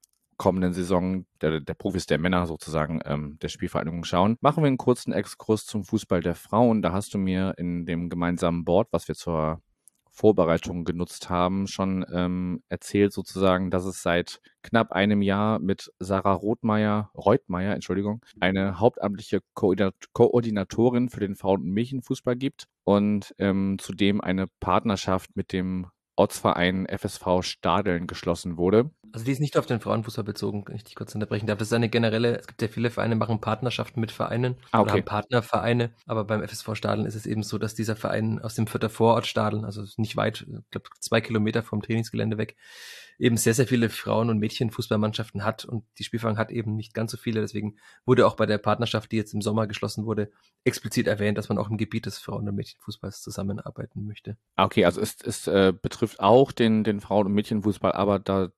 kommenden Saison der, der Profis der Männer sozusagen ähm, der Spielvereinigung schauen, machen wir einen kurzen Exkurs zum Fußball der Frauen. Da hast du mir in dem gemeinsamen Board, was wir zur Vorbereitung genutzt haben, schon ähm, erzählt sozusagen, dass es seit knapp einem Jahr mit Sarah Rothmeier, Reutmeier, Entschuldigung, eine hauptamtliche Koordinatorin für den Frauen- und Mädchenfußball gibt und ähm, zudem eine Partnerschaft mit dem Ortsverein FSV Stadeln geschlossen wurde. Also die ist nicht auf den Frauenfußball bezogen, wenn ich dich kurz unterbrechen darf. Das ist eine generelle, es gibt ja viele Vereine, machen Partnerschaften mit Vereinen ah, okay. oder haben Partnervereine, aber beim FSV Stadeln ist es eben so, dass dieser Verein aus dem Vierter Vorort Stadeln, also nicht weit, ich glaube zwei Kilometer vom Trainingsgelände weg, eben sehr, sehr viele Frauen- und Mädchenfußballmannschaften hat und die Spielverein hat eben nicht ganz so viele. Deswegen wurde auch bei der Partnerschaft, die jetzt im Sommer geschlossen wurde, explizit erwähnt, dass man auch im Gebiet des Frauen- und Mädchenfußballs zusammenarbeiten möchte. Ah, okay, also es, es äh, betrifft auch den, den Frauen- und Mädchenfußball, aber da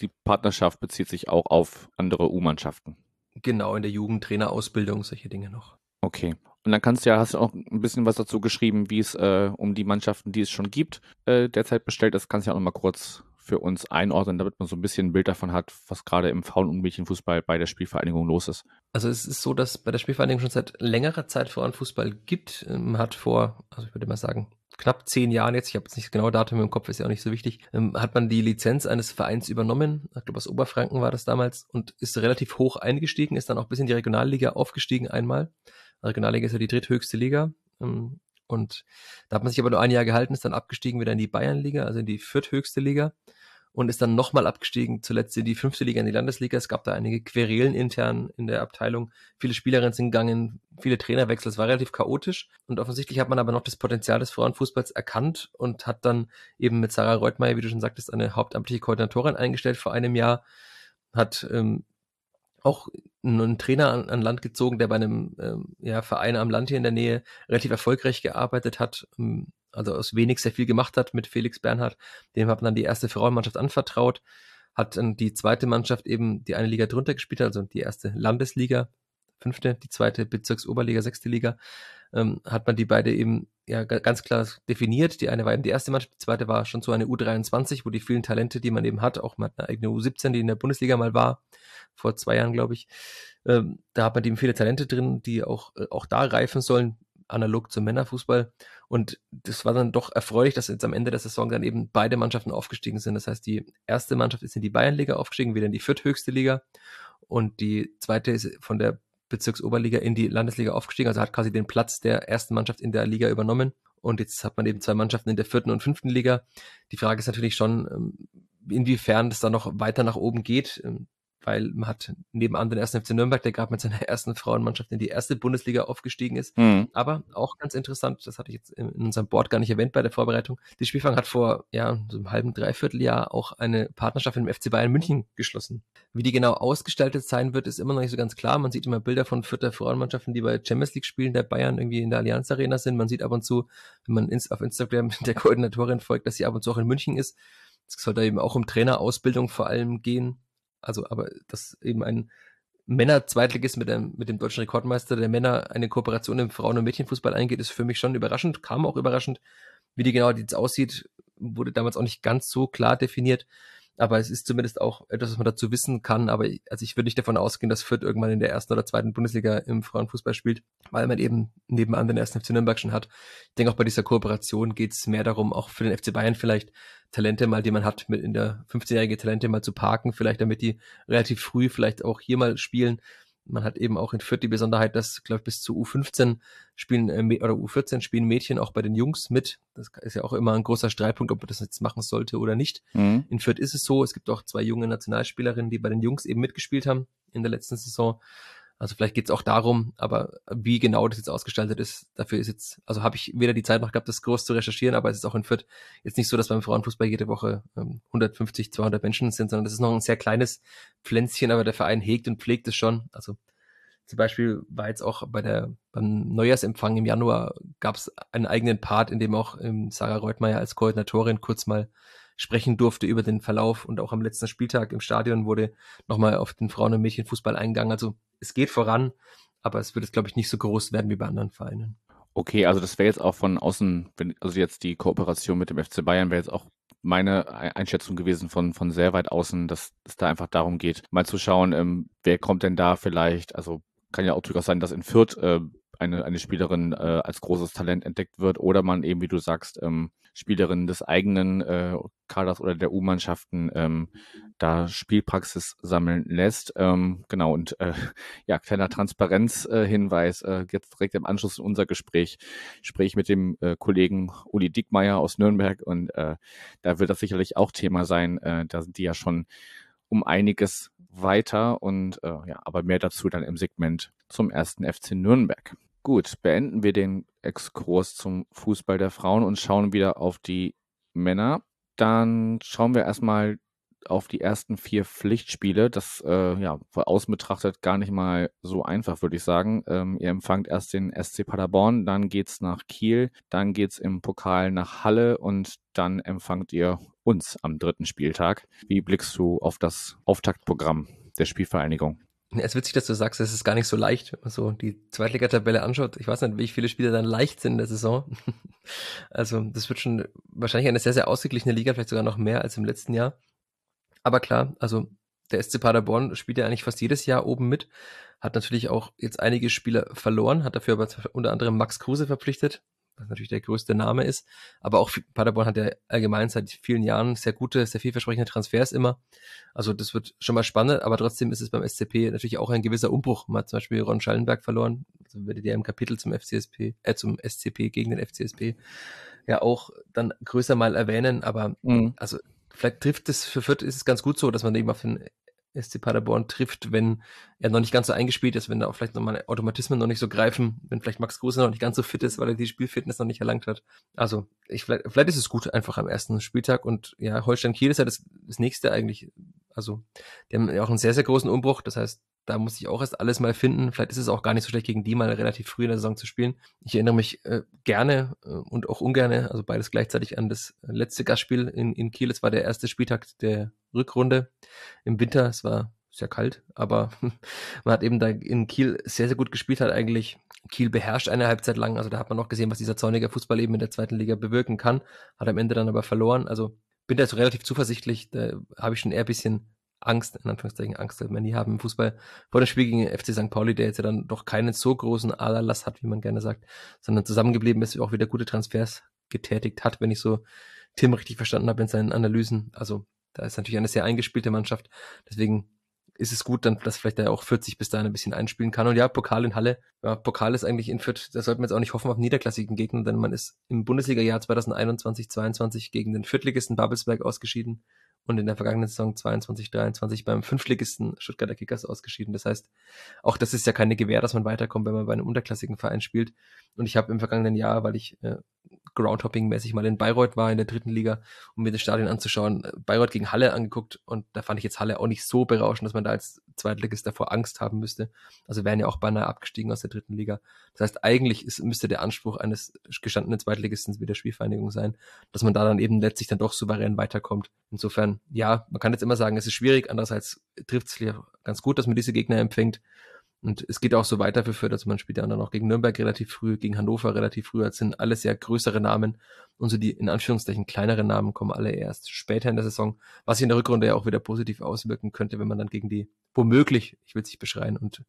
die Partnerschaft bezieht sich auch auf andere U-Mannschaften. Genau, in der Jugendtrainerausbildung, solche Dinge noch. Okay. Und dann kannst du ja, hast du auch ein bisschen was dazu geschrieben, wie es äh, um die Mannschaften, die es schon gibt, äh, derzeit bestellt ist. Kannst du ja auch noch mal kurz für uns einordnen, damit man so ein bisschen ein Bild davon hat, was gerade im Frauen- und Mädchenfußball bei der Spielvereinigung los ist. Also es ist so, dass bei der Spielvereinigung schon seit längerer Zeit Frauenfußball gibt. Man hat vor, also ich würde mal sagen, knapp zehn Jahren jetzt, ich habe jetzt nicht das genaue Datum im Kopf, ist ja auch nicht so wichtig, ähm, hat man die Lizenz eines Vereins übernommen, ich glaube aus Oberfranken war das damals, und ist relativ hoch eingestiegen, ist dann auch bis in die Regionalliga aufgestiegen einmal. Regionalliga ist ja die dritthöchste Liga. Und da hat man sich aber nur ein Jahr gehalten, ist dann abgestiegen wieder in die Bayernliga, also in die vierthöchste Liga und ist dann nochmal abgestiegen, zuletzt in die fünfte Liga, in die Landesliga. Es gab da einige Querelen intern in der Abteilung. Viele Spielerinnen sind gegangen, viele Trainerwechsel. Es war relativ chaotisch und offensichtlich hat man aber noch das Potenzial des Frauenfußballs erkannt und hat dann eben mit Sarah Reutmeier, wie du schon sagtest, eine hauptamtliche Koordinatorin eingestellt vor einem Jahr, hat ähm, auch einen Trainer an, an Land gezogen, der bei einem ähm, ja, Verein am Land hier in der Nähe relativ erfolgreich gearbeitet hat, ähm, also aus wenig sehr viel gemacht hat mit Felix Bernhard. Dem hat man dann die erste Frauenmannschaft anvertraut, hat dann die zweite Mannschaft eben die eine Liga drunter gespielt, also die erste Landesliga, fünfte, die zweite Bezirksoberliga, sechste Liga, ähm, hat man die beide eben ja ganz klar definiert. Die eine war eben die erste Mannschaft, die zweite war schon so eine U23, wo die vielen Talente, die man eben hat, auch mal eine eigene U17, die in der Bundesliga mal war, vor zwei Jahren, glaube ich. Ähm, da hat man eben viele Talente drin, die auch, äh, auch da reifen sollen, analog zum Männerfußball. Und das war dann doch erfreulich, dass jetzt am Ende der Saison dann eben beide Mannschaften aufgestiegen sind. Das heißt, die erste Mannschaft ist in die Bayernliga aufgestiegen, wieder in die vierthöchste Liga. Und die zweite ist von der Bezirksoberliga in die Landesliga aufgestiegen, also hat quasi den Platz der ersten Mannschaft in der Liga übernommen. Und jetzt hat man eben zwei Mannschaften in der vierten und fünften Liga. Die Frage ist natürlich schon, ähm, inwiefern das da noch weiter nach oben geht. Weil man hat nebenan den ersten FC Nürnberg, der gerade mit seiner ersten Frauenmannschaft in die erste Bundesliga aufgestiegen ist. Mhm. Aber auch ganz interessant, das hatte ich jetzt in unserem Board gar nicht erwähnt bei der Vorbereitung. Die Spielfang hat vor ja, so einem halben, dreiviertel Jahr auch eine Partnerschaft mit dem FC Bayern München geschlossen. Wie die genau ausgestaltet sein wird, ist immer noch nicht so ganz klar. Man sieht immer Bilder von vierter Frauenmannschaften, die bei Champions League spielen, der Bayern irgendwie in der Allianz Arena sind. Man sieht ab und zu, wenn man ins, auf Instagram der Koordinatorin folgt, dass sie ab und zu auch in München ist. Es soll da eben auch um Trainerausbildung vor allem gehen also, aber dass eben ein Männer-Zweitligist mit dem, mit dem deutschen Rekordmeister der Männer eine Kooperation im Frauen- und Mädchenfußball eingeht, ist für mich schon überraschend, kam auch überraschend. Wie die genau jetzt aussieht, wurde damals auch nicht ganz so klar definiert. Aber es ist zumindest auch etwas, was man dazu wissen kann. Aber also ich würde nicht davon ausgehen, dass Fürth irgendwann in der ersten oder zweiten Bundesliga im Frauenfußball spielt, weil man eben nebenan den ersten FC Nürnberg schon hat. Ich denke auch bei dieser Kooperation geht es mehr darum, auch für den FC Bayern vielleicht Talente mal, die man hat, mit in der 15-jährige Talente mal zu parken, vielleicht damit die relativ früh vielleicht auch hier mal spielen man hat eben auch in Fürth die Besonderheit, dass, glaube ich, bis zu U15 spielen äh, oder U14 spielen Mädchen auch bei den Jungs mit. Das ist ja auch immer ein großer Streitpunkt, ob man das jetzt machen sollte oder nicht. Mhm. In Fürth ist es so, es gibt auch zwei junge Nationalspielerinnen, die bei den Jungs eben mitgespielt haben in der letzten Saison. Also vielleicht geht es auch darum, aber wie genau das jetzt ausgestaltet ist, dafür ist jetzt, also habe ich weder die Zeit noch gehabt, das groß zu recherchieren, aber es ist auch in Fürth jetzt nicht so, dass beim Frauenfußball jede Woche ähm, 150, 200 Menschen sind, sondern das ist noch ein sehr kleines Pflänzchen, aber der Verein hegt und pflegt es schon. Also zum Beispiel war jetzt auch bei der, beim Neujahrsempfang im Januar gab es einen eigenen Part, in dem auch ähm, Sarah Reutmeier als Koordinatorin kurz mal sprechen durfte über den Verlauf und auch am letzten Spieltag im Stadion wurde nochmal auf den Frauen- und Mädchenfußball eingegangen. Also es geht voran, aber es wird jetzt, glaube ich, nicht so groß werden wie bei anderen Vereinen. Okay, also das wäre jetzt auch von außen, wenn, also jetzt die Kooperation mit dem FC Bayern wäre jetzt auch meine Einschätzung gewesen von, von sehr weit außen, dass es da einfach darum geht, mal zu schauen, ähm, wer kommt denn da vielleicht, also kann ja auch durchaus sein, dass in Fürth äh, eine, eine Spielerin äh, als großes Talent entdeckt wird oder man eben, wie du sagst, ähm, Spielerinnen des eigenen äh, Kaders oder der U-Mannschaften ähm, da Spielpraxis sammeln lässt. Ähm, genau, und äh, ja, kleiner Transparenzhinweis, äh, jetzt direkt im Anschluss in unser Gespräch, Gespräch mit dem äh, Kollegen Uli Dickmeier aus Nürnberg und äh, da wird das sicherlich auch Thema sein. Äh, da sind die ja schon um einiges weiter und äh, ja, aber mehr dazu dann im Segment zum ersten FC Nürnberg. Gut, beenden wir den Exkurs zum Fußball der Frauen und schauen wieder auf die Männer. Dann schauen wir erstmal auf die ersten vier Pflichtspiele. Das äh, ja von außen betrachtet gar nicht mal so einfach, würde ich sagen. Ähm, ihr empfangt erst den SC Paderborn, dann geht's nach Kiel, dann geht's im Pokal nach Halle und dann empfangt ihr uns am dritten Spieltag. Wie blickst du auf das Auftaktprogramm der Spielvereinigung? Ja, es ist witzig, dass du sagst, es ist gar nicht so leicht, wenn man so die Zweitligatabelle anschaut. Ich weiß nicht, wie viele Spiele dann leicht sind in der Saison. also das wird schon wahrscheinlich eine sehr, sehr ausgeglichene Liga, vielleicht sogar noch mehr als im letzten Jahr. Aber klar, also der SC Paderborn spielt ja eigentlich fast jedes Jahr oben mit, hat natürlich auch jetzt einige Spieler verloren, hat dafür aber unter anderem Max Kruse verpflichtet, was natürlich der größte Name ist. Aber auch Paderborn hat ja allgemein seit vielen Jahren sehr gute, sehr vielversprechende Transfers immer. Also das wird schon mal spannend, aber trotzdem ist es beim SCP natürlich auch ein gewisser Umbruch. Man hat zum Beispiel Ron Schallenberg verloren, also werdet ihr im Kapitel zum FCSP, äh, zum SCP gegen den FCSP ja auch dann größer mal erwähnen, aber mhm. also vielleicht trifft es für Fürth ist es ganz gut so, dass man eben auf den SC Paderborn trifft, wenn er noch nicht ganz so eingespielt ist, wenn da auch vielleicht nochmal Automatismen noch nicht so greifen, wenn vielleicht Max Kruse noch nicht ganz so fit ist, weil er die Spielfitness noch nicht erlangt hat. Also ich, vielleicht, vielleicht ist es gut einfach am ersten Spieltag und ja, Holstein Kiel ist ja das, das nächste eigentlich. Also die haben ja auch einen sehr, sehr großen Umbruch. Das heißt, da muss ich auch erst alles mal finden. Vielleicht ist es auch gar nicht so schlecht, gegen die mal relativ früh in der Saison zu spielen. Ich erinnere mich äh, gerne äh, und auch ungerne, also beides gleichzeitig an das letzte Gastspiel in, in Kiel. Es war der erste Spieltag der Rückrunde im Winter. Es war sehr kalt, aber man hat eben da in Kiel sehr, sehr gut gespielt, hat eigentlich Kiel beherrscht eine Halbzeit lang. Also da hat man noch gesehen, was dieser zornige Fußball eben in der zweiten Liga bewirken kann. Hat am Ende dann aber verloren. Also bin da so relativ zuversichtlich. Da habe ich schon eher ein bisschen Angst, in Anführungszeichen Angst, wenn die haben im Fußball vor dem Spiel gegen FC St. Pauli, der jetzt ja dann doch keinen so großen Aderlass hat, wie man gerne sagt, sondern zusammengeblieben ist, auch wieder gute Transfers getätigt hat, wenn ich so Tim richtig verstanden habe in seinen Analysen. Also da ist natürlich eine sehr eingespielte Mannschaft. Deswegen ist es gut, dann, dass vielleicht er auch 40 bis dahin ein bisschen einspielen kann. Und ja, Pokal in Halle. Ja, Pokal ist eigentlich in Fürth, da sollte man jetzt auch nicht hoffen auf niederklassigen Gegner, denn man ist im Bundesliga-Jahr 2021, 22 gegen den Viertligisten Babelsberg ausgeschieden und in der vergangenen Saison 22, 23 beim Fünftligisten Stuttgarter Kickers ausgeschieden. Das heißt, auch das ist ja keine Gewähr, dass man weiterkommt, wenn man bei einem unterklassigen Verein spielt. Und ich habe im vergangenen Jahr, weil ich äh, Groundhopping-mäßig mal in Bayreuth war, in der dritten Liga, um mir das Stadion anzuschauen, Bayreuth gegen Halle angeguckt und da fand ich jetzt Halle auch nicht so berauschend, dass man da als Zweitligist davor Angst haben müsste. Also wären ja auch beinahe abgestiegen aus der dritten Liga. Das heißt, eigentlich ist, müsste der Anspruch eines gestandenen Zweitligisten wie der Spielvereinigung sein, dass man da dann eben letztlich dann doch souverän weiterkommt. Insofern, ja, man kann jetzt immer sagen, es ist schwierig, andererseits trifft es ganz gut, dass man diese Gegner empfängt. Und es geht auch so weiter für Fürth, also man spielt dann auch gegen Nürnberg relativ früh, gegen Hannover relativ früh. Das sind alles sehr größere Namen. Und so die in Anführungszeichen kleineren Namen kommen alle erst später in der Saison, was sich in der Rückrunde ja auch wieder positiv auswirken könnte, wenn man dann gegen die, womöglich, ich will es nicht beschreien und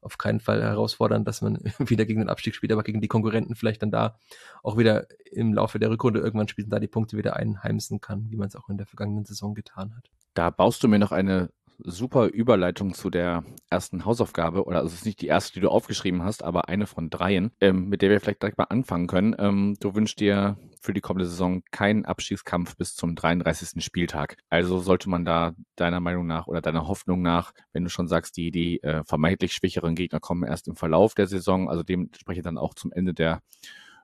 auf keinen Fall herausfordern, dass man wieder gegen den Abstieg spielt, aber gegen die Konkurrenten vielleicht dann da auch wieder im Laufe der Rückrunde irgendwann spielt und da die Punkte wieder einheimsen kann, wie man es auch in der vergangenen Saison getan hat. Da baust du mir noch eine super Überleitung zu der ersten Hausaufgabe, oder also es ist nicht die erste, die du aufgeschrieben hast, aber eine von dreien, ähm, mit der wir vielleicht direkt mal anfangen können. Ähm, du wünschst dir für die kommende Saison keinen Abstiegskampf bis zum 33. Spieltag. Also sollte man da deiner Meinung nach oder deiner Hoffnung nach, wenn du schon sagst, die, die äh, vermeintlich schwächeren Gegner kommen erst im Verlauf der Saison, also dementsprechend dann auch zum Ende der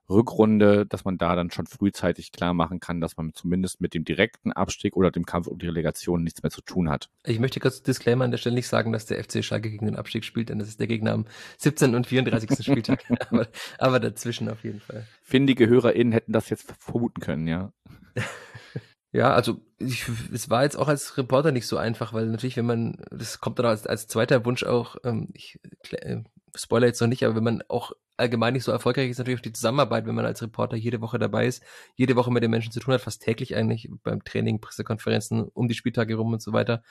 Rückrunde, dass man da dann schon frühzeitig klar machen kann, dass man zumindest mit dem direkten Abstieg oder dem Kampf um die Relegation nichts mehr zu tun hat. Ich möchte kurz Disclaimer an der Stelle nicht sagen, dass der FC Schalke gegen den Abstieg spielt, denn das ist der Gegner am 17. und 34. Spieltag. aber, aber dazwischen auf jeden Fall. Findige HörerInnen hätten das jetzt vermuten können, ja. Ja, also ich, es war jetzt auch als Reporter nicht so einfach, weil natürlich, wenn man, das kommt dann als, als zweiter Wunsch auch, ähm, ich äh, spoiler jetzt noch nicht, aber wenn man auch allgemein nicht so erfolgreich ist, natürlich auch die Zusammenarbeit, wenn man als Reporter jede Woche dabei ist, jede Woche mit den Menschen zu tun hat, fast täglich eigentlich beim Training, Pressekonferenzen, um die Spieltage rum und so weiter,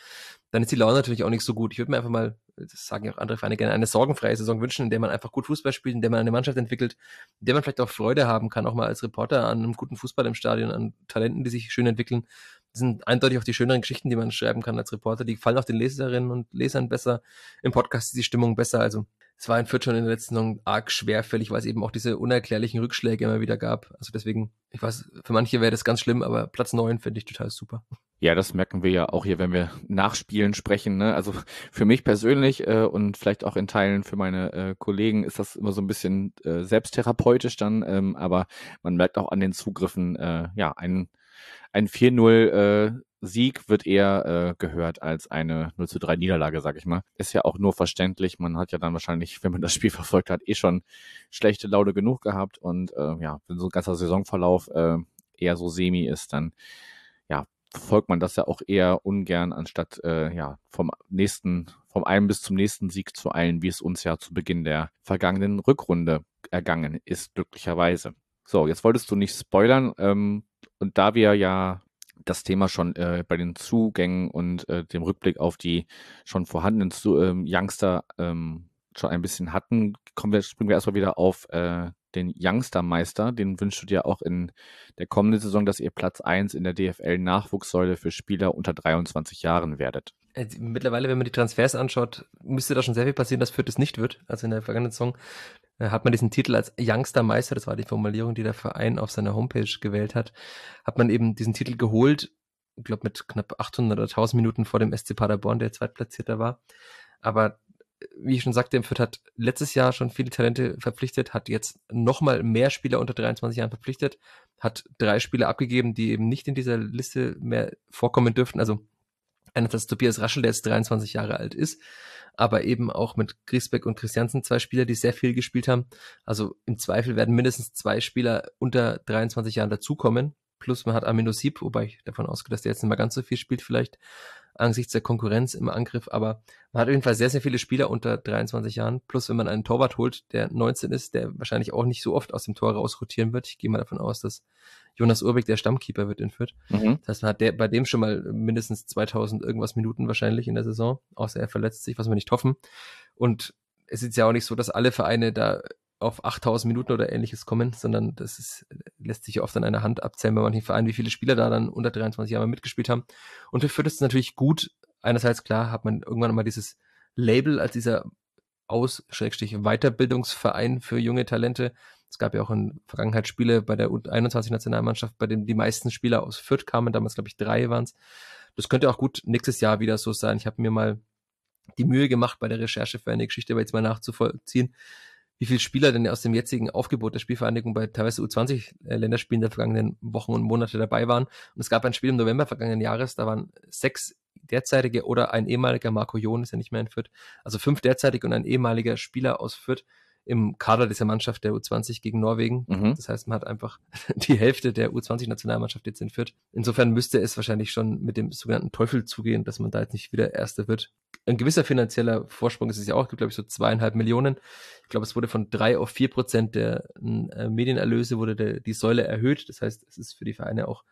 dann ist die Laune natürlich auch nicht so gut. Ich würde mir einfach mal, das sagen ja auch andere Vereine gerne, eine sorgenfreie Saison wünschen, in der man einfach gut Fußball spielt, in der man eine Mannschaft entwickelt, in der man vielleicht auch Freude haben kann, auch mal als Reporter an einem guten Fußball im Stadion, an Talenten, die sich schön entwickeln. Sind eindeutig auch die schöneren Geschichten, die man schreiben kann als Reporter. Die gefallen auch den Leserinnen und Lesern besser. Im Podcast ist die Stimmung besser. Also es war in Fürth schon in der letzten Saison arg schwerfällig, weil es eben auch diese unerklärlichen Rückschläge immer wieder gab. Also deswegen, ich weiß, für manche wäre das ganz schlimm, aber Platz neun finde ich total super. Ja, das merken wir ja auch hier, wenn wir nach Spielen sprechen. Ne? Also für mich persönlich äh, und vielleicht auch in Teilen für meine äh, Kollegen ist das immer so ein bisschen äh, selbsttherapeutisch dann, ähm, aber man merkt auch an den Zugriffen, äh, ja, ein, ein 4-0 äh, Sieg wird eher äh, gehört als eine 0 zu 3 Niederlage, sag ich mal. Ist ja auch nur verständlich. Man hat ja dann wahrscheinlich, wenn man das Spiel verfolgt hat, eh schon schlechte Laune genug gehabt. Und äh, ja, wenn so ein ganzer Saisonverlauf äh, eher so semi ist, dann ja, verfolgt man das ja auch eher ungern, anstatt äh, ja vom nächsten, vom einen bis zum nächsten Sieg zu eilen, wie es uns ja zu Beginn der vergangenen Rückrunde ergangen ist, glücklicherweise. So, jetzt wolltest du nicht spoilern. Ähm, und da wir ja das Thema schon äh, bei den Zugängen und äh, dem Rückblick auf die schon vorhandenen Zu ähm, Youngster ähm, schon ein bisschen hatten, kommen wir, springen wir erstmal wieder auf äh, den Youngstermeister. Den wünschst du dir auch in der kommenden Saison, dass ihr Platz 1 in der DFL-Nachwuchssäule für Spieler unter 23 Jahren werdet. Äh, mittlerweile, wenn man die Transfers anschaut, müsste da schon sehr viel passieren, dass Fürth es nicht wird. Also in der vergangenen Saison hat man diesen Titel als Youngstermeister, das war die Formulierung, die der Verein auf seiner Homepage gewählt hat, hat man eben diesen Titel geholt, ich glaube mit knapp 800 oder 1000 Minuten vor dem SC Paderborn, der Zweitplatzierter war. Aber äh, wie ich schon sagte, Fürth hat letztes Jahr schon viele Talente verpflichtet, hat jetzt nochmal mehr Spieler unter 23 Jahren verpflichtet, hat drei Spieler abgegeben, die eben nicht in dieser Liste mehr vorkommen dürften. Also Einerseits Tobias Raschel, der jetzt 23 Jahre alt ist, aber eben auch mit Griesbeck und Christiansen zwei Spieler, die sehr viel gespielt haben. Also im Zweifel werden mindestens zwei Spieler unter 23 Jahren dazukommen. Plus man hat Amino Sieb, wobei ich davon ausgehe, dass der jetzt nicht mehr ganz so viel spielt vielleicht angesichts der Konkurrenz im Angriff. Aber man hat auf sehr, sehr viele Spieler unter 23 Jahren. Plus, wenn man einen Torwart holt, der 19 ist, der wahrscheinlich auch nicht so oft aus dem Tor raus rotieren wird. Ich gehe mal davon aus, dass Jonas Urbeck der Stammkeeper wird in Fürth. Mhm. Das heißt, man hat der, bei dem schon mal mindestens 2000 irgendwas Minuten wahrscheinlich in der Saison, außer er verletzt sich, was wir nicht hoffen. Und es ist ja auch nicht so, dass alle Vereine da auf 8000 Minuten oder ähnliches kommen, sondern das ist, lässt sich ja oft an einer Hand abzählen bei manchen Vereinen, wie viele Spieler da dann unter 23 Jahren mitgespielt haben. Und für Fürth ist es natürlich gut. Einerseits, klar, hat man irgendwann mal dieses Label als dieser Aus-Weiterbildungsverein für junge Talente. Es gab ja auch in Vergangenheit Spiele bei der U21-Nationalmannschaft, bei denen die meisten Spieler aus Fürth kamen. Damals, glaube ich, drei waren es. Das könnte auch gut nächstes Jahr wieder so sein. Ich habe mir mal die Mühe gemacht, bei der Recherche für eine Geschichte aber jetzt mal nachzuvollziehen, wie viele Spieler denn aus dem jetzigen Aufgebot der Spielvereinigung bei teilweise U20-Länderspielen der vergangenen Wochen und Monate dabei waren. Und es gab ein Spiel im November vergangenen Jahres, da waren sechs derzeitige oder ein ehemaliger Marco Jon, ist ja nicht mehr in Fürth, also fünf derzeitige und ein ehemaliger Spieler aus Fürth im Kader dieser Mannschaft der U20 gegen Norwegen. Mhm. Das heißt, man hat einfach die Hälfte der U20-Nationalmannschaft jetzt entführt. Insofern müsste es wahrscheinlich schon mit dem sogenannten Teufel zugehen, dass man da jetzt nicht wieder Erster wird. Ein gewisser finanzieller Vorsprung ist es ja auch, gibt glaube ich so zweieinhalb Millionen. Ich glaube, es wurde von drei auf vier Prozent der äh, Medienerlöse wurde der, die Säule erhöht. Das heißt, es ist für die Vereine auch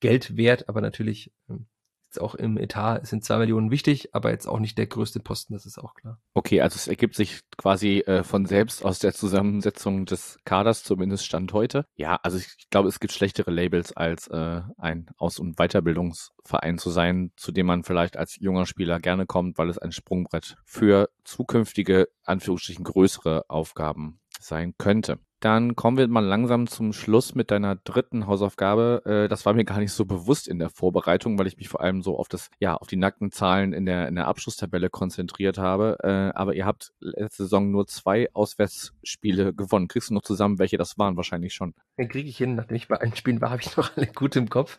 Geld wert, aber natürlich ähm, jetzt auch im Etat sind zwei Millionen wichtig, aber jetzt auch nicht der größte Posten, das ist auch klar. Okay, also es ergibt sich quasi äh, von selbst aus der Zusammensetzung des Kaders, zumindest Stand heute. Ja, also ich glaube, es gibt schlechtere Labels als äh, ein Aus- und Weiterbildungsverein zu sein, zu dem man vielleicht als junger Spieler gerne kommt, weil es ein Sprungbrett für zukünftige, Anführungsstrichen größere Aufgaben sein könnte. Dann kommen wir mal langsam zum Schluss mit deiner dritten Hausaufgabe. Äh, das war mir gar nicht so bewusst in der Vorbereitung, weil ich mich vor allem so auf das, ja, auf die nackten Zahlen in der, in der Abschlusstabelle konzentriert habe. Äh, aber ihr habt letzte Saison nur zwei Auswärtsspiele gewonnen. Kriegst du noch zusammen, welche das waren? Wahrscheinlich schon. Den kriege ich hin. Nachdem ich bei allen Spielen war, habe ich noch alle gut im Kopf.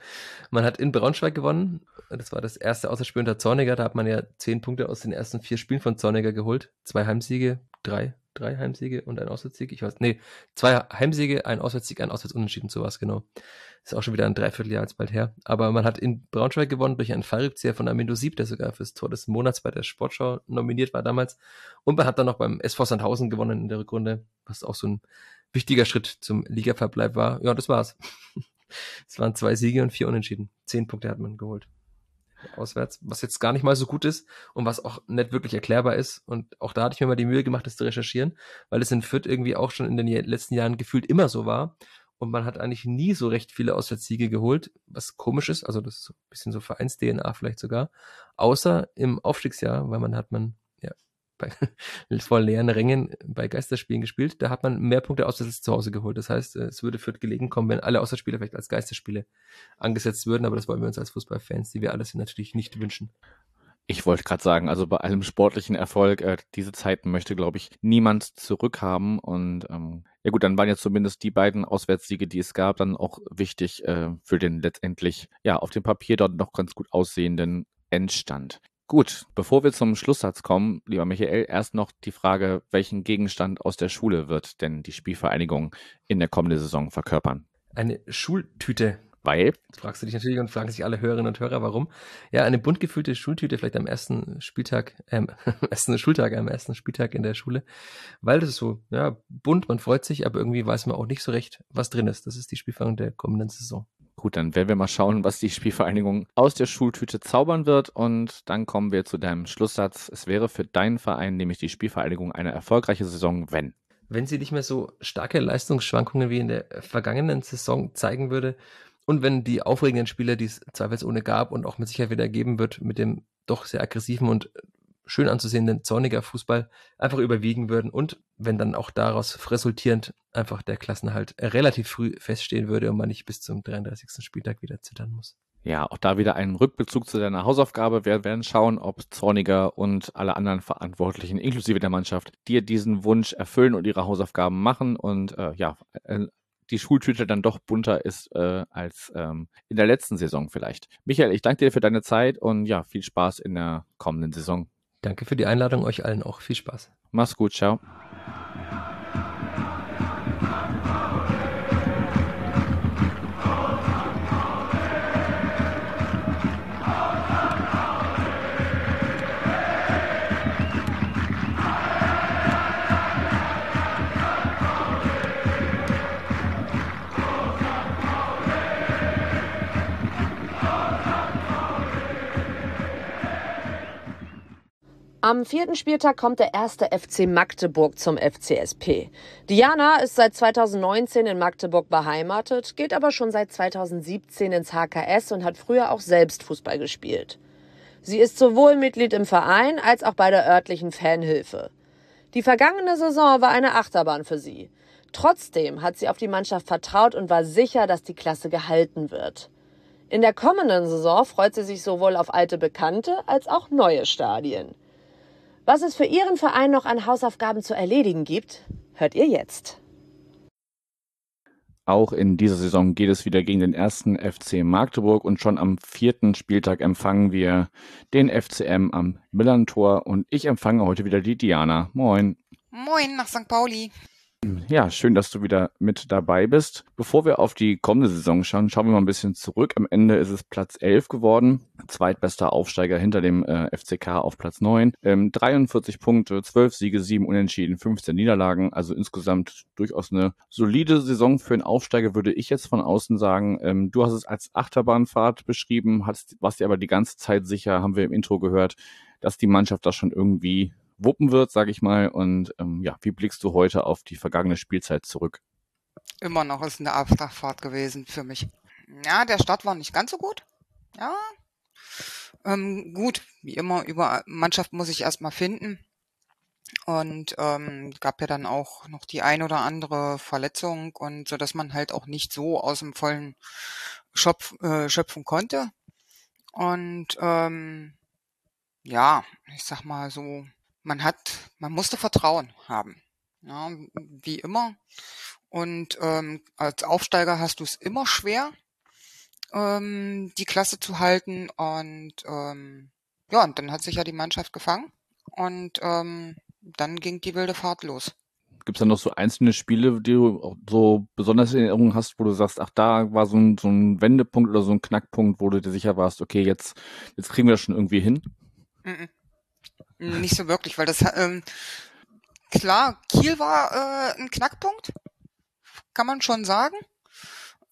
Man hat in Braunschweig gewonnen. Das war das erste Auswärtsspiel unter Zorniger. Da hat man ja zehn Punkte aus den ersten vier Spielen von Zorniger geholt. Zwei Heimsiege, drei drei Heimsiege und ein Auswärtssieg. Ich weiß, nee, zwei Heimsiege, ein Auswärtssieg, ein Auswärtsunentschieden, sowas, genau. Ist auch schon wieder ein Dreivierteljahr jetzt bald her. Aber man hat in Braunschweig gewonnen durch einen Fallrückzieher von Amindo Sieb, der sogar fürs Tor des Monats bei der Sportschau nominiert war damals. Und man hat dann noch beim SV Sandhausen gewonnen in der Rückrunde, was auch so ein wichtiger Schritt zum Ligaverbleib war. Ja, das war's. Es waren zwei Siege und vier Unentschieden. Zehn Punkte hat man geholt auswärts, was jetzt gar nicht mal so gut ist und was auch nicht wirklich erklärbar ist. Und auch da hatte ich mir mal die Mühe gemacht, das zu recherchieren, weil es in Fürth irgendwie auch schon in den letzten Jahren gefühlt immer so war. Und man hat eigentlich nie so recht viele Auswärtssiege geholt, was komisch ist. Also das ist ein bisschen so Vereins-DNA vielleicht sogar. Außer im Aufstiegsjahr, weil man hat man bei, vor leeren Rängen bei Geisterspielen gespielt. Da hat man mehr Punkte auswärts als zu Hause geholt. Das heißt, es würde Fürth gelegen kommen, wenn alle Auswärtsspiele vielleicht als Geisterspiele angesetzt würden. Aber das wollen wir uns als Fußballfans, die wir alle sind, natürlich nicht wünschen. Ich wollte gerade sagen, also bei allem sportlichen Erfolg, äh, diese Zeiten möchte, glaube ich, niemand zurückhaben. Und ähm, ja gut, dann waren jetzt zumindest die beiden Auswärtssiege, die es gab, dann auch wichtig äh, für den letztendlich, ja, auf dem Papier dort noch ganz gut aussehenden Endstand. Gut, bevor wir zum Schlusssatz kommen, lieber Michael, erst noch die Frage, welchen Gegenstand aus der Schule wird denn die Spielvereinigung in der kommenden Saison verkörpern? Eine Schultüte. Weil? Jetzt fragst du dich natürlich und fragen sich alle Hörerinnen und Hörer, warum. Ja, eine bunt gefüllte Schultüte vielleicht am ersten Spieltag, ähm, ersten Schultag, am ersten Spieltag in der Schule. Weil das ist so, ja, bunt, man freut sich, aber irgendwie weiß man auch nicht so recht, was drin ist. Das ist die Spielvereinigung der kommenden Saison. Gut, dann werden wir mal schauen, was die Spielvereinigung aus der Schultüte zaubern wird. Und dann kommen wir zu deinem Schlusssatz. Es wäre für deinen Verein, nämlich die Spielvereinigung, eine erfolgreiche Saison, wenn. Wenn sie nicht mehr so starke Leistungsschwankungen wie in der vergangenen Saison zeigen würde und wenn die aufregenden Spiele, die es zweifelsohne gab und auch mit Sicherheit wieder geben wird, mit dem doch sehr aggressiven und schön anzusehenden zorniger Fußball einfach überwiegen würden und wenn dann auch daraus resultierend einfach der Klassenhalt relativ früh feststehen würde und man nicht bis zum 33. Spieltag wieder zittern muss. Ja, auch da wieder ein Rückbezug zu deiner Hausaufgabe. Wir werden schauen, ob Zorniger und alle anderen Verantwortlichen, inklusive der Mannschaft, dir diesen Wunsch erfüllen und ihre Hausaufgaben machen und äh, ja, äh, die Schultüte dann doch bunter ist äh, als ähm, in der letzten Saison vielleicht. Michael, ich danke dir für deine Zeit und ja, viel Spaß in der kommenden Saison. Danke für die Einladung, euch allen auch. Viel Spaß. Mach's gut, ciao. Am vierten Spieltag kommt der erste FC Magdeburg zum FCSP. Diana ist seit 2019 in Magdeburg beheimatet, geht aber schon seit 2017 ins HKS und hat früher auch selbst Fußball gespielt. Sie ist sowohl Mitglied im Verein als auch bei der örtlichen Fanhilfe. Die vergangene Saison war eine Achterbahn für sie. Trotzdem hat sie auf die Mannschaft vertraut und war sicher, dass die Klasse gehalten wird. In der kommenden Saison freut sie sich sowohl auf alte Bekannte als auch neue Stadien. Was es für Ihren Verein noch an Hausaufgaben zu erledigen gibt, hört ihr jetzt. Auch in dieser Saison geht es wieder gegen den ersten FC Magdeburg und schon am vierten Spieltag empfangen wir den FCM am Millantor und ich empfange heute wieder die Diana. Moin. Moin nach St. Pauli. Ja, schön, dass du wieder mit dabei bist. Bevor wir auf die kommende Saison schauen, schauen wir mal ein bisschen zurück. Am Ende ist es Platz 11 geworden, zweitbester Aufsteiger hinter dem äh, FCK auf Platz 9. Ähm, 43 Punkte, 12 Siege, 7 Unentschieden, 15 Niederlagen. Also insgesamt durchaus eine solide Saison für einen Aufsteiger, würde ich jetzt von außen sagen. Ähm, du hast es als Achterbahnfahrt beschrieben, hast, warst dir aber die ganze Zeit sicher, haben wir im Intro gehört, dass die Mannschaft das schon irgendwie wuppen wird, sage ich mal. Und ähm, ja, wie blickst du heute auf die vergangene Spielzeit zurück? Immer noch ist eine Abfahrt gewesen für mich. Ja, der Start war nicht ganz so gut. Ja. Ähm, gut, wie immer, über Mannschaft muss ich erstmal finden. Und ähm, gab ja dann auch noch die ein oder andere Verletzung und so dass man halt auch nicht so aus dem vollen Schopf, äh, schöpfen konnte. Und ähm, ja, ich sag mal so, man hat, man musste Vertrauen haben. Ja, wie immer. Und ähm, als Aufsteiger hast du es immer schwer, ähm, die Klasse zu halten. Und ähm, ja, und dann hat sich ja die Mannschaft gefangen. Und ähm, dann ging die wilde Fahrt los. Gibt es da noch so einzelne Spiele, die du so besonders in Erinnerung hast, wo du sagst, ach, da war so ein, so ein Wendepunkt oder so ein Knackpunkt, wo du dir sicher warst, okay, jetzt, jetzt kriegen wir das schon irgendwie hin? Mm -mm. Nicht so wirklich, weil das ähm, klar, Kiel war äh, ein Knackpunkt, kann man schon sagen,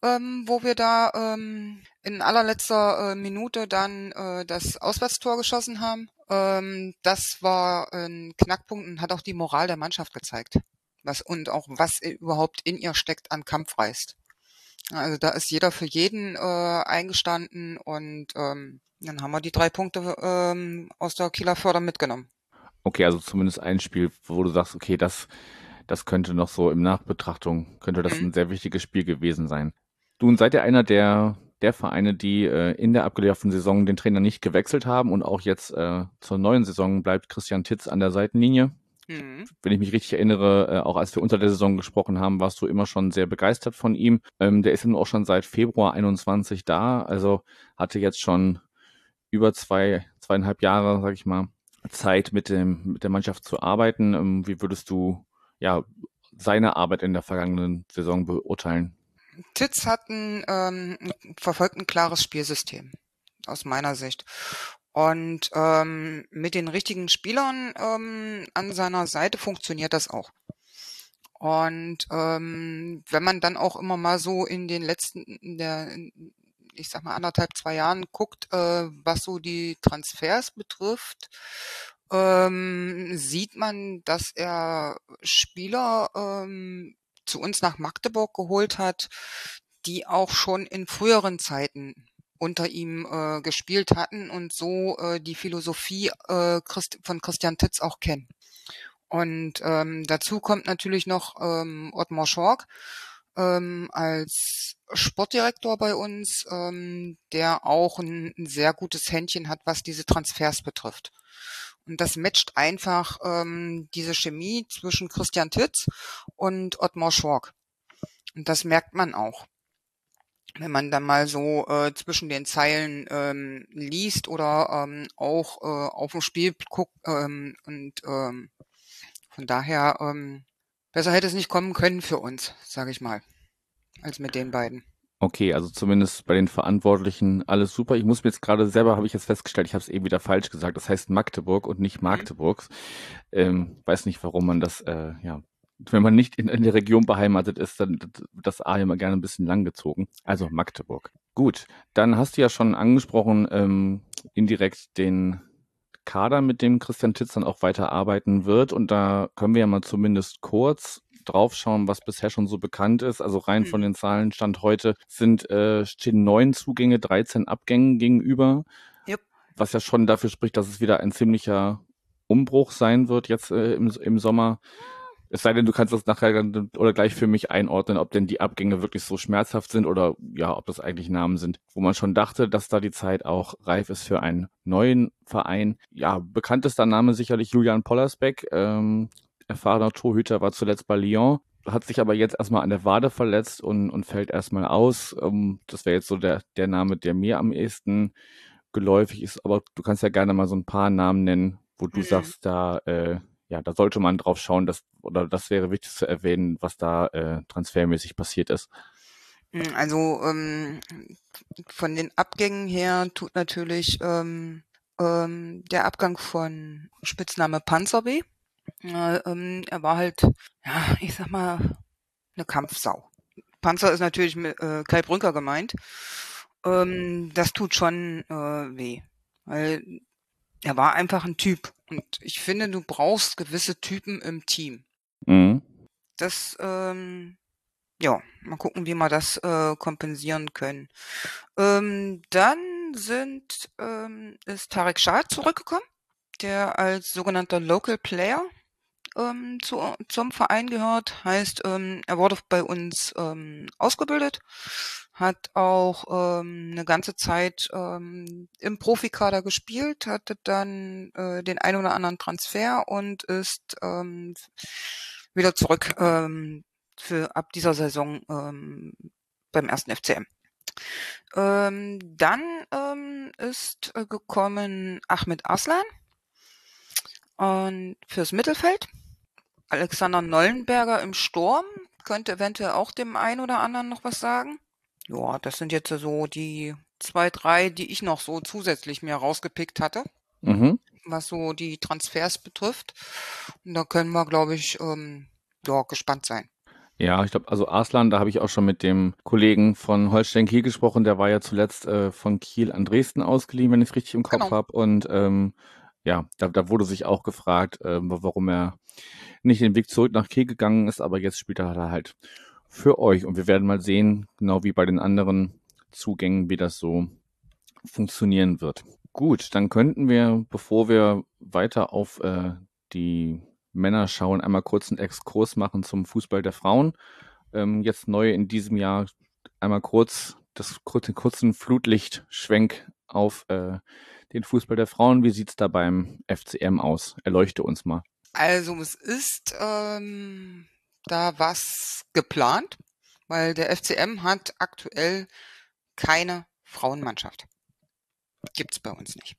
ähm, wo wir da ähm, in allerletzter äh, Minute dann äh, das Auswärtstor geschossen haben. Ähm, das war ein Knackpunkt und hat auch die Moral der Mannschaft gezeigt. Was und auch was überhaupt in ihr steckt an Kampfreist. Also da ist jeder für jeden äh, eingestanden und ähm, dann haben wir die drei Punkte ähm, aus der Kieler Förder mitgenommen. Okay, also zumindest ein Spiel, wo du sagst, okay, das, das könnte noch so im Nachbetrachtung, könnte das mhm. ein sehr wichtiges Spiel gewesen sein. Du seid ja einer der, der Vereine, die äh, in der abgelaufenen Saison den Trainer nicht gewechselt haben und auch jetzt äh, zur neuen Saison bleibt Christian Titz an der Seitenlinie. Mhm. Wenn ich mich richtig erinnere, äh, auch als wir unter der Saison gesprochen haben, warst du immer schon sehr begeistert von ihm. Ähm, der ist ja nun auch schon seit Februar 21 da, also hatte jetzt schon über zwei, zweieinhalb Jahre, sag ich mal, Zeit mit dem, mit der Mannschaft zu arbeiten. Ähm, wie würdest du, ja, seine Arbeit in der vergangenen Saison beurteilen? Titz hat ein, ähm, verfolgt ein klares Spielsystem, aus meiner Sicht. Und ähm, mit den richtigen Spielern ähm, an seiner Seite funktioniert das auch. Und ähm, wenn man dann auch immer mal so in den letzten, in der, ich sag mal, anderthalb, zwei Jahren guckt, äh, was so die Transfers betrifft, ähm, sieht man, dass er Spieler ähm, zu uns nach Magdeburg geholt hat, die auch schon in früheren Zeiten unter ihm äh, gespielt hatten und so äh, die Philosophie äh, Christ von Christian Titz auch kennen. Und ähm, dazu kommt natürlich noch ähm, Ottmar Schork, ähm, als Sportdirektor bei uns, ähm, der auch ein, ein, sehr gutes Händchen hat, was diese Transfers betrifft. Und das matcht einfach ähm, diese Chemie zwischen Christian Titz und Ottmar Schork. Und das merkt man auch. Wenn man dann mal so äh, zwischen den Zeilen ähm, liest oder ähm, auch äh, auf dem Spiel guckt ähm, und ähm, von daher ähm, besser hätte es nicht kommen können für uns, sage ich mal, als mit den beiden. Okay, also zumindest bei den Verantwortlichen alles super. Ich muss mir jetzt gerade selber, habe ich jetzt festgestellt, ich habe es eben wieder falsch gesagt. Das heißt Magdeburg und nicht mhm. Magdeburgs. Ähm, weiß nicht, warum man das, äh, ja, wenn man nicht in, in der Region beheimatet ist, dann wird das A immer gerne ein bisschen langgezogen. Also Magdeburg. Gut, dann hast du ja schon angesprochen, ähm, indirekt den Kader, mit dem Christian Titz dann auch weiter arbeiten wird. Und da können wir ja mal zumindest kurz draufschauen, was bisher schon so bekannt ist. Also rein mhm. von den Zahlen Stand heute sind äh, stehen neun Zugänge, 13 Abgängen gegenüber. Yep. Was ja schon dafür spricht, dass es wieder ein ziemlicher Umbruch sein wird jetzt äh, im, im Sommer. Es sei denn, du kannst das nachher dann oder gleich für mich einordnen, ob denn die Abgänge wirklich so schmerzhaft sind oder ja, ob das eigentlich Namen sind, wo man schon dachte, dass da die Zeit auch reif ist für einen neuen Verein. Ja, bekanntester Name sicherlich Julian Pollersbeck, ähm, erfahrener Torhüter, war zuletzt bei Lyon, hat sich aber jetzt erstmal an der Wade verletzt und, und fällt erstmal aus. Ähm, das wäre jetzt so der, der Name, der mir am ehesten geläufig ist, aber du kannst ja gerne mal so ein paar Namen nennen, wo du mhm. sagst, da, äh, ja, da sollte man drauf schauen, dass, oder das wäre wichtig zu erwähnen, was da äh, transfermäßig passiert ist. Hm, also ähm, von den Abgängen her tut natürlich ähm, ähm, der Abgang von Spitzname Panzer weh. Äh, ähm, er war halt, ja, ich sag mal, eine Kampfsau. Panzer ist natürlich mit äh, Kai Brünker gemeint. Ähm, das tut schon äh, weh, weil er war einfach ein Typ. Und ich finde, du brauchst gewisse Typen im Team. Mhm. Das, ähm, ja, mal gucken, wie wir das äh, kompensieren können. Ähm, dann sind, ähm, ist Tarek Schad zurückgekommen, der als sogenannter Local Player ähm, zu, zum Verein gehört. Heißt, ähm, er wurde bei uns ähm, ausgebildet, hat auch ähm, eine ganze Zeit ähm, im Profikader gespielt, hatte dann äh, den ein oder anderen Transfer und ist ähm, wieder zurück ähm, für ab dieser Saison ähm, beim ersten FCM. Ähm, dann ähm, ist äh, gekommen Ahmed Aslan und fürs Mittelfeld. Alexander Nollenberger im Sturm könnte eventuell auch dem einen oder anderen noch was sagen. Ja, das sind jetzt so die zwei, drei, die ich noch so zusätzlich mir rausgepickt hatte, mhm. was so die Transfers betrifft. Und da können wir, glaube ich, ähm, ja, gespannt sein. Ja, ich glaube, also Arslan, da habe ich auch schon mit dem Kollegen von Holstein Kiel gesprochen, der war ja zuletzt äh, von Kiel an Dresden ausgeliehen, wenn ich es richtig im Kopf genau. habe. Und ähm, ja, da, da wurde sich auch gefragt, äh, warum er nicht den Weg zurück nach Kiel gegangen ist, aber jetzt spielt er halt für euch. Und wir werden mal sehen, genau wie bei den anderen Zugängen, wie das so funktionieren wird. Gut, dann könnten wir, bevor wir weiter auf äh, die Männer schauen, einmal kurz einen Exkurs machen zum Fußball der Frauen. Ähm, jetzt neu in diesem Jahr einmal kurz das, den kurzen Flutlichtschwenk auf äh, den Fußball der Frauen. Wie sieht's da beim FCM aus? Erleuchte uns mal. Also es ist ähm, da was geplant, weil der FCM hat aktuell keine Frauenmannschaft. Gibt's bei uns nicht.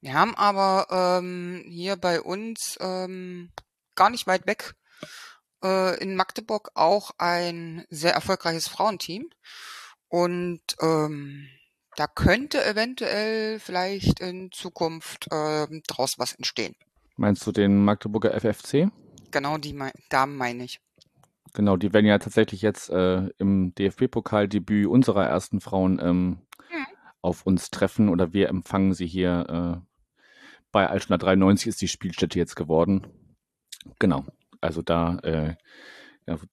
Wir haben aber ähm, hier bei uns ähm, gar nicht weit weg äh, in Magdeburg auch ein sehr erfolgreiches Frauenteam. Und ähm, da könnte eventuell vielleicht in Zukunft ähm, daraus was entstehen. Meinst du den Magdeburger FFC? Genau, die mein, Damen meine ich. Genau, die werden ja tatsächlich jetzt äh, im DFB-Pokal-Debüt unserer ersten Frauen ähm, hm. auf uns treffen oder wir empfangen sie hier. Äh, bei Altona 93 ist die Spielstätte jetzt geworden. Genau, also da äh,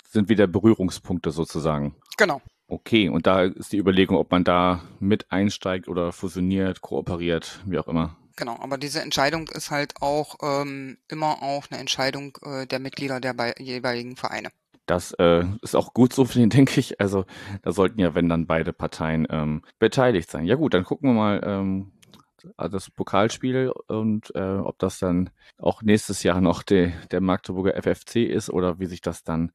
sind wieder Berührungspunkte sozusagen. Genau. Okay, und da ist die Überlegung, ob man da mit einsteigt oder fusioniert, kooperiert, wie auch immer. Genau, aber diese Entscheidung ist halt auch ähm, immer auch eine Entscheidung äh, der Mitglieder der jeweiligen Vereine. Das äh, ist auch gut so, denke ich. Also da sollten ja, wenn dann beide Parteien ähm, beteiligt sein. Ja gut, dann gucken wir mal ähm, das Pokalspiel und äh, ob das dann auch nächstes Jahr noch de, der Magdeburger FFC ist oder wie sich das dann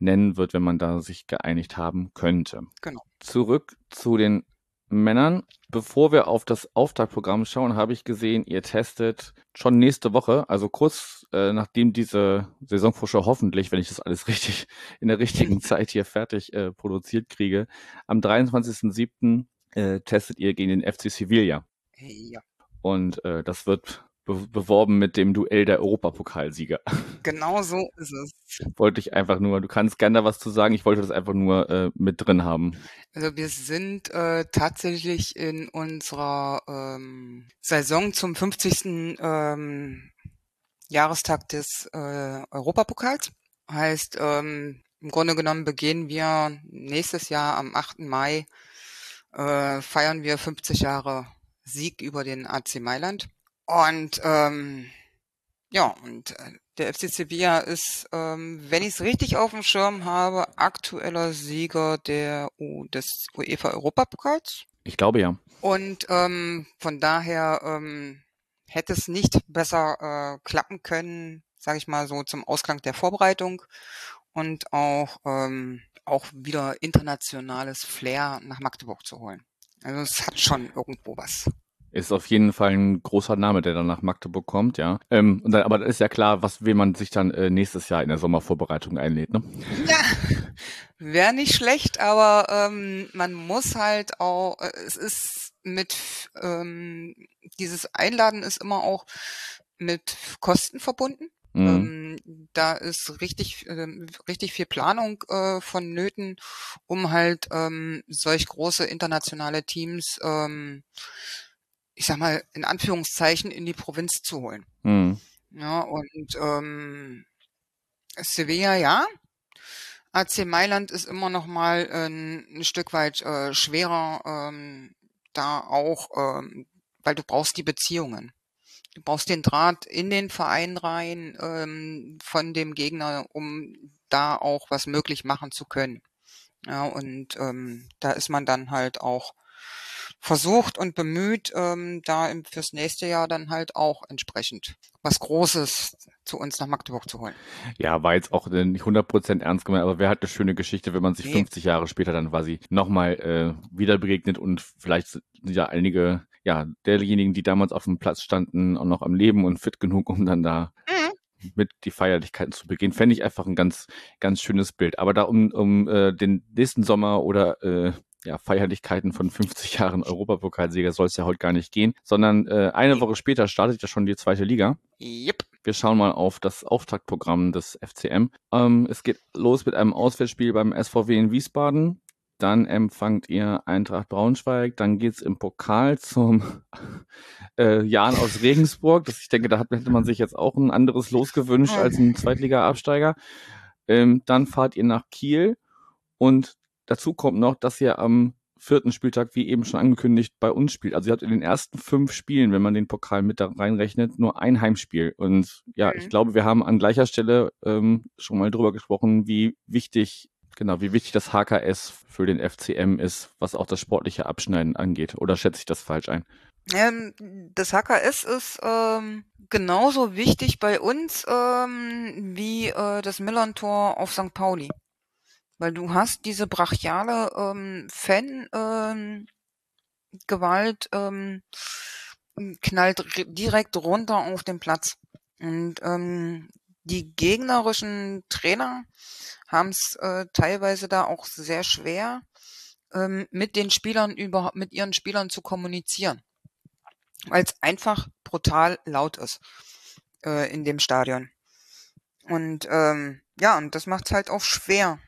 nennen wird, wenn man da sich geeinigt haben könnte. Genau. Zurück zu den Männern. Bevor wir auf das Auftaktprogramm schauen, habe ich gesehen, ihr testet schon nächste Woche, also kurz äh, nachdem diese Saisonvorschau hoffentlich, wenn ich das alles richtig in der richtigen Zeit hier fertig äh, produziert kriege, am 23.07. Äh, testet ihr gegen den FC Sevilla. Ja. Und äh, das wird be beworben mit dem Duell der Europapokalsieger. Genau so ist es. Wollte ich einfach nur, du kannst gerne da was zu sagen, ich wollte das einfach nur äh, mit drin haben. Also wir sind äh, tatsächlich in unserer ähm, Saison zum 50. Ähm, Jahrestag des äh, Europapokals. Heißt, ähm, im Grunde genommen beginnen wir nächstes Jahr am 8. Mai, äh, feiern wir 50 Jahre Sieg über den AC Mailand. Und ähm, ja, und äh, der FC Sevilla ist, ähm, wenn ich es richtig auf dem Schirm habe, aktueller Sieger der U des UEFA Europapokals. Ich glaube ja. Und ähm, von daher ähm, hätte es nicht besser äh, klappen können, sage ich mal so, zum Ausklang der Vorbereitung und auch ähm, auch wieder internationales Flair nach Magdeburg zu holen. Also es hat schon irgendwo was. Ist auf jeden Fall ein großer Name, der dann nach Magdeburg kommt, ja. Ähm, dann, aber da ist ja klar, was will man sich dann äh, nächstes Jahr in der Sommervorbereitung einlädt, ne? Ja, wäre nicht schlecht, aber ähm, man muss halt auch, äh, es ist mit, ähm, dieses Einladen ist immer auch mit Kosten verbunden. Mhm. Ähm, da ist richtig, ähm, richtig viel Planung äh, vonnöten, um halt ähm, solch große internationale Teams ähm, ich sag mal, in Anführungszeichen in die Provinz zu holen. Mhm. Ja, und ähm, Sevilla, ja. AC Mailand ist immer noch mal äh, ein Stück weit äh, schwerer, ähm, da auch, ähm, weil du brauchst die Beziehungen. Du brauchst den Draht in den Verein rein ähm, von dem Gegner, um da auch was möglich machen zu können. Ja, und ähm, da ist man dann halt auch versucht und bemüht, ähm, da im, fürs nächste Jahr dann halt auch entsprechend was Großes zu uns nach Magdeburg zu holen. Ja, war jetzt auch nicht 100% ernst gemeint, aber wäre halt eine schöne Geschichte, wenn man sich Nee. 50 Jahre später dann quasi nochmal äh, wieder begegnet und vielleicht sind ja einige, ja, derjenigen, die damals auf dem Platz standen, auch noch am Leben und fit genug, um dann da Mhm. mit die Feierlichkeiten zu beginnen. Fände ich einfach ein ganz, ganz schönes Bild. Aber da um, um äh, den nächsten Sommer oder äh, ja, Feierlichkeiten von 50 Jahren Europapokalsieger soll es ja heute gar nicht gehen, sondern äh, eine Woche später startet ja schon die zweite Liga. Yep. Wir schauen mal auf das Auftaktprogramm des FCM. Ähm, es geht los mit einem Auswärtsspiel beim SVW in Wiesbaden. Dann empfangt ihr Eintracht Braunschweig. Dann geht's im Pokal zum äh, Jan aus Regensburg. Das, ich denke, da hat- hätte man sich jetzt auch ein anderes Los gewünscht als ein Zweitliga-Absteiger. Ähm, dann fahrt ihr nach Kiel und dazu kommt noch, dass ihr am vierten Spieltag, wie eben schon angekündigt, bei uns spielt. Also ihr habt in den ersten fünf Spielen, wenn man den Pokal mit da reinrechnet, nur ein Heimspiel. Und ja, Mhm. ich glaube, wir haben an gleicher Stelle ähm, schon mal drüber gesprochen, wie wichtig, genau, wie wichtig das HKS für den FCM ist, was auch das sportliche Abschneiden angeht. Oder schätze ich das falsch ein? Ähm, das HKS ist ähm, genauso wichtig bei uns ähm, wie äh, das Millern-Tor auf St. Pauli. Weil du hast diese brachiale ähm, Fan ähm, ähm, knallt direkt runter auf den Platz. Und ähm, die gegnerischen Trainer haben es äh, teilweise da auch sehr schwer, ähm, mit den Spielern über mit ihren Spielern zu kommunizieren weil es einfach brutal laut ist äh, in dem Stadion. Und ähm, ja, und das macht es halt auch schwer,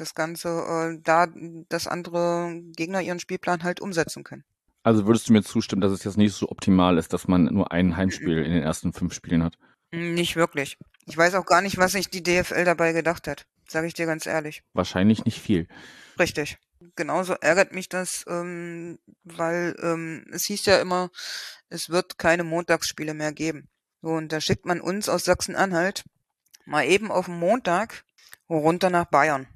das Ganze, äh, da, dass andere Gegner ihren Spielplan halt umsetzen können. Also würdest du mir zustimmen, dass es jetzt nicht so optimal ist, dass man nur ein Heimspiel in den ersten fünf Spielen hat? Nicht wirklich. Ich weiß auch gar nicht, was sich die DFL dabei gedacht hat. Sage ich dir ganz ehrlich. Wahrscheinlich nicht viel. Richtig. Genauso ärgert mich das, ähm, weil ähm, es hieß ja immer, es wird keine Montagsspiele mehr geben. So, und da schickt man uns aus Sachsen-Anhalt mal eben auf den Montag runter nach Bayern.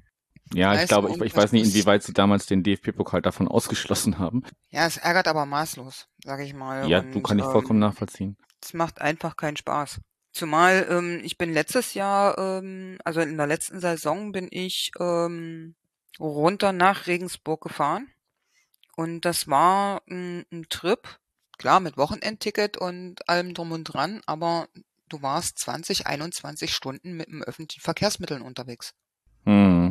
Ja, ich glaube, ich, ich weiß nicht, inwieweit sie damals den DFB-Pokal davon ausgeschlossen haben. Ja, es ärgert aber maßlos, sag ich mal. Ja, und, du kann ich vollkommen ähm, nachvollziehen. Es macht einfach keinen Spaß. Zumal ähm, ich bin letztes Jahr, ähm, also in der letzten Saison bin ich ähm, runter nach Regensburg gefahren. Und das war ein, ein Trip, klar mit Wochenendticket und allem drum und dran, aber du warst 20, 21 Stunden mit dem öffentlichen Verkehrsmitteln unterwegs. Hm.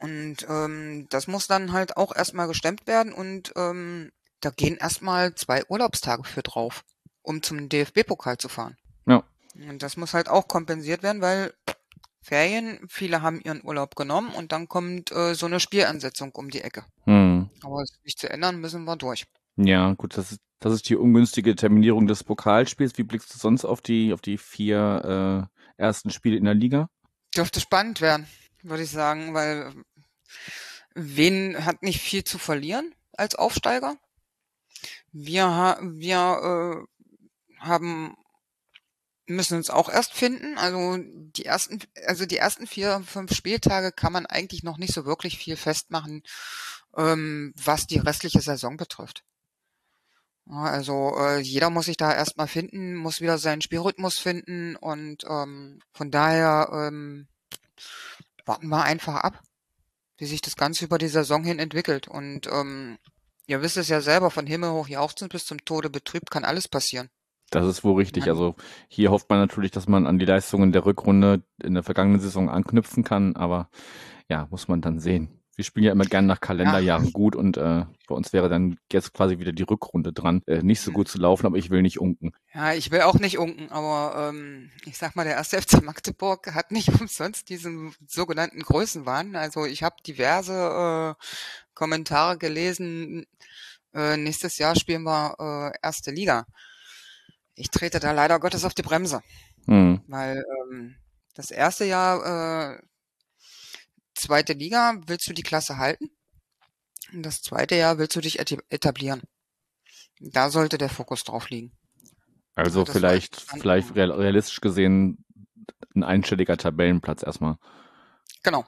Und ähm, das muss dann halt auch erstmal gestemmt werden und ähm, da gehen erstmal zwei Urlaubstage für drauf, um zum DFB-Pokal zu fahren. Ja. Und das muss halt auch kompensiert werden, weil Ferien, viele haben ihren Urlaub genommen und dann kommt äh, so eine Spielansetzung um die Ecke. Hm. Aber es nicht zu ändern, müssen wir durch. Ja, gut, das ist, das ist die ungünstige Terminierung des Pokalspiels. Wie blickst du sonst auf die, auf die vier äh, ersten Spiele in der Liga? Dürfte spannend werden, würde ich sagen, weil wen hat nicht viel zu verlieren als Aufsteiger? Wir, ha wir äh, haben müssen uns auch erst finden. Also die ersten, also die ersten vier, fünf Spieltage kann man eigentlich noch nicht so wirklich viel festmachen, ähm, was die restliche Saison betrifft. Also äh, jeder muss sich da erstmal finden, muss wieder seinen Spielrhythmus finden und ähm, von daher ähm, warten wir einfach ab, wie sich das Ganze über die Saison hin entwickelt. Und ähm, ihr wisst es ja selber, von Himmel hoch jauchzend bis zum Tode betrübt kann alles passieren. Das ist wohl richtig. Also hier hofft man natürlich, dass man an die Leistungen der Rückrunde in der vergangenen Saison anknüpfen kann, aber ja, muss man dann sehen. Wir spielen ja immer gern nach Kalenderjahren gut und äh, bei uns wäre dann jetzt quasi wieder die Rückrunde dran. Äh, nicht so gut zu laufen, aber ich will nicht unken. Ja, ich will auch nicht unken, aber ähm, ich sag mal, der erste FC Magdeburg hat nicht umsonst diesen sogenannten Größenwahn. Also ich habe diverse äh, Kommentare gelesen. Äh, nächstes Jahr spielen wir äh, erste Liga. Ich trete da leider Gottes auf die Bremse, Hm. weil ähm, das erste Jahr äh, zweite Liga willst du die Klasse halten und das zweite Jahr willst du dich etablieren. Da sollte der Fokus drauf liegen. Also Ja, war vielleicht, vielleicht real- realistisch gesehen ein einstelliger Tabellenplatz erstmal. Genau.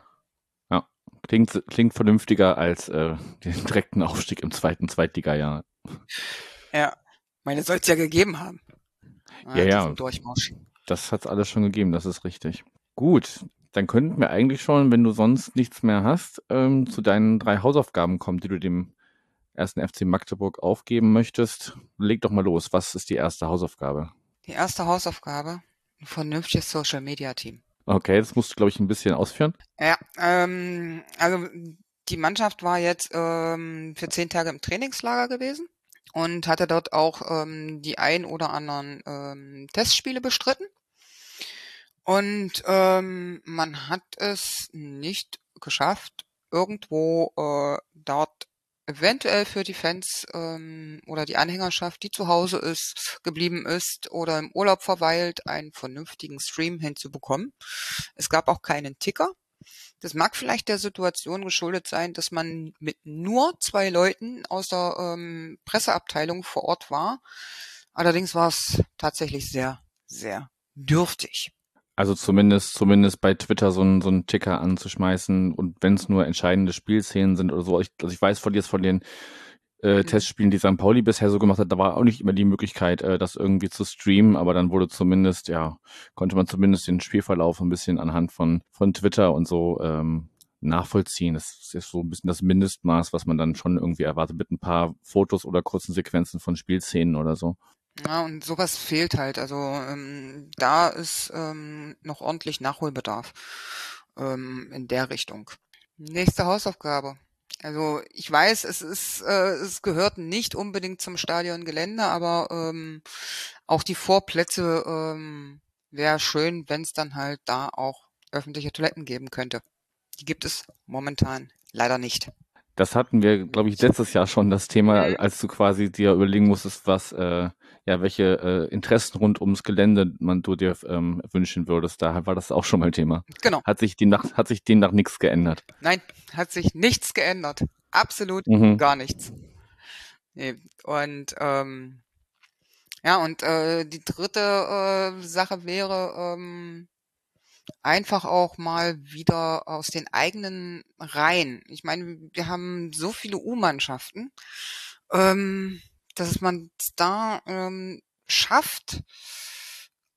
Klingt, klingt vernünftiger als äh, den direkten Aufstieg im zweiten Zweitligajahr. Ja, meine soll es ja gegeben haben. Ja, ja. Durchmarsch. Das hat's alles schon gegeben, das ist richtig. Gut, dann könnten wir eigentlich schon, wenn du sonst nichts mehr hast, ähm, zu deinen drei Hausaufgaben kommen, die du dem ersten FC Magdeburg aufgeben möchtest. Leg doch mal los. Was ist die erste Hausaufgabe? Die erste Hausaufgabe, ein vernünftiges Social Media Team. Okay, das musst du, glaube ich, ein bisschen ausführen. Ja, ähm, also die Mannschaft war jetzt ähm, für zehn Tage im Trainingslager gewesen und hatte dort auch ähm, die ein oder anderen ähm, Testspiele bestritten. Und ähm, man hat es nicht geschafft, irgendwo äh, dort eventuell für die Fans ähm, oder die Anhängerschaft, die zu Hause ist, geblieben ist oder im Urlaub verweilt, einen vernünftigen Stream hinzubekommen. Es gab auch keinen Ticker. Das mag vielleicht der Situation geschuldet sein, dass man mit nur zwei Leuten aus der ähm, Presseabteilung vor Ort war. Allerdings war es tatsächlich sehr, sehr dürftig. Also zumindest, zumindest bei Twitter so einen, so einen Ticker anzuschmeißen und wenn es nur entscheidende Spielszenen sind oder so. Ich, also ich weiß von jetzt von den äh, Mhm. Testspielen, die St. Pauli bisher so gemacht hat, da war auch nicht immer die Möglichkeit, äh, das irgendwie zu streamen, aber dann wurde zumindest, ja, konnte man zumindest den Spielverlauf ein bisschen anhand von, von Twitter und so ähm, nachvollziehen. Das ist so ein bisschen das Mindestmaß, was man dann schon irgendwie erwartet, mit ein paar Fotos oder kurzen Sequenzen von Spielszenen oder so. Ja, und sowas fehlt halt. Also ähm, da ist ähm, noch ordentlich Nachholbedarf ähm, in der Richtung. Nächste Hausaufgabe. Also ich weiß, es ist, äh, es gehört nicht unbedingt zum Stadiongelände, aber ähm, auch die Vorplätze ähm, wäre schön, wenn es dann halt da auch öffentliche Toiletten geben könnte. Die gibt es momentan leider nicht. Das hatten wir, glaube ich, letztes Jahr schon das Thema, als du quasi dir überlegen musstest, was, äh, ja, welche äh, Interessen rund ums Gelände man du dir ähm, wünschen würdest. Da war das auch schon mal Thema. Genau. Hat sich demnach, hat sich demnach nichts geändert. Nein, hat sich nichts geändert. Absolut Mhm. gar nichts. Nee. Und ähm, ja, und äh, die dritte äh, Sache wäre ähm, einfach auch mal wieder aus den eigenen Reihen. Ich meine, wir haben so viele U-Mannschaften, ähm, dass man da ähm, schafft,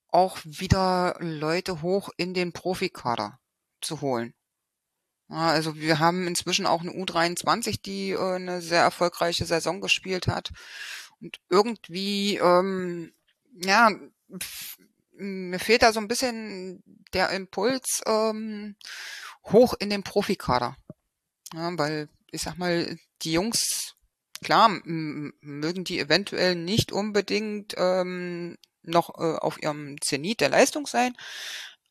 auch wieder Leute hoch in den Profikader zu holen. Ja, also wir haben inzwischen auch eine U23, die äh, eine sehr erfolgreiche Saison gespielt hat. Und irgendwie, ähm, ja, mir fehlt da so ein bisschen der Impuls ähm, hoch in den Profikader. Ja, weil ich sag mal, die Jungs, klar, mögen die eventuell nicht unbedingt ähm, noch äh, auf ihrem Zenit der Leistung sein,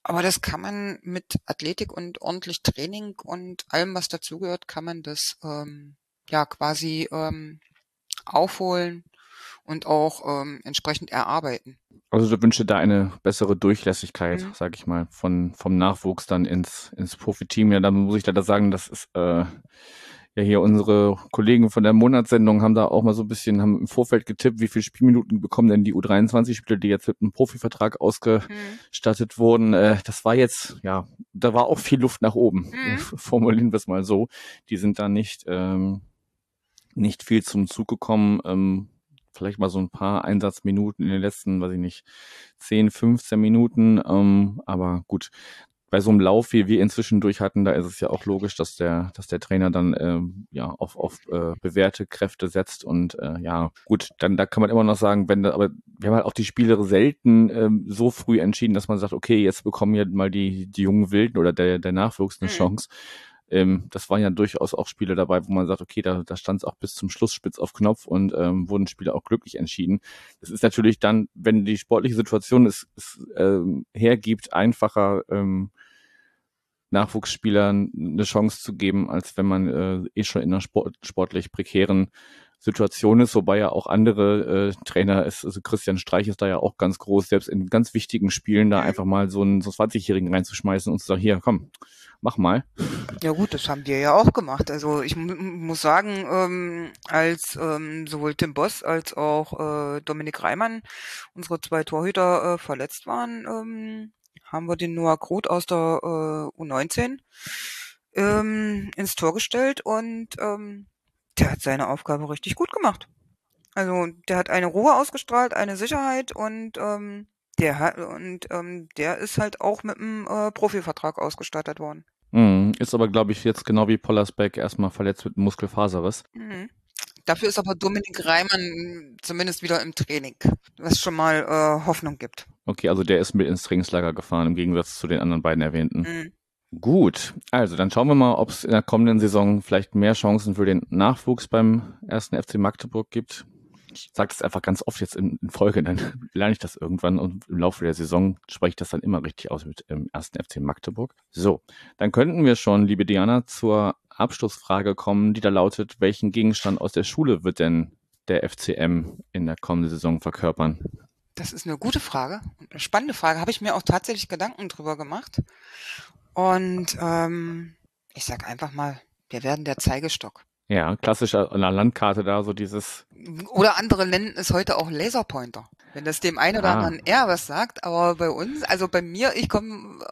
aber das kann man mit Athletik und ordentlich Training und allem, was dazugehört, kann man das ähm, ja quasi ähm, aufholen und auch ähm, entsprechend erarbeiten. Also du wünsche da eine bessere Durchlässigkeit, mhm. sage ich mal, von vom Nachwuchs dann ins ins Profiteam. Ja, da muss ich leider sagen, das ist äh, ja hier unsere Kollegen von der Monatssendung haben da auch mal so ein bisschen haben im Vorfeld getippt, wie viele Spielminuten bekommen denn die U23-Spieler, die jetzt mit einem Profivertrag ausgestattet mhm. wurden. Äh, das war jetzt, ja, da war auch viel Luft nach oben. Mhm. Formulieren wir es mal so. Die sind da nicht, ähm, nicht viel zum Zug gekommen. Ähm, vielleicht mal so ein paar Einsatzminuten in den letzten, weiß ich nicht, 10, 15 Minuten. Ähm, aber gut, bei so einem Lauf, wie wir inzwischen durch hatten, da ist es ja auch logisch, dass der, dass der Trainer dann ähm, ja auf, auf äh, bewährte Kräfte setzt und äh, ja gut, dann da kann man immer noch sagen, wenn da, aber wir haben halt auch die Spiele selten ähm, so früh entschieden, dass man sagt, okay, jetzt bekommen ja mal die die jungen Wilden oder der der Nachwuchs eine mhm. Chance. Ähm, das waren ja durchaus auch Spiele dabei, wo man sagt, okay, da, da stand es auch bis zum Schluss spitz auf Knopf und ähm, wurden Spiele auch glücklich entschieden. Das ist natürlich dann, wenn die sportliche Situation es, es ähm, hergibt, einfacher ähm, Nachwuchsspielern eine Chance zu geben, als wenn man äh, eh schon in einer Sport, sportlich prekären Situation ist, wobei ja auch andere äh, Trainer ist, also Christian Streich ist da ja auch ganz groß, selbst in ganz wichtigen Spielen da einfach mal so einen so 20-Jährigen reinzuschmeißen und zu sagen, hier, komm, mach mal. Ja gut, das haben wir ja auch gemacht. Also ich muss sagen, ähm, als ähm, sowohl Tim Boss als auch äh, Dominik Reimann, unsere zwei Torhüter, äh, verletzt waren, ähm, haben wir den Noah Groth aus der äh, U19 ähm, ins Tor gestellt und ähm, der hat seine Aufgabe richtig gut gemacht. Also der hat eine Ruhe ausgestrahlt, eine Sicherheit und ähm, der hat und ähm, der ist halt auch mit einem äh, Profivertrag ausgestattet worden. Mhm. Ist aber, glaube ich, jetzt genau wie Pollersbeck erstmal verletzt mit einem Muskelfaserriss. Mhm. Dafür ist aber Dominik Reimann zumindest wieder im Training, was schon mal äh, Hoffnung gibt. Okay, also der ist mit ins Trainingslager gefahren, im Gegensatz zu den anderen beiden erwähnten. Mhm. Gut, also dann schauen wir mal, ob es in der kommenden Saison vielleicht mehr Chancen für den Nachwuchs beim ersten FC Magdeburg gibt ich sage das einfach ganz oft jetzt in, in, Folge, dann lerne ich das irgendwann und im Laufe der Saison spreche ich das dann immer richtig aus mit dem ersten FC Magdeburg. So, dann könnten wir schon, liebe Diana, zur Abschlussfrage kommen, die da lautet, welchen Gegenstand aus der Schule wird denn der FCM in der kommenden Saison verkörpern? Das ist eine gute Frage, eine spannende Frage. Habe ich mir auch tatsächlich Gedanken drüber gemacht. Und ähm, ich sag einfach mal, wir werden der Zeigestock. Ja, klassisch an der Landkarte da, so dieses. Oder andere nennen es heute auch Laserpointer. Wenn das dem einen oder ah. anderen eher was sagt, aber bei uns, also bei mir, ich komme,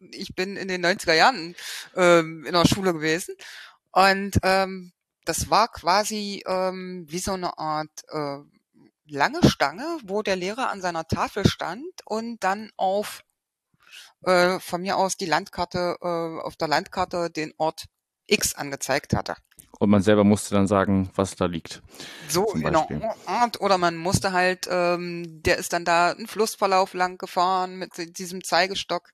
ich bin in den 90er Jahren ähm, in der Schule gewesen und ähm, das war quasi ähm, wie so eine Art äh, lange Stange, wo der Lehrer an seiner Tafel stand und dann auf äh, von mir aus die Landkarte, äh, auf der Landkarte den Ort X angezeigt hatte. Und man selber musste dann sagen, was da liegt. So, genau. Oder man musste halt, ähm, der ist dann da einen Flussverlauf lang gefahren mit diesem Zeigestock.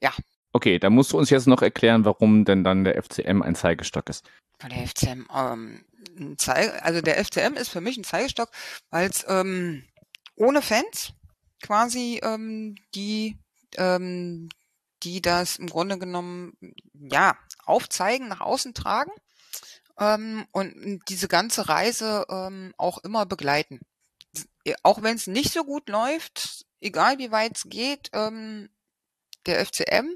Ja. Okay, da musst du uns jetzt noch erklären, warum denn dann der FCM ein Zeigestock ist. Der FCM, ähm, ein Zeige, also der FCM ist für mich ein Zeigestock, weil es ähm, ohne Fans quasi ähm, die ähm, die das im Grunde genommen ja aufzeigen, nach außen tragen ähm, und diese ganze Reise ähm, auch immer begleiten. Auch wenn es nicht so gut läuft, egal wie weit es geht, ähm, der FCM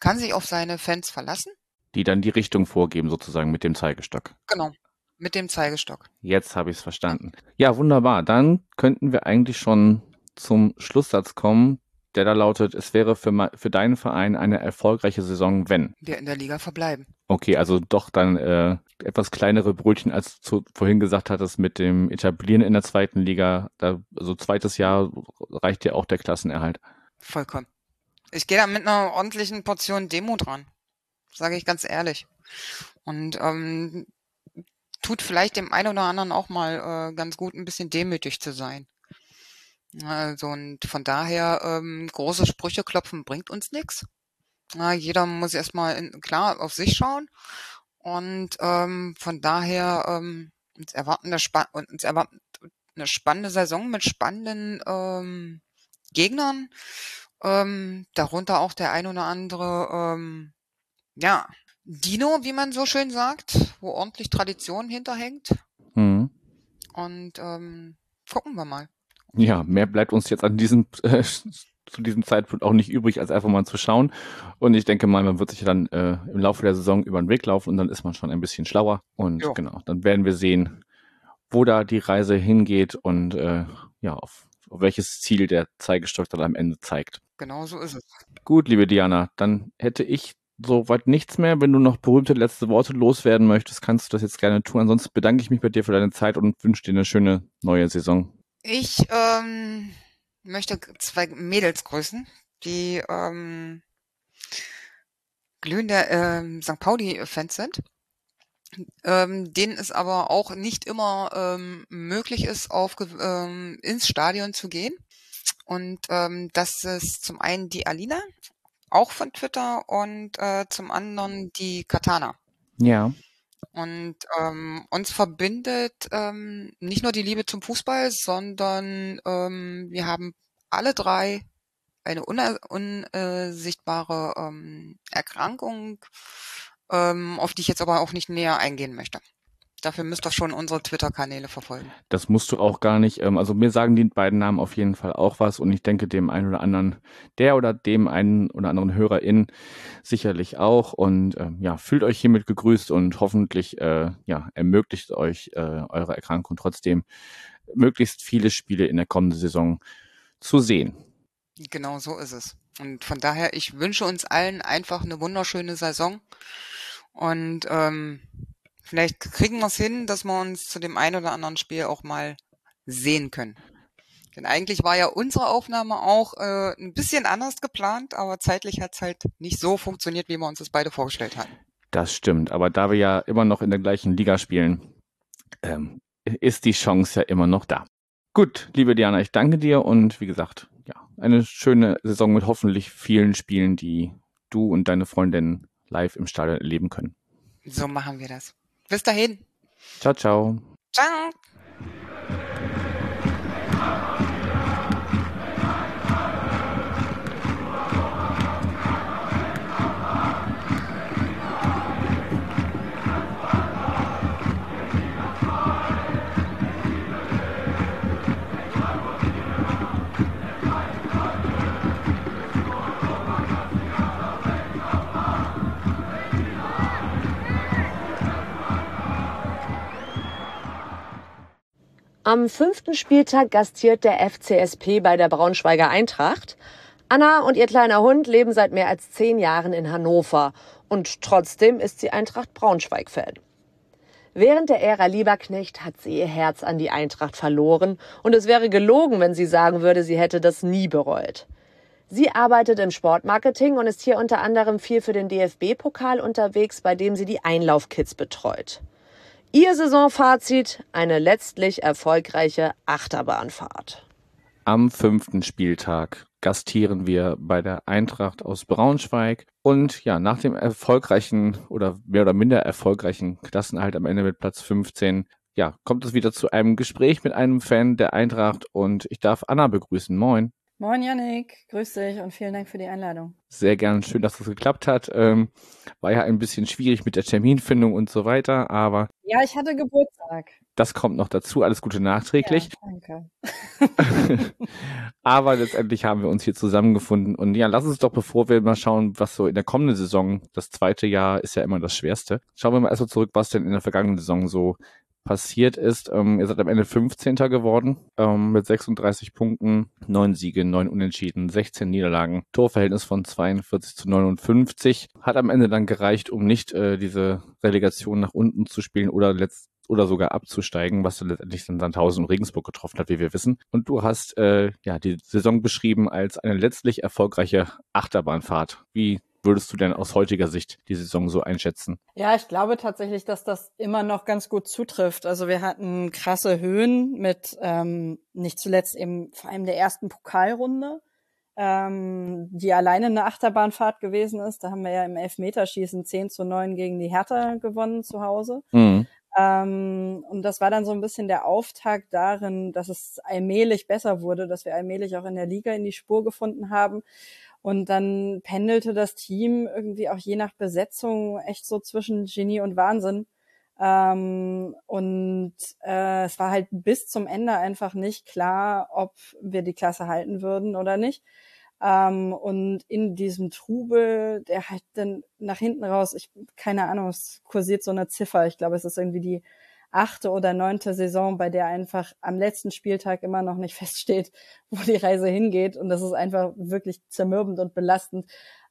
kann sich auf seine Fans verlassen. Die dann die Richtung vorgeben, sozusagen mit dem Zeigestock. Genau, mit dem Zeigestock. Jetzt habe ich es verstanden. Ja, wunderbar. Dann könnten wir eigentlich schon zum Schlusssatz kommen, der da lautet, es wäre für, für deinen Verein eine erfolgreiche Saison, wenn. Wir in der Liga verbleiben. Okay, also doch dann äh, etwas kleinere Brötchen, als du vorhin gesagt hattest, mit dem Etablieren in der zweiten Liga. Da, also zweites Jahr reicht ja auch der Klassenerhalt. Vollkommen. Ich gehe da mit einer ordentlichen Portion Demo dran. Sage ich ganz ehrlich. Und ähm, tut vielleicht dem einen oder anderen auch mal äh, ganz gut, ein bisschen demütig zu sein. Also und von daher ähm, große Sprüche klopfen bringt uns nichts. Ja, jeder muss erstmal in, klar auf sich schauen und ähm, von daher ähm, uns erwarten eine, uns erwarten eine spannende Saison mit spannenden ähm, Gegnern, ähm, darunter auch der ein oder andere ähm, ja Dino, wie man so schön sagt, wo ordentlich Tradition hinterhängt. Mhm. Und ähm, gucken wir mal. Ja, mehr bleibt uns jetzt an diesem äh, zu diesem Zeitpunkt auch nicht übrig, als einfach mal zu schauen. Und ich denke mal, man wird sich dann äh, im Laufe der Saison über den Weg laufen und dann ist man schon ein bisschen schlauer. Und Jo. genau, dann werden wir sehen, wo da die Reise hingeht und äh, ja, auf, auf welches Ziel der Zeigestock dann am Ende zeigt. Genau so ist es. Gut, liebe Diana, dann hätte ich soweit nichts mehr. Wenn du noch berühmte letzte Worte loswerden möchtest, kannst du das jetzt gerne tun. Ansonsten bedanke ich mich bei dir für deine Zeit und wünsche dir eine schöne neue Saison. Ich ähm, möchte zwei Mädels grüßen, die ähm, glühende ähm, St. Pauli-Fans sind, ähm, denen es aber auch nicht immer ähm, möglich ist, auf, ähm, ins Stadion zu gehen. Und ähm, das ist zum einen die Alina, auch von Twitter, und äh, zum anderen die Katana. Ja. Und ähm, uns verbindet ähm, nicht nur die Liebe zum Fußball, sondern ähm, wir haben alle drei eine unsichtbare ähm, Erkrankung, ähm, auf die ich jetzt aber auch nicht näher eingehen möchte. Dafür müsst ihr schon unsere Twitter-Kanäle verfolgen. Das musst du auch gar nicht. Ähm, also mir sagen die beiden Namen auf jeden Fall auch was und ich denke dem einen oder anderen, der oder dem einen oder anderen HörerIn sicherlich auch. Und ähm, ja, fühlt euch hiermit gegrüßt und hoffentlich äh, ja, ermöglicht euch äh, eure Erkrankung trotzdem möglichst viele Spiele in der kommenden Saison zu sehen. Genau so ist es. Und von daher, ich wünsche uns allen einfach eine wunderschöne Saison. Und ähm, vielleicht kriegen wir es hin, dass wir uns zu dem einen oder anderen Spiel auch mal sehen können. Denn eigentlich war ja unsere Aufnahme auch äh, ein bisschen anders geplant, aber zeitlich hat es halt nicht so funktioniert, wie wir uns das beide vorgestellt hatten. Das stimmt, aber da wir ja immer noch in der gleichen Liga spielen, ähm, ist die Chance ja immer noch da. Gut, liebe Diana, ich danke dir und wie gesagt, ja, eine schöne Saison mit hoffentlich vielen Spielen, die du und deine Freundin live im Stadion erleben können. So machen wir das. Bis dahin. Ciao, ciao. Ciao. Am fünften Spieltag gastiert der FCSP bei der Braunschweiger Eintracht. Anna und ihr kleiner Hund leben seit mehr als zehn Jahren in Hannover. Und trotzdem ist sie Eintracht Braunschweig-Fan. Während der Ära Lieberknecht hat sie ihr Herz an die Eintracht verloren und es wäre gelogen, wenn sie sagen würde, sie hätte das nie bereut. Sie arbeitet im Sportmarketing und ist hier unter anderem viel für den DFB-Pokal unterwegs, bei dem sie die Einlaufkids betreut. Ihr Saisonfazit, eine letztlich erfolgreiche Achterbahnfahrt. Am fünften Spieltag gastieren wir bei der Eintracht aus Braunschweig. Und ja, nach dem erfolgreichen oder mehr oder minder erfolgreichen Klassenerhalt am Ende mit Platz 15, ja, kommt es wieder zu einem Gespräch mit einem Fan der Eintracht und ich darf Anna begrüßen. Moin. Moin Yannick, grüß dich und vielen Dank für die Einladung. Sehr gern, schön, dass das geklappt hat. Ähm, war ja ein bisschen schwierig mit der Terminfindung und so weiter, aber Ja, ich hatte Geburtstag. das kommt noch dazu. Alles Gute nachträglich. Ja, danke. Aber letztendlich haben wir uns hier zusammengefunden. Und ja, lass uns doch, bevor wir mal schauen, was so in der kommenden Saison, das zweite Jahr ist ja immer das Schwerste. Schauen wir mal erstmal zurück, was denn in der vergangenen Saison so passiert ist. Ähm, ihr seid am Ende 15. geworden ähm, mit 36 Punkten, 9 Siege, 9 Unentschieden, 16 Niederlagen, Torverhältnis von 42 zu 59. Hat am Ende dann gereicht, um nicht äh, diese Relegation nach unten zu spielen oder letzt oder sogar abzusteigen, was letztendlich dann Sandhausen und Regensburg getroffen hat, wie wir wissen. Und du hast äh, ja die Saison beschrieben als eine letztlich erfolgreiche Achterbahnfahrt. Wie würdest du denn aus heutiger Sicht die Saison so einschätzen? Ja, ich glaube tatsächlich, dass das immer noch ganz gut zutrifft. Also wir hatten krasse Höhen mit ähm, nicht zuletzt eben vor allem der ersten Pokalrunde, ähm, die alleine eine Achterbahnfahrt gewesen ist. Da haben wir ja im Elfmeterschießen 10 zu 9 gegen die Hertha gewonnen zu Hause. Mhm. Ähm, und das war dann so ein bisschen der Auftakt darin, dass es allmählich besser wurde, dass wir allmählich auch in der Liga in die Spur gefunden haben. Und dann pendelte das Team irgendwie auch je nach Besetzung echt so zwischen Genie und Wahnsinn. Ähm, und äh, es war halt bis zum Ende einfach nicht klar, ob wir die Klasse halten würden oder nicht. Ähm, und in diesem Trubel, der halt dann nach hinten raus, ich keine Ahnung, es kursiert so eine Ziffer. Ich glaube, es ist irgendwie die achte oder neunte Saison, bei der einfach am letzten Spieltag immer noch nicht feststeht, wo die Reise hingeht. Und das ist einfach wirklich zermürbend und belastend.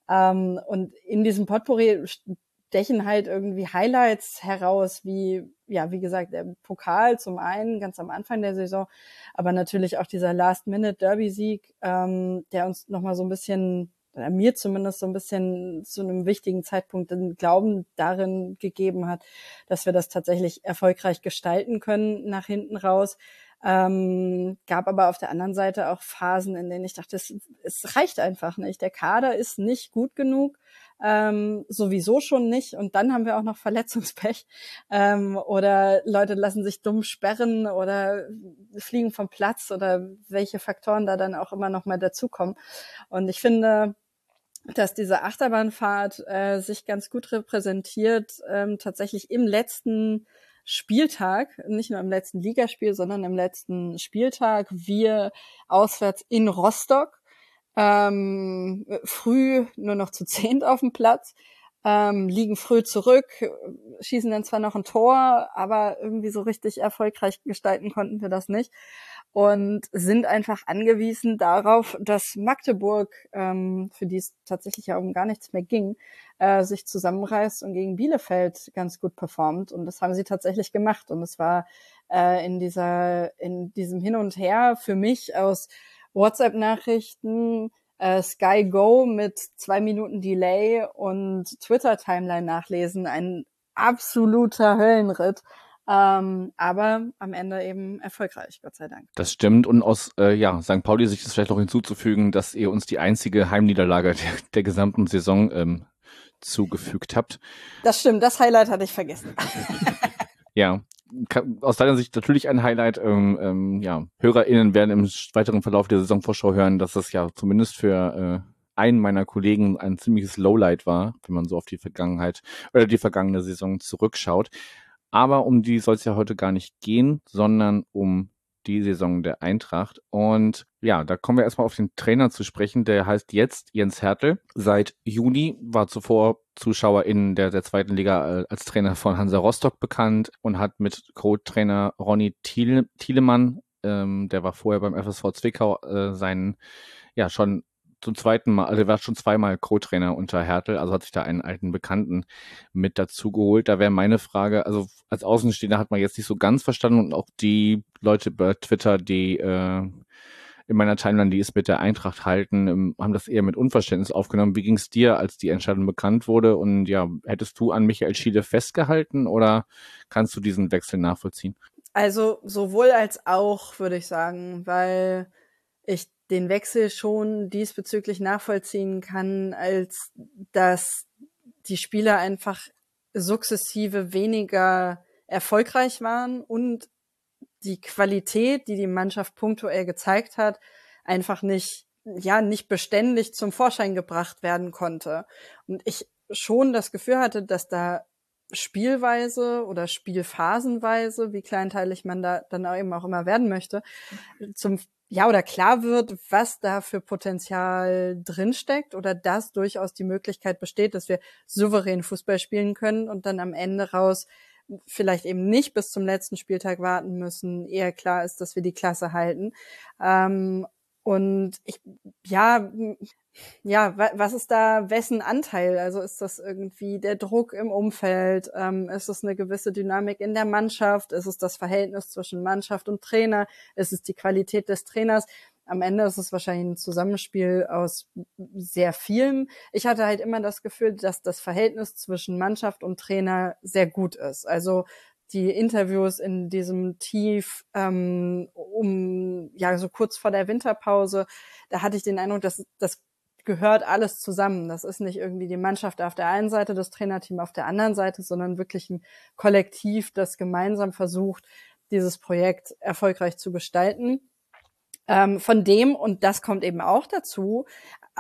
Ähm, und in diesem Potpourri stechen halt irgendwie Highlights heraus, wie, ja, wie gesagt, der Pokal zum einen ganz am Anfang der Saison, aber natürlich auch dieser Last-Minute-Derby-Sieg, ähm, der uns nochmal so ein bisschen oder mir zumindest so ein bisschen zu einem wichtigen Zeitpunkt den Glauben darin gegeben hat, dass wir das tatsächlich erfolgreich gestalten können nach hinten raus. Ähm, gab aber auf der anderen Seite auch Phasen, in denen ich dachte, es, es reicht einfach nicht. Der Kader ist nicht gut genug, ähm, sowieso schon nicht. Und dann haben wir auch noch Verletzungspech ähm, oder Leute lassen sich dumm sperren oder fliegen vom Platz oder welche Faktoren da dann auch immer noch mal dazukommen. Und ich finde, dass diese Achterbahnfahrt äh, sich ganz gut repräsentiert, ähm, tatsächlich im letzten Spieltag, nicht nur im letzten Ligaspiel, sondern im letzten Spieltag, wir auswärts in Rostock, ähm, früh nur noch zu zehnt auf dem Platz, ähm, liegen früh zurück, schießen dann zwar noch ein Tor, aber irgendwie so richtig erfolgreich gestalten konnten wir das nicht und sind einfach angewiesen darauf, dass Magdeburg, ähm, für die es tatsächlich ja um gar nichts mehr ging, äh, sich zusammenreißt und gegen Bielefeld ganz gut performt. Und das haben sie tatsächlich gemacht. Und es war äh, in dieser, in diesem Hin und Her für mich aus WhatsApp-Nachrichten, äh, Sky Go mit zwei Minuten Delay und Twitter-Timeline nachlesen ein absoluter Höllenritt. Ähm, aber am Ende eben erfolgreich, Gott sei Dank. Das stimmt. Und aus äh, ja, St. Pauli sich das vielleicht noch hinzuzufügen, dass ihr uns die einzige Heimniederlage der, der gesamten Saison ähm, zugefügt habt. Das stimmt, das Highlight hatte ich vergessen. ja, aus deiner Sicht natürlich ein Highlight. Ähm, ähm, ja, HörerInnen werden im weiteren Verlauf der Saisonvorschau hören, dass das ja zumindest für äh, einen meiner Kollegen ein ziemliches Lowlight war, wenn man so auf die Vergangenheit oder die vergangene Saison zurückschaut. Aber um die soll es ja heute gar nicht gehen, sondern um die Saison der Eintracht. Und ja, da kommen wir erstmal auf den Trainer zu sprechen. Der heißt jetzt Jens Hertel. Seit Juni war zuvor Zuschauer in der, der zweiten Liga äh, als Trainer von Hansa Rostock bekannt und hat mit Co-Trainer Ronny Thiele, Thielemann, ähm, der war vorher beim FSV Zwickau, äh, seinen ja schon zum zweiten Mal, also er war schon zweimal Co-Trainer unter Hertel, also hat sich da einen alten Bekannten mit dazu geholt. Da wäre meine Frage, also als Außenstehender hat man jetzt nicht so ganz verstanden und auch die Leute bei Twitter, die äh, in meiner Timeline, die es mit der Eintracht halten, ähm, haben das eher mit Unverständnis aufgenommen. Wie ging es dir, als die Entscheidung bekannt wurde? Und ja, hättest du an Michael Schiede festgehalten oder kannst du diesen Wechsel nachvollziehen? Also sowohl als auch, würde ich sagen, weil ich den Wechsel schon diesbezüglich nachvollziehen kann, als dass die Spieler einfach sukzessive weniger erfolgreich waren und die Qualität, die die Mannschaft punktuell gezeigt hat, einfach nicht, ja, nicht beständig zum Vorschein gebracht werden konnte. Und ich schon das Gefühl hatte, dass da spielweise oder spielphasenweise, wie kleinteilig man da dann auch eben auch immer werden möchte, zum ja oder klar wird, was da für Potenzial drinsteckt oder dass durchaus die Möglichkeit besteht, dass wir souverän Fußball spielen können und dann am Ende raus vielleicht eben nicht bis zum letzten Spieltag warten müssen, eher klar ist, dass wir die Klasse halten. Ähm, und ich, ja, ja, was ist da wessen Anteil? Also ist das irgendwie der Druck im Umfeld? Ähm, ist es eine gewisse Dynamik in der Mannschaft? Ist es das Verhältnis zwischen Mannschaft und Trainer? Ist es die Qualität des Trainers? Am Ende ist es wahrscheinlich ein Zusammenspiel aus sehr vielem. Ich hatte halt immer das Gefühl, dass das Verhältnis zwischen Mannschaft und Trainer sehr gut ist. Also die Interviews in diesem Tief ähm, um ja so kurz vor der Winterpause, da hatte ich den Eindruck, dass das gehört alles zusammen. Das ist nicht irgendwie die Mannschaft auf der einen Seite, das Trainerteam auf der anderen Seite, sondern wirklich ein Kollektiv, das gemeinsam versucht, dieses Projekt erfolgreich zu gestalten. Ähm, von dem, und das kommt eben auch dazu,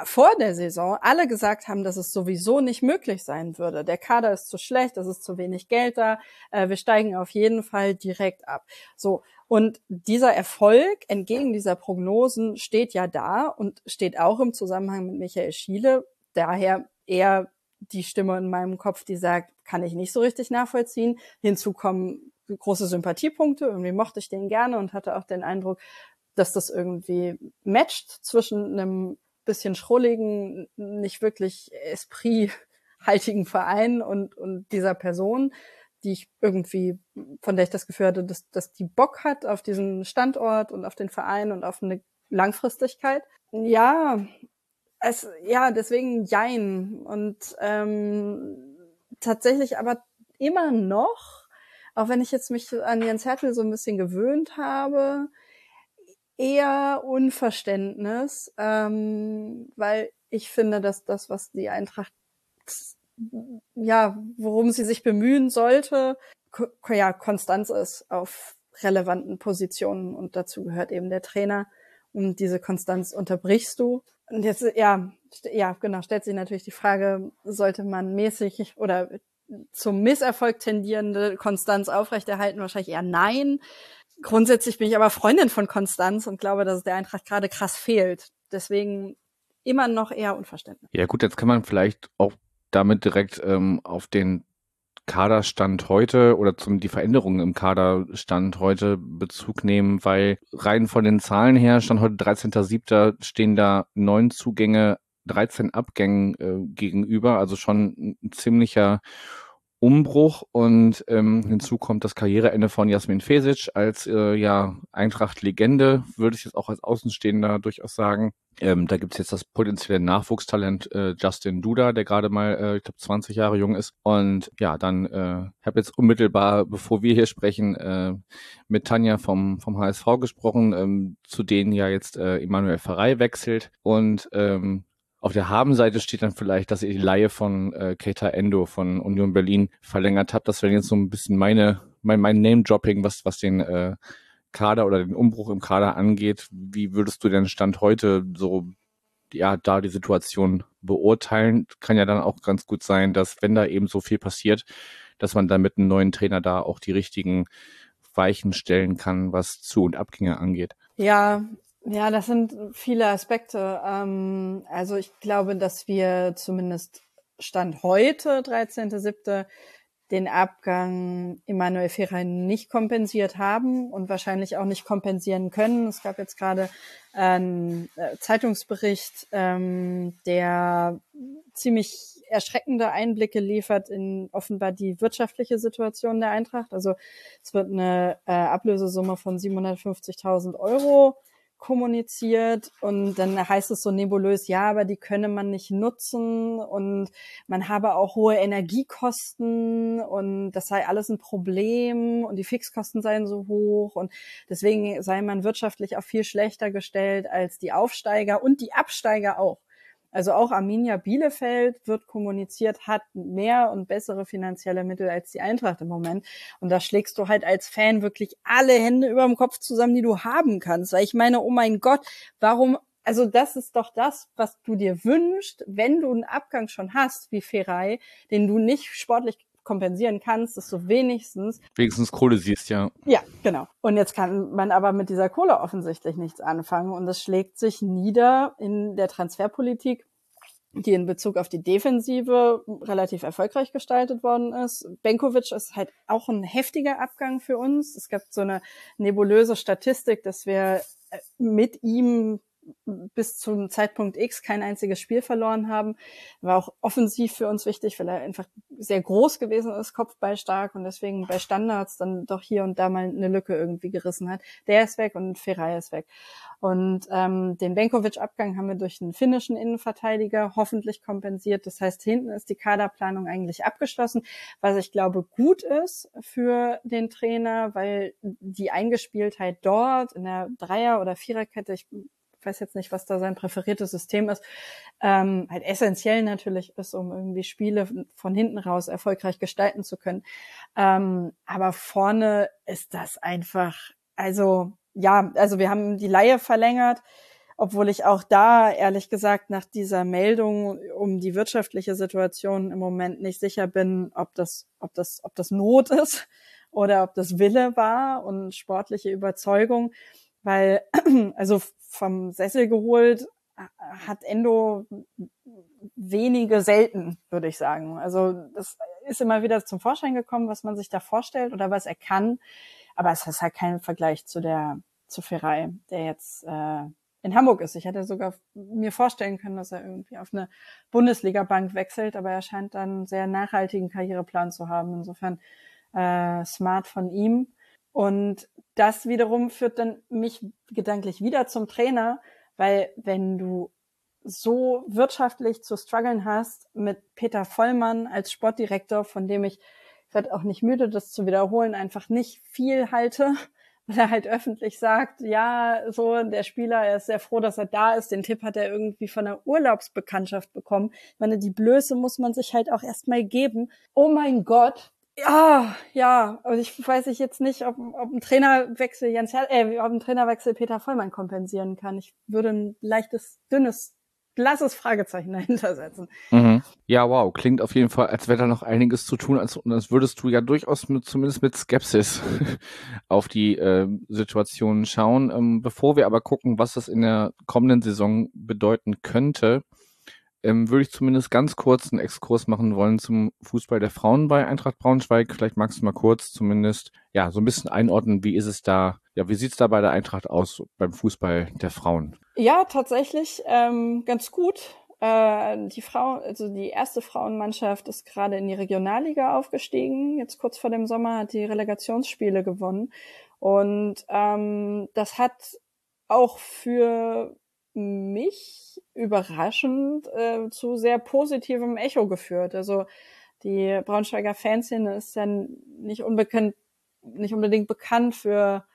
vor der Saison alle gesagt haben, dass es sowieso nicht möglich sein würde. Der Kader ist zu schlecht, es ist zu wenig Geld da, äh, wir steigen auf jeden Fall direkt ab. So, und dieser Erfolg entgegen dieser Prognosen steht ja da und steht auch im Zusammenhang mit Michael Schiele. Daher eher die Stimme in meinem Kopf, die sagt, kann ich nicht so richtig nachvollziehen. Hinzu kommen große Sympathiepunkte. Irgendwie mochte ich den gerne und hatte auch den Eindruck, dass das irgendwie matcht zwischen einem bisschen schrulligen, nicht wirklich esprithaltigen Verein und, und dieser Person die ich irgendwie, von der ich das Gefühl hatte, dass, dass die Bock hat auf diesen Standort und auf den Verein und auf eine Langfristigkeit. Ja, es, ja, deswegen Jein. Und ähm, tatsächlich aber immer noch, auch wenn ich jetzt mich an Jens Hertel so ein bisschen gewöhnt habe, eher Unverständnis, ähm, weil ich finde, dass das, was die Eintracht ja, worum sie sich bemühen sollte, ja, Konstanz ist auf relevanten Positionen und dazu gehört eben der Trainer. Und diese Konstanz unterbrichst du. Und jetzt, ja, ja, genau, stellt sich natürlich die Frage, sollte man mäßig oder zum Misserfolg tendierende Konstanz aufrechterhalten? Wahrscheinlich eher nein. Grundsätzlich bin ich aber Freundin von Konstanz und glaube, dass es der Eintracht gerade krass fehlt. Deswegen immer noch eher Unverständnis. Ja gut, jetzt kann man vielleicht auch damit direkt ähm, auf den Kaderstand heute oder zum die Veränderungen im Kaderstand heute Bezug nehmen, weil rein von den Zahlen her, stand heute 13.07. stehen da neun Zugänge, 13 Abgängen äh, gegenüber, also schon ein ziemlicher Umbruch und ähm, hinzu kommt das Karriereende von Jasmin Fesic als äh, ja Eintracht-Legende, würde ich jetzt auch als Außenstehender durchaus sagen. Ähm, da gibt's jetzt das potenzielle Nachwuchstalent äh, Justin Duda, der gerade mal, äh, ich glaube, 20 Jahre jung ist. Und ja, dann äh, habe jetzt unmittelbar, bevor wir hier sprechen, äh, mit Tanja vom, vom HSV gesprochen, ähm, zu denen ja jetzt äh, Emanuel Ferrei wechselt. Und ähm, auf der Habenseite steht dann vielleicht, dass ihr die Laie von äh, Keita Endo von Union Berlin verlängert habt. Das wäre jetzt so ein bisschen meine, mein, mein Name-Dropping, was, was den äh, Kader oder den Umbruch im Kader angeht. Wie würdest du den Stand heute so, ja, da die Situation beurteilen? Kann ja dann auch ganz gut sein, dass wenn da eben so viel passiert, dass man dann mit einem neuen Trainer da auch die richtigen Weichen stellen kann, was Zu- und Abgänge angeht. Ja, ja, das sind viele Aspekte. Ähm, also ich glaube, dass wir zumindest Stand heute, 13.07., den Abgang Emanuel Ferrer nicht kompensiert haben und wahrscheinlich auch nicht kompensieren können. Es gab jetzt gerade einen äh, Zeitungsbericht, ähm, der ziemlich erschreckende Einblicke liefert in offenbar die wirtschaftliche Situation der Eintracht. Also es wird eine äh, Ablösesumme von 750.000 Euro kommuniziert und dann heißt es so nebulös, ja, aber die könne man nicht nutzen und man habe auch hohe Energiekosten und das sei alles ein Problem und die Fixkosten seien so hoch und deswegen sei man wirtschaftlich auch viel schlechter gestellt als die Aufsteiger und die Absteiger auch. Also auch Arminia Bielefeld wird kommuniziert, hat mehr und bessere finanzielle Mittel als die Eintracht im Moment. Und da schlägst du halt als Fan wirklich alle Hände über dem Kopf zusammen, die du haben kannst. Weil ich meine, oh mein Gott, warum also das ist doch das, was du dir wünschst, wenn du einen Abgang schon hast, wie Ferrei, den du nicht sportlich kompensieren kannst, dass du wenigstens wenigstens Kohle siehst, ja. Ja, genau. Und jetzt kann man aber mit dieser Kohle offensichtlich nichts anfangen und das schlägt sich nieder in der Transferpolitik die in Bezug auf die Defensive relativ erfolgreich gestaltet worden ist. Benkovic ist halt auch ein heftiger Abgang für uns. Es gab so eine nebulöse Statistik, dass wir äh, mit ihm bis zum Zeitpunkt X kein einziges Spiel verloren haben. War auch offensiv für uns wichtig, weil er einfach sehr groß gewesen ist, kopfballstark und deswegen bei Standards dann doch hier und da mal eine Lücke irgendwie gerissen hat. Der ist weg und Feray ist weg. Und ähm, den Benkovic-Abgang haben wir durch einen finnischen Innenverteidiger hoffentlich kompensiert. Das heißt, hinten ist die Kaderplanung eigentlich abgeschlossen, was ich glaube gut ist für den Trainer, weil die Eingespieltheit dort in der Dreier- oder Viererkette, ich weiß jetzt nicht, was da sein präferiertes System ist, ähm, halt essentiell natürlich ist, um irgendwie Spiele von hinten raus erfolgreich gestalten zu können. Ähm, aber vorne ist das einfach, also ja, also wir haben die Laie verlängert, obwohl ich auch da ehrlich gesagt nach dieser Meldung um die wirtschaftliche Situation im Moment nicht sicher bin, ob das, ob das, ob das Not ist oder ob das Wille war und sportliche Überzeugung, weil also vom Sessel geholt hat Endo wenige selten, würde ich sagen. Also das ist immer wieder zum Vorschein gekommen, was man sich da vorstellt oder was er kann. Aber es ist halt kein Vergleich zu der zu Ferrei, der jetzt äh, in Hamburg ist. Ich hätte sogar mir vorstellen können, dass er irgendwie auf eine Bundesliga-Bank wechselt, aber er scheint dann einen sehr nachhaltigen Karriereplan zu haben. Insofern äh, smart von ihm. Und das wiederum führt dann mich gedanklich wieder zum Trainer, weil wenn du so wirtschaftlich zu strugglen hast mit Peter Vollmann als Sportdirektor, von dem ich, ich werde auch nicht müde, das zu wiederholen, einfach nicht viel halte, weil er halt öffentlich sagt, ja, so der Spieler, er ist sehr froh, dass er da ist. Den Tipp hat er irgendwie von einer Urlaubsbekanntschaft bekommen. Ich meine, die Blöße muss man sich halt auch erstmal geben. Oh mein Gott, ja, ja, und ich weiß ich jetzt nicht, ob, ob ein Trainerwechsel Jens Her äh, ob ein Trainerwechsel Peter Vollmann kompensieren kann. Ich würde ein leichtes, dünnes, blasses Fragezeichen dahinter setzen. Mhm. Ja, wow, klingt auf jeden Fall, als wäre da noch einiges zu tun, als, als würdest du ja durchaus mit, zumindest mit Skepsis auf die äh, Situation schauen. Ähm, bevor wir aber gucken, was das in der kommenden Saison bedeuten könnte, ähm, würde ich zumindest ganz kurz einen Exkurs machen wollen zum Fußball der Frauen bei Eintracht Braunschweig. Vielleicht magst du mal kurz zumindest ja so ein bisschen einordnen, wie ist es da, ja, wie sieht's da bei der Eintracht aus beim Fußball der Frauen? Ja, tatsächlich ähm, ganz gut. Äh, die Frau, also die erste Frauenmannschaft ist gerade in die Regionalliga aufgestiegen. Jetzt kurz vor dem Sommer hat die Relegationsspiele gewonnen. Und ähm, das hat auch für mich überraschend äh, zu sehr positivem Echo geführt. Also die Braunschweiger Fanszene ist ja nicht unbekannt, nicht unbedingt bekannt für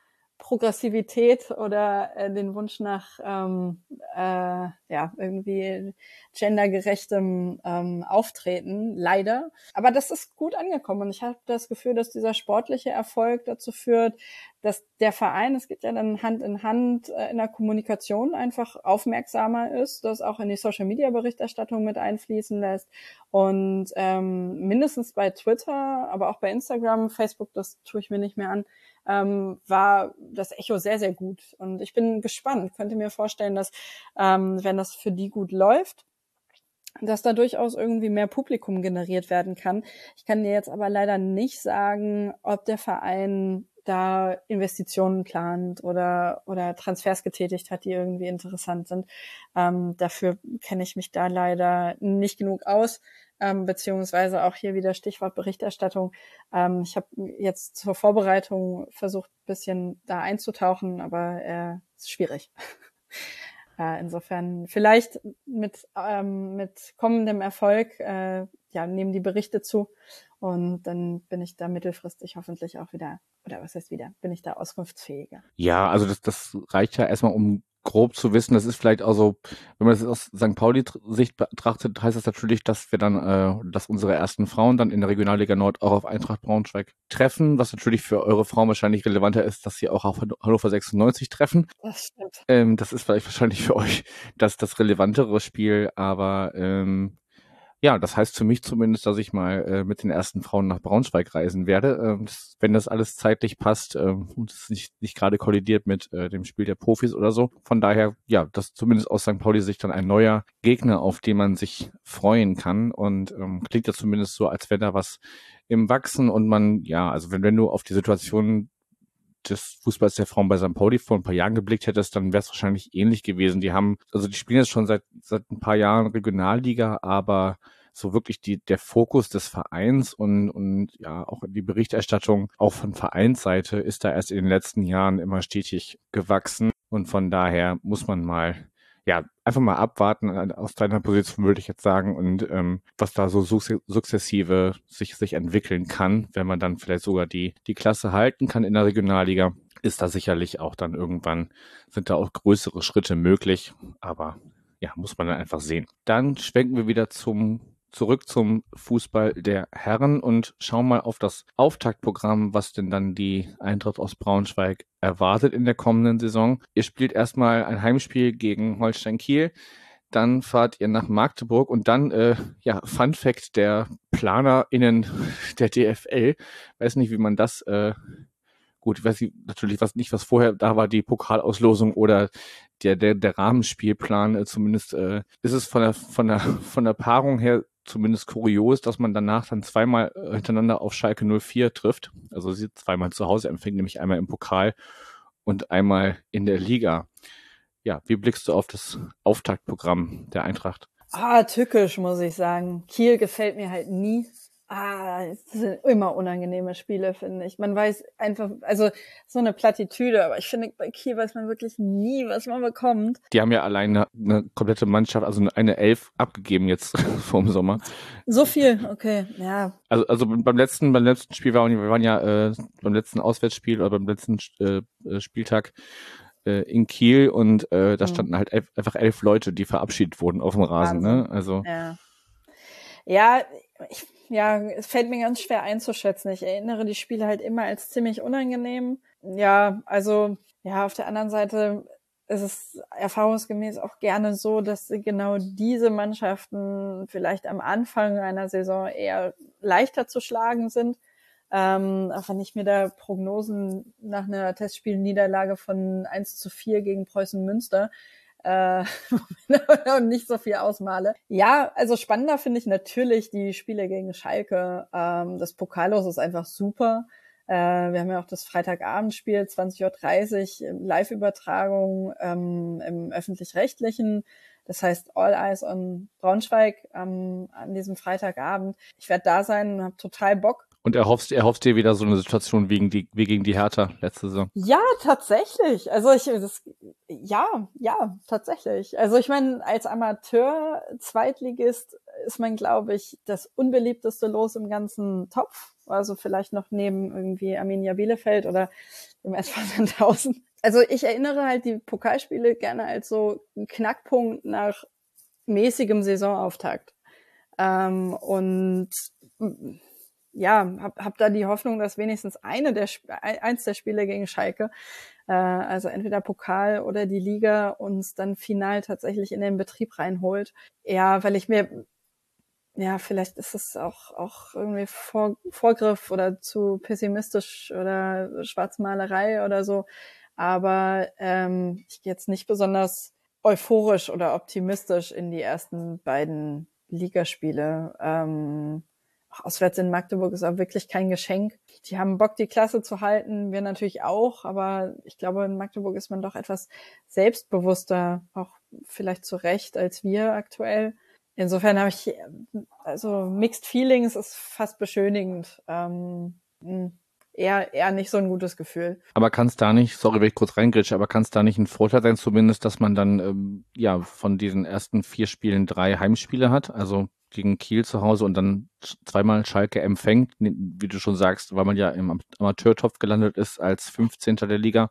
Progressivität oder äh, den Wunsch nach ähm, äh, ja irgendwie gendergerechtem ähm, Auftreten, leider. Aber das ist gut angekommen und ich habe das Gefühl, dass dieser sportliche Erfolg dazu führt, dass der Verein, es geht ja dann Hand in Hand äh, in der Kommunikation einfach aufmerksamer ist, das auch in die Social Media Berichterstattung mit einfließen lässt und ähm, mindestens bei Twitter, aber auch bei Instagram, Facebook, das tue ich mir nicht mehr an, ähm, war das Echo sehr, sehr gut. Und ich bin gespannt, könnte mir vorstellen, dass ähm, wenn das für die gut läuft, dass da durchaus irgendwie mehr Publikum generiert werden kann. Ich kann dir jetzt aber leider nicht sagen, ob der Verein da Investitionen plant oder, oder Transfers getätigt hat, die irgendwie interessant sind. Ähm, dafür kenne ich mich da leider nicht genug aus ähm, beziehungsweise auch hier wieder Stichwort Berichterstattung. Ähm, ich habe jetzt zur Vorbereitung versucht, bisschen da einzutauchen, aber äh, ist schwierig. äh, insofern vielleicht mit, ähm, mit kommendem Erfolg äh, ja, nehmen die Berichte zu und dann bin ich da mittelfristig hoffentlich auch wieder, oder was heißt wieder, bin ich da auskunftsfähiger. Ja, also das, das reicht ja erstmal, um grob zu wissen, das ist vielleicht auch so, wenn man das aus St. Pauli-Sicht betrachtet, heißt das natürlich, dass wir dann, äh, dass unsere ersten Frauen dann in der Regionalliga Nord auch auf Eintracht Braunschweig treffen, was natürlich für eure Frauen wahrscheinlich relevanter ist, dass sie auch auf Hannover 96 treffen. Das stimmt. Ähm, das ist vielleicht wahrscheinlich für euch das, das relevantere Spiel, aber ähm, ja, das heißt für mich zumindest, dass ich mal äh, mit den ersten Frauen nach Braunschweig reisen werde, äh, das, wenn das alles zeitlich passt äh, und es nicht, nicht gerade kollidiert mit äh, dem Spiel der Profis oder so. Von daher, ja, das zumindest aus St. Pauli Sicht dann ein neuer Gegner, auf den man sich freuen kann und ähm, klingt ja zumindest so, als wenn da was im Wachsen und man, ja, also wenn, wenn du auf die Situation des Fußballs der Frauen bei St. Pauli vor ein paar Jahren geblickt hättest, dann wäre es wahrscheinlich ähnlich gewesen. Die haben, also die spielen jetzt schon seit, seit ein paar Jahren Regionalliga, aber so wirklich die, der Fokus des Vereins und, und ja, auch die Berichterstattung auch von Vereinsseite ist da erst in den letzten Jahren immer stetig gewachsen. Und von daher muss man mal ja, einfach mal abwarten äh, aus deiner Position, würde ich jetzt sagen, und ähm, was da so sukzessive sich, sich entwickeln kann, wenn man dann vielleicht sogar die, die Klasse halten kann in der Regionalliga, ist da sicherlich auch dann irgendwann, sind da auch größere Schritte möglich, aber ja, muss man dann einfach sehen. Dann schwenken wir wieder zum zurück zum Fußball der Herren und schauen mal auf das Auftaktprogramm, was denn dann die Eintracht aus Braunschweig erwartet in der kommenden Saison. Ihr spielt erstmal ein Heimspiel gegen Holstein Kiel. Dann fahrt ihr nach Magdeburg und dann, äh, ja, Fun Fact der PlanerInnen der DFL. Weiß nicht, wie man das, äh, gut, ich weiß natürlich was nicht, was vorher da war, die Pokalauslosung oder der, der, der Rahmenspielplan, äh, zumindest äh, ist es von der, von der, von der Paarung her zumindest kurios, dass man danach dann zweimal äh, hintereinander auf Schalke 04 trifft. Also sie zweimal zu Hause empfängt, nämlich einmal im Pokal und einmal in der Liga. Ja, wie blickst du auf das Auftaktprogramm der Eintracht? Ah, tückisch, muss ich sagen. Kiel gefällt mir halt nie. Ah, es sind immer unangenehme Spiele, finde ich. Man weiß einfach, also so eine Plattitüde, aber ich finde, bei Kiel weiß man wirklich nie, was man bekommt. Die haben ja alleine eine komplette Mannschaft, also eine Elf abgegeben jetzt vor dem Sommer. So viel, okay, ja. Also, also beim letzten, beim letzten Spiel waren wir waren ja äh, beim letzten Auswärtsspiel oder beim letzten äh, äh Spieltag äh, in Kiel und äh, da mhm. standen halt elf, einfach elf Leute, die verabschiedet wurden auf dem Rasen, ne? Also. Ja. Ja, ich ja, es fällt mir ganz schwer einzuschätzen. Ich erinnere die Spiele halt immer als ziemlich unangenehm. Ja, also, ja, auf der anderen Seite ist es erfahrungsgemäß auch gerne so, dass genau diese Mannschaften vielleicht am Anfang einer Saison eher leichter zu schlagen sind. Ähm, auch wenn ich mir da Prognosen nach einer Testspielniederlage von 1 zu 4 gegen Preußen Münster äh, und nicht so viel ausmale. Ja, also spannender finde ich natürlich die Spiele gegen Schalke. Ähm, das Pokallos ist einfach super. Äh, wir haben ja auch das Freitagabendspiel 20.30 Uhr Live-Übertragung ähm, im öffentlich-rechtlichen. Das heißt All Eyes on Braunschweig ähm, an diesem Freitagabend. Ich werde da sein und habe total Bock. Und erhoffst, erhoffst dir wieder so eine Situation wie, die, wie gegen die Hertha letzte Saison? Ja, tatsächlich. Also ich, das, ja, ja, tatsächlich. Also ich meine, als Amateur-Zweitligist ist man, glaube ich, das unbeliebteste Los im ganzen Topf. Also vielleicht noch neben irgendwie Arminia Bielefeld oder dem SV Sandhausen. Also ich erinnere halt die Pokalspiele gerne als so ein Knackpunkt nach mäßigem Saisonauftakt. Ähm, und ja, hab, hab da die Hoffnung, dass wenigstens eine der eins der Spiele gegen Schalke, äh, also entweder Pokal oder die Liga, uns dann final tatsächlich in den Betrieb reinholt. Ja, weil ich mir ja, vielleicht ist es auch, auch irgendwie Vor Vorgriff oder zu pessimistisch oder Schwarzmalerei oder so. Aber ähm, ich gehe jetzt nicht besonders euphorisch oder optimistisch in die ersten beiden Ligaspiele. Ähm, auswärts in Magdeburg ist auch wirklich kein Geschenk. Die haben Bock, die Klasse zu halten, wir natürlich auch, aber ich glaube, in Magdeburg ist man doch etwas selbstbewusster, auch vielleicht zu Recht als wir aktuell. Insofern habe ich, also Mixed Feelings ist fast beschönigend. Ähm, hm, eher, eher nicht so ein gutes Gefühl. Aber kann es da nicht, sorry, wenn ich kurz reingrätsche, aber kann es da nicht ein Vorteil sein, zumindest, dass man dann ähm, ja von diesen ersten vier Spielen drei Heimspiele hat? Also gegen Kiel zu Hause und dann zweimal Schalke empfängt, wie du schon sagst, weil man ja im Amateurtopf gelandet ist als 15. der Liga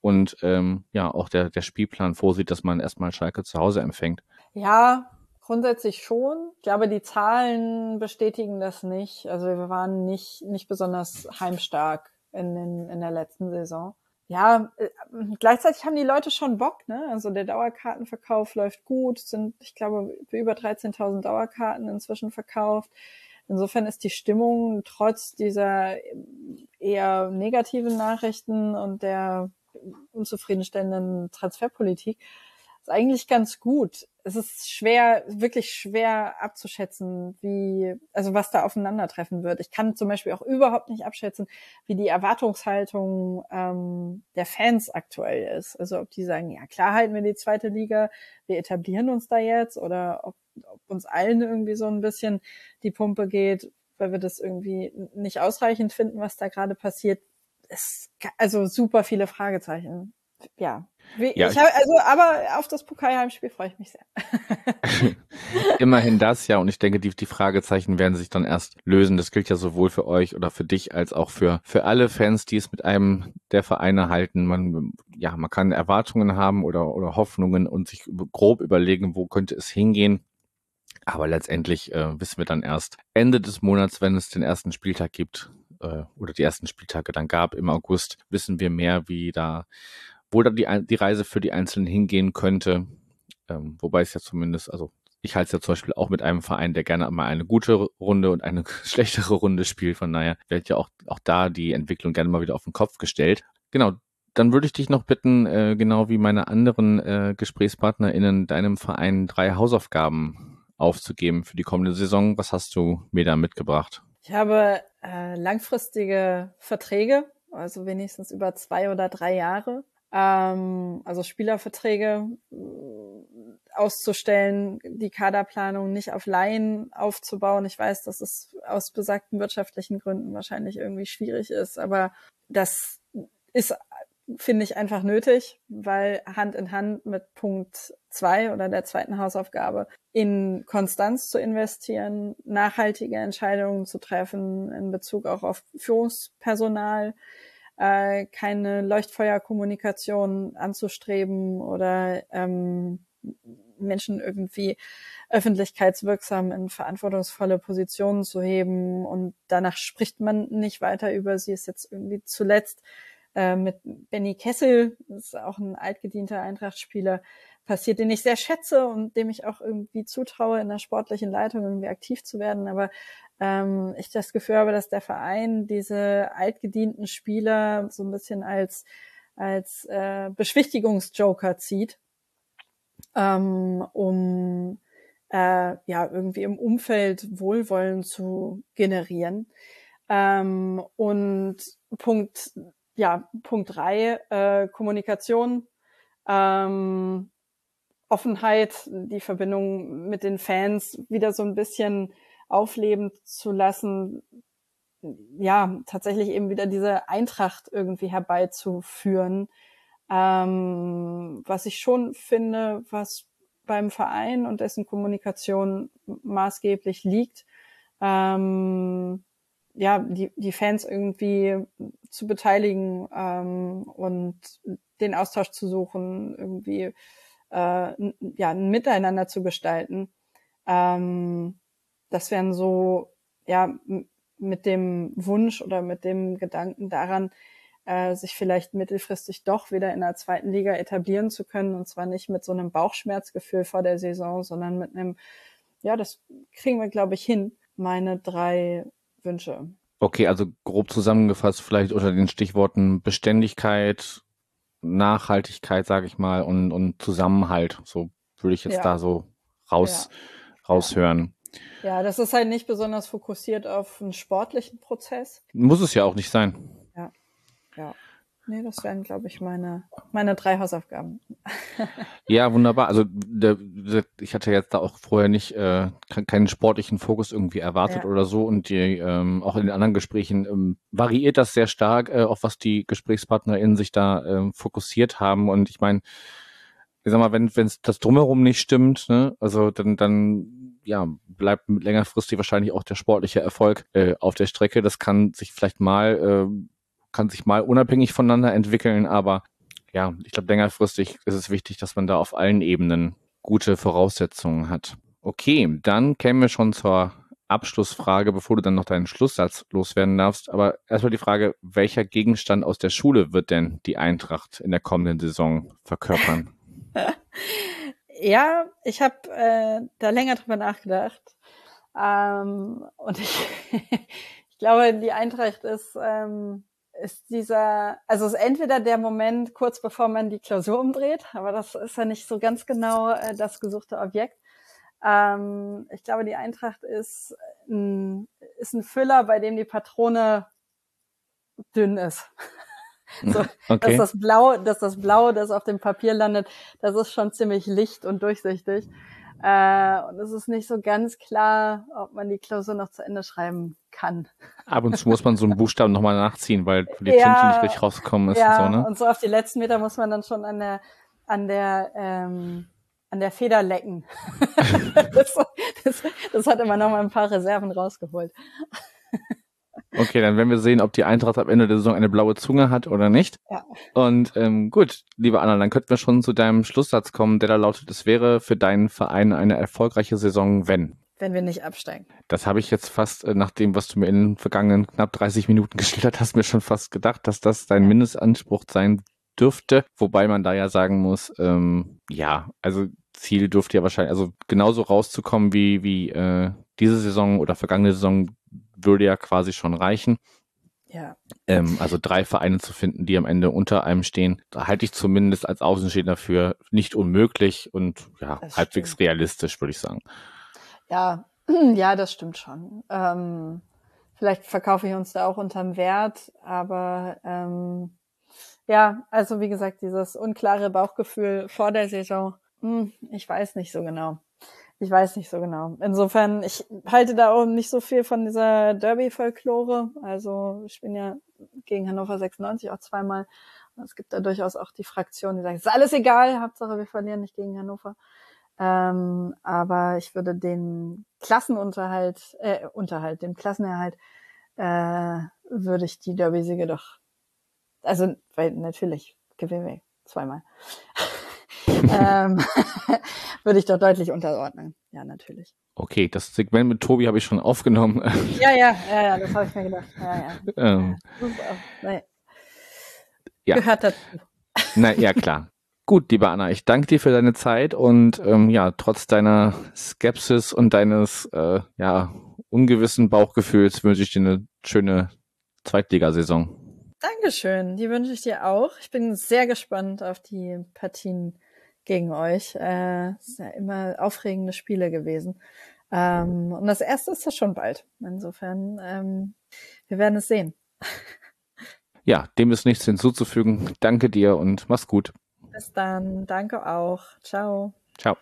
und ähm, ja auch der, der Spielplan vorsieht, dass man erstmal Schalke zu Hause empfängt. Ja, grundsätzlich schon. Ich glaube, die Zahlen bestätigen das nicht. Also wir waren nicht, nicht besonders heimstark in, in, in der letzten Saison ja, äh, gleichzeitig haben die Leute schon Bock, ne? Also der Dauerkartenverkauf läuft gut, sind, ich glaube, über 13.000 Dauerkarten inzwischen verkauft. Insofern ist die Stimmung trotz dieser eher negativen Nachrichten und der unzufriedenstellenden Transferpolitik eigentlich ganz gut. Es ist schwer, wirklich schwer abzuschätzen, wie, also was da aufeinandertreffen wird. Ich kann zum Beispiel auch überhaupt nicht abschätzen, wie die Erwartungshaltung ähm, der Fans aktuell ist. Also ob die sagen, ja klar halten wir die zweite Liga, wir etablieren uns da jetzt, oder ob, ob uns allen irgendwie so ein bisschen die Pumpe geht, weil wir das irgendwie nicht ausreichend finden, was da gerade passiert. Es, also super viele Fragezeichen. Ja, ja, ich hab, also, aber auf das Pokalheimspiel freue ich mich sehr. Immerhin das, ja. Und ich denke, die, die Fragezeichen werden sich dann erst lösen. Das gilt ja sowohl für euch oder für dich als auch für, für alle Fans, die es mit einem der Vereine halten. Man, ja, man kann Erwartungen haben oder, oder Hoffnungen und sich grob überlegen, wo könnte es hingehen. Aber letztendlich äh, wissen wir dann erst Ende des Monats, wenn es den ersten Spieltag gibt äh, oder die ersten Spieltage dann gab im August, wissen wir mehr, wie da wo dann die, die Reise für die Einzelnen hingehen könnte. Ähm, wobei es ja zumindest, also ich halte es ja zum Beispiel auch mit einem Verein, der gerne mal eine gute Runde und eine schlechtere Runde spielt. Von daher wird ja auch, auch da die Entwicklung gerne mal wieder auf den Kopf gestellt. Genau, dann würde ich dich noch bitten, äh, genau wie meine anderen äh, GesprächspartnerInnen, deinem Verein drei Hausaufgaben aufzugeben für die kommende Saison. Was hast du mir da mitgebracht? Ich habe äh, langfristige Verträge, also wenigstens über zwei oder drei Jahre ähm, also Spielerverträge äh, auszustellen, die Kaderplanung nicht auf Laien aufzubauen. Ich weiß, dass es aus besagten wirtschaftlichen Gründen wahrscheinlich irgendwie schwierig ist, aber das ist, finde ich, einfach nötig, weil Hand in Hand mit Punkt zwei oder der zweiten Hausaufgabe in Konstanz zu investieren, nachhaltige Entscheidungen zu treffen in Bezug auch auf Führungspersonal, äh, keine Leuchtfeuerkommunikation anzustreben oder ähm, Menschen irgendwie öffentlichkeitswirksam in verantwortungsvolle Positionen zu heben und danach spricht man nicht weiter über sie. Ist jetzt irgendwie zuletzt äh, mit Benny Kessel, ist auch ein altgedienter Eintracht-Spieler, passiert, den ich sehr schätze und dem ich auch irgendwie zutraue, in der sportlichen Leitung irgendwie aktiv zu werden. Aber ähm, ich das Gefühl habe, dass der Verein diese altgedienten Spieler so ein bisschen als als äh, Beschwichtigungsjoker zieht, ähm, um äh, ja irgendwie im Umfeld Wohlwollen zu generieren. Ähm, und Punkt ja Punkt drei äh, Kommunikation. Ähm, Offenheit, die Verbindung mit den Fans wieder so ein bisschen aufleben zu lassen, ja, tatsächlich eben wieder diese Eintracht irgendwie herbeizuführen. Ähm, was ich schon finde, was beim Verein und dessen Kommunikation maßgeblich liegt, ähm, ja, die, die Fans irgendwie zu beteiligen ähm, und den Austausch zu suchen, irgendwie äh, ja, ein Miteinander zu gestalten. Ähm, das wären so, ja, mit dem Wunsch oder mit dem Gedanken daran, äh, sich vielleicht mittelfristig doch wieder in der zweiten Liga etablieren zu können. Und zwar nicht mit so einem Bauchschmerzgefühl vor der Saison, sondern mit einem, ja, das kriegen wir, glaube ich, hin. Meine drei Wünsche. Okay, also grob zusammengefasst vielleicht unter den Stichworten Beständigkeit, Nachhaltigkeit, sage ich mal, und, und Zusammenhalt. So würde ich jetzt ja. da so raus, ja. raushören. Ja, das ist halt nicht besonders fokussiert auf einen sportlichen Prozess. Muss es ja auch nicht sein. Ja, ja. Nee, das wären, glaube ich, meine, meine drei Hausaufgaben. ja, wunderbar. Also der, der, ich hatte jetzt da auch vorher nicht äh, keinen sportlichen Fokus irgendwie erwartet ja. oder so. Und die, ähm, auch in den anderen Gesprächen ähm, variiert das sehr stark, äh, auf was die GesprächspartnerInnen sich da äh, fokussiert haben. Und ich meine, ich sag mal, wenn es das drumherum nicht stimmt, ne, also dann, dann ja, bleibt längerfristig wahrscheinlich auch der sportliche Erfolg äh, auf der Strecke. Das kann sich vielleicht mal, äh, kann sich mal unabhängig voneinander entwickeln, aber ja, ich glaube, längerfristig ist es wichtig, dass man da auf allen Ebenen gute Voraussetzungen hat. Okay, dann kämen wir schon zur Abschlussfrage, bevor du dann noch deinen Schlusssatz loswerden darfst. Aber erstmal die Frage, welcher Gegenstand aus der Schule wird denn die Eintracht in der kommenden Saison verkörpern? Ja, ich habe äh, da länger drüber nachgedacht. Ähm, und ich, ich glaube, die Eintracht ist, ähm, ist dieser, also ist entweder der Moment kurz bevor man die Klausur umdreht, aber das ist ja nicht so ganz genau äh, das gesuchte Objekt. Ähm, ich glaube, die Eintracht ist ein, ist ein Füller, bei dem die Patrone dünn ist. so, okay. dass das Blau, dass das Blau, das auf dem Papier landet, das ist schon ziemlich licht und durchsichtig. Äh, und es ist nicht so ganz klar, ob man die Klausur noch zu Ende schreiben kann. Ab und zu muss man so einen Buchstaben nochmal nachziehen, weil die ja, Tinte nicht richtig rausgekommen ist. Ja, und so, ne? und so auf die letzten Meter muss man dann schon an der, an der, ähm, an der Feder lecken. das, das, das hat immer noch mal ein paar Reserven rausgeholt. Okay, dann werden wir sehen, ob die Eintracht am Ende der Saison eine blaue Zunge hat oder nicht. Ja. Und ähm, gut, liebe Anna, dann könnten wir schon zu deinem Schlusssatz kommen, der da lautet, es wäre für deinen Verein eine erfolgreiche Saison, wenn. Wenn wir nicht absteigen. Das habe ich jetzt fast äh, nach dem, was du mir in den vergangenen knapp 30 Minuten geschildert hast, mir schon fast gedacht, dass das dein Mindestanspruch sein dürfte. Wobei man da ja sagen muss, ähm, ja, also Ziel dürfte ja wahrscheinlich, also genauso rauszukommen wie, wie äh, diese Saison oder vergangene Saison würde ja quasi schon reichen. Ja. Ähm, also drei Vereine zu finden, die am Ende unter einem stehen, da halte ich zumindest als Außenstehender für nicht unmöglich und ja, das halbwegs stimmt. realistisch, würde ich sagen. Ja, ja, das stimmt schon. Ähm, vielleicht verkaufe ich uns da auch unterm Wert, aber ähm, ja, also wie gesagt, dieses unklare Bauchgefühl vor der Saison, hm, ich weiß nicht so genau. Ich weiß nicht so genau. Insofern, ich halte da auch nicht so viel von dieser Derby-Folklore. Also ich bin ja gegen Hannover 96 auch zweimal. Es gibt da durchaus auch die Fraktion, die sagen, es ist alles egal, Hauptsache wir verlieren nicht gegen Hannover. Ähm, aber ich würde den Klassenunterhalt, äh, Unterhalt, dem Klassenerhalt, äh, würde ich die Derby-Siege doch, also, weil natürlich gewinnen wir zweimal. ähm, würde ich doch deutlich unterordnen. Ja, natürlich. Okay, das Segment mit Tobi habe ich schon aufgenommen. Ja, ja, ja, ja, das habe ich mir gedacht. Ja, ja. Ähm, ja. ja. Gehört dazu. Na ja, klar. Gut, lieber Anna, ich danke dir für deine Zeit und ähm, ja, trotz deiner Skepsis und deines äh, ja ungewissen Bauchgefühls wünsche ich dir eine schöne Zweitligasaison. Dankeschön, die wünsche ich dir auch. Ich bin sehr gespannt auf die Partien gegen euch. Äh, es sind ja immer aufregende Spiele gewesen. Ähm, und das erste ist ja schon bald. Insofern, ähm, wir werden es sehen. Ja, dem ist nichts hinzuzufügen. Danke dir und mach's gut. Bis dann. Danke auch. Ciao. Ciao.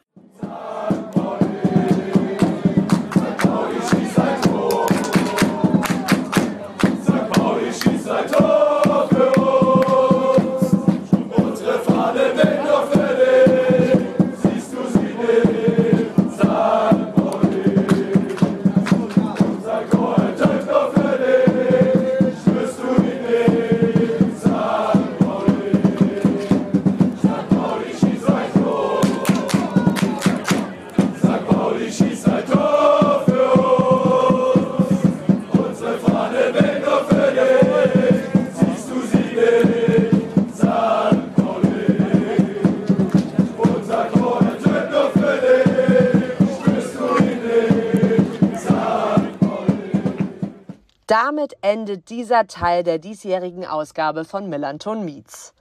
Damit endet dieser Teil der diesjährigen Ausgabe von Millanton Meets.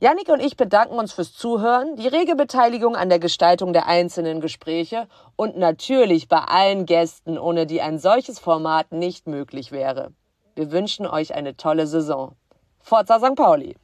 Yannick und ich bedanken uns fürs Zuhören, die rege Beteiligung an der Gestaltung der einzelnen Gespräche und natürlich bei allen Gästen, ohne die ein solches Format nicht möglich wäre. Wir wünschen euch eine tolle Saison. Forza St. Pauli!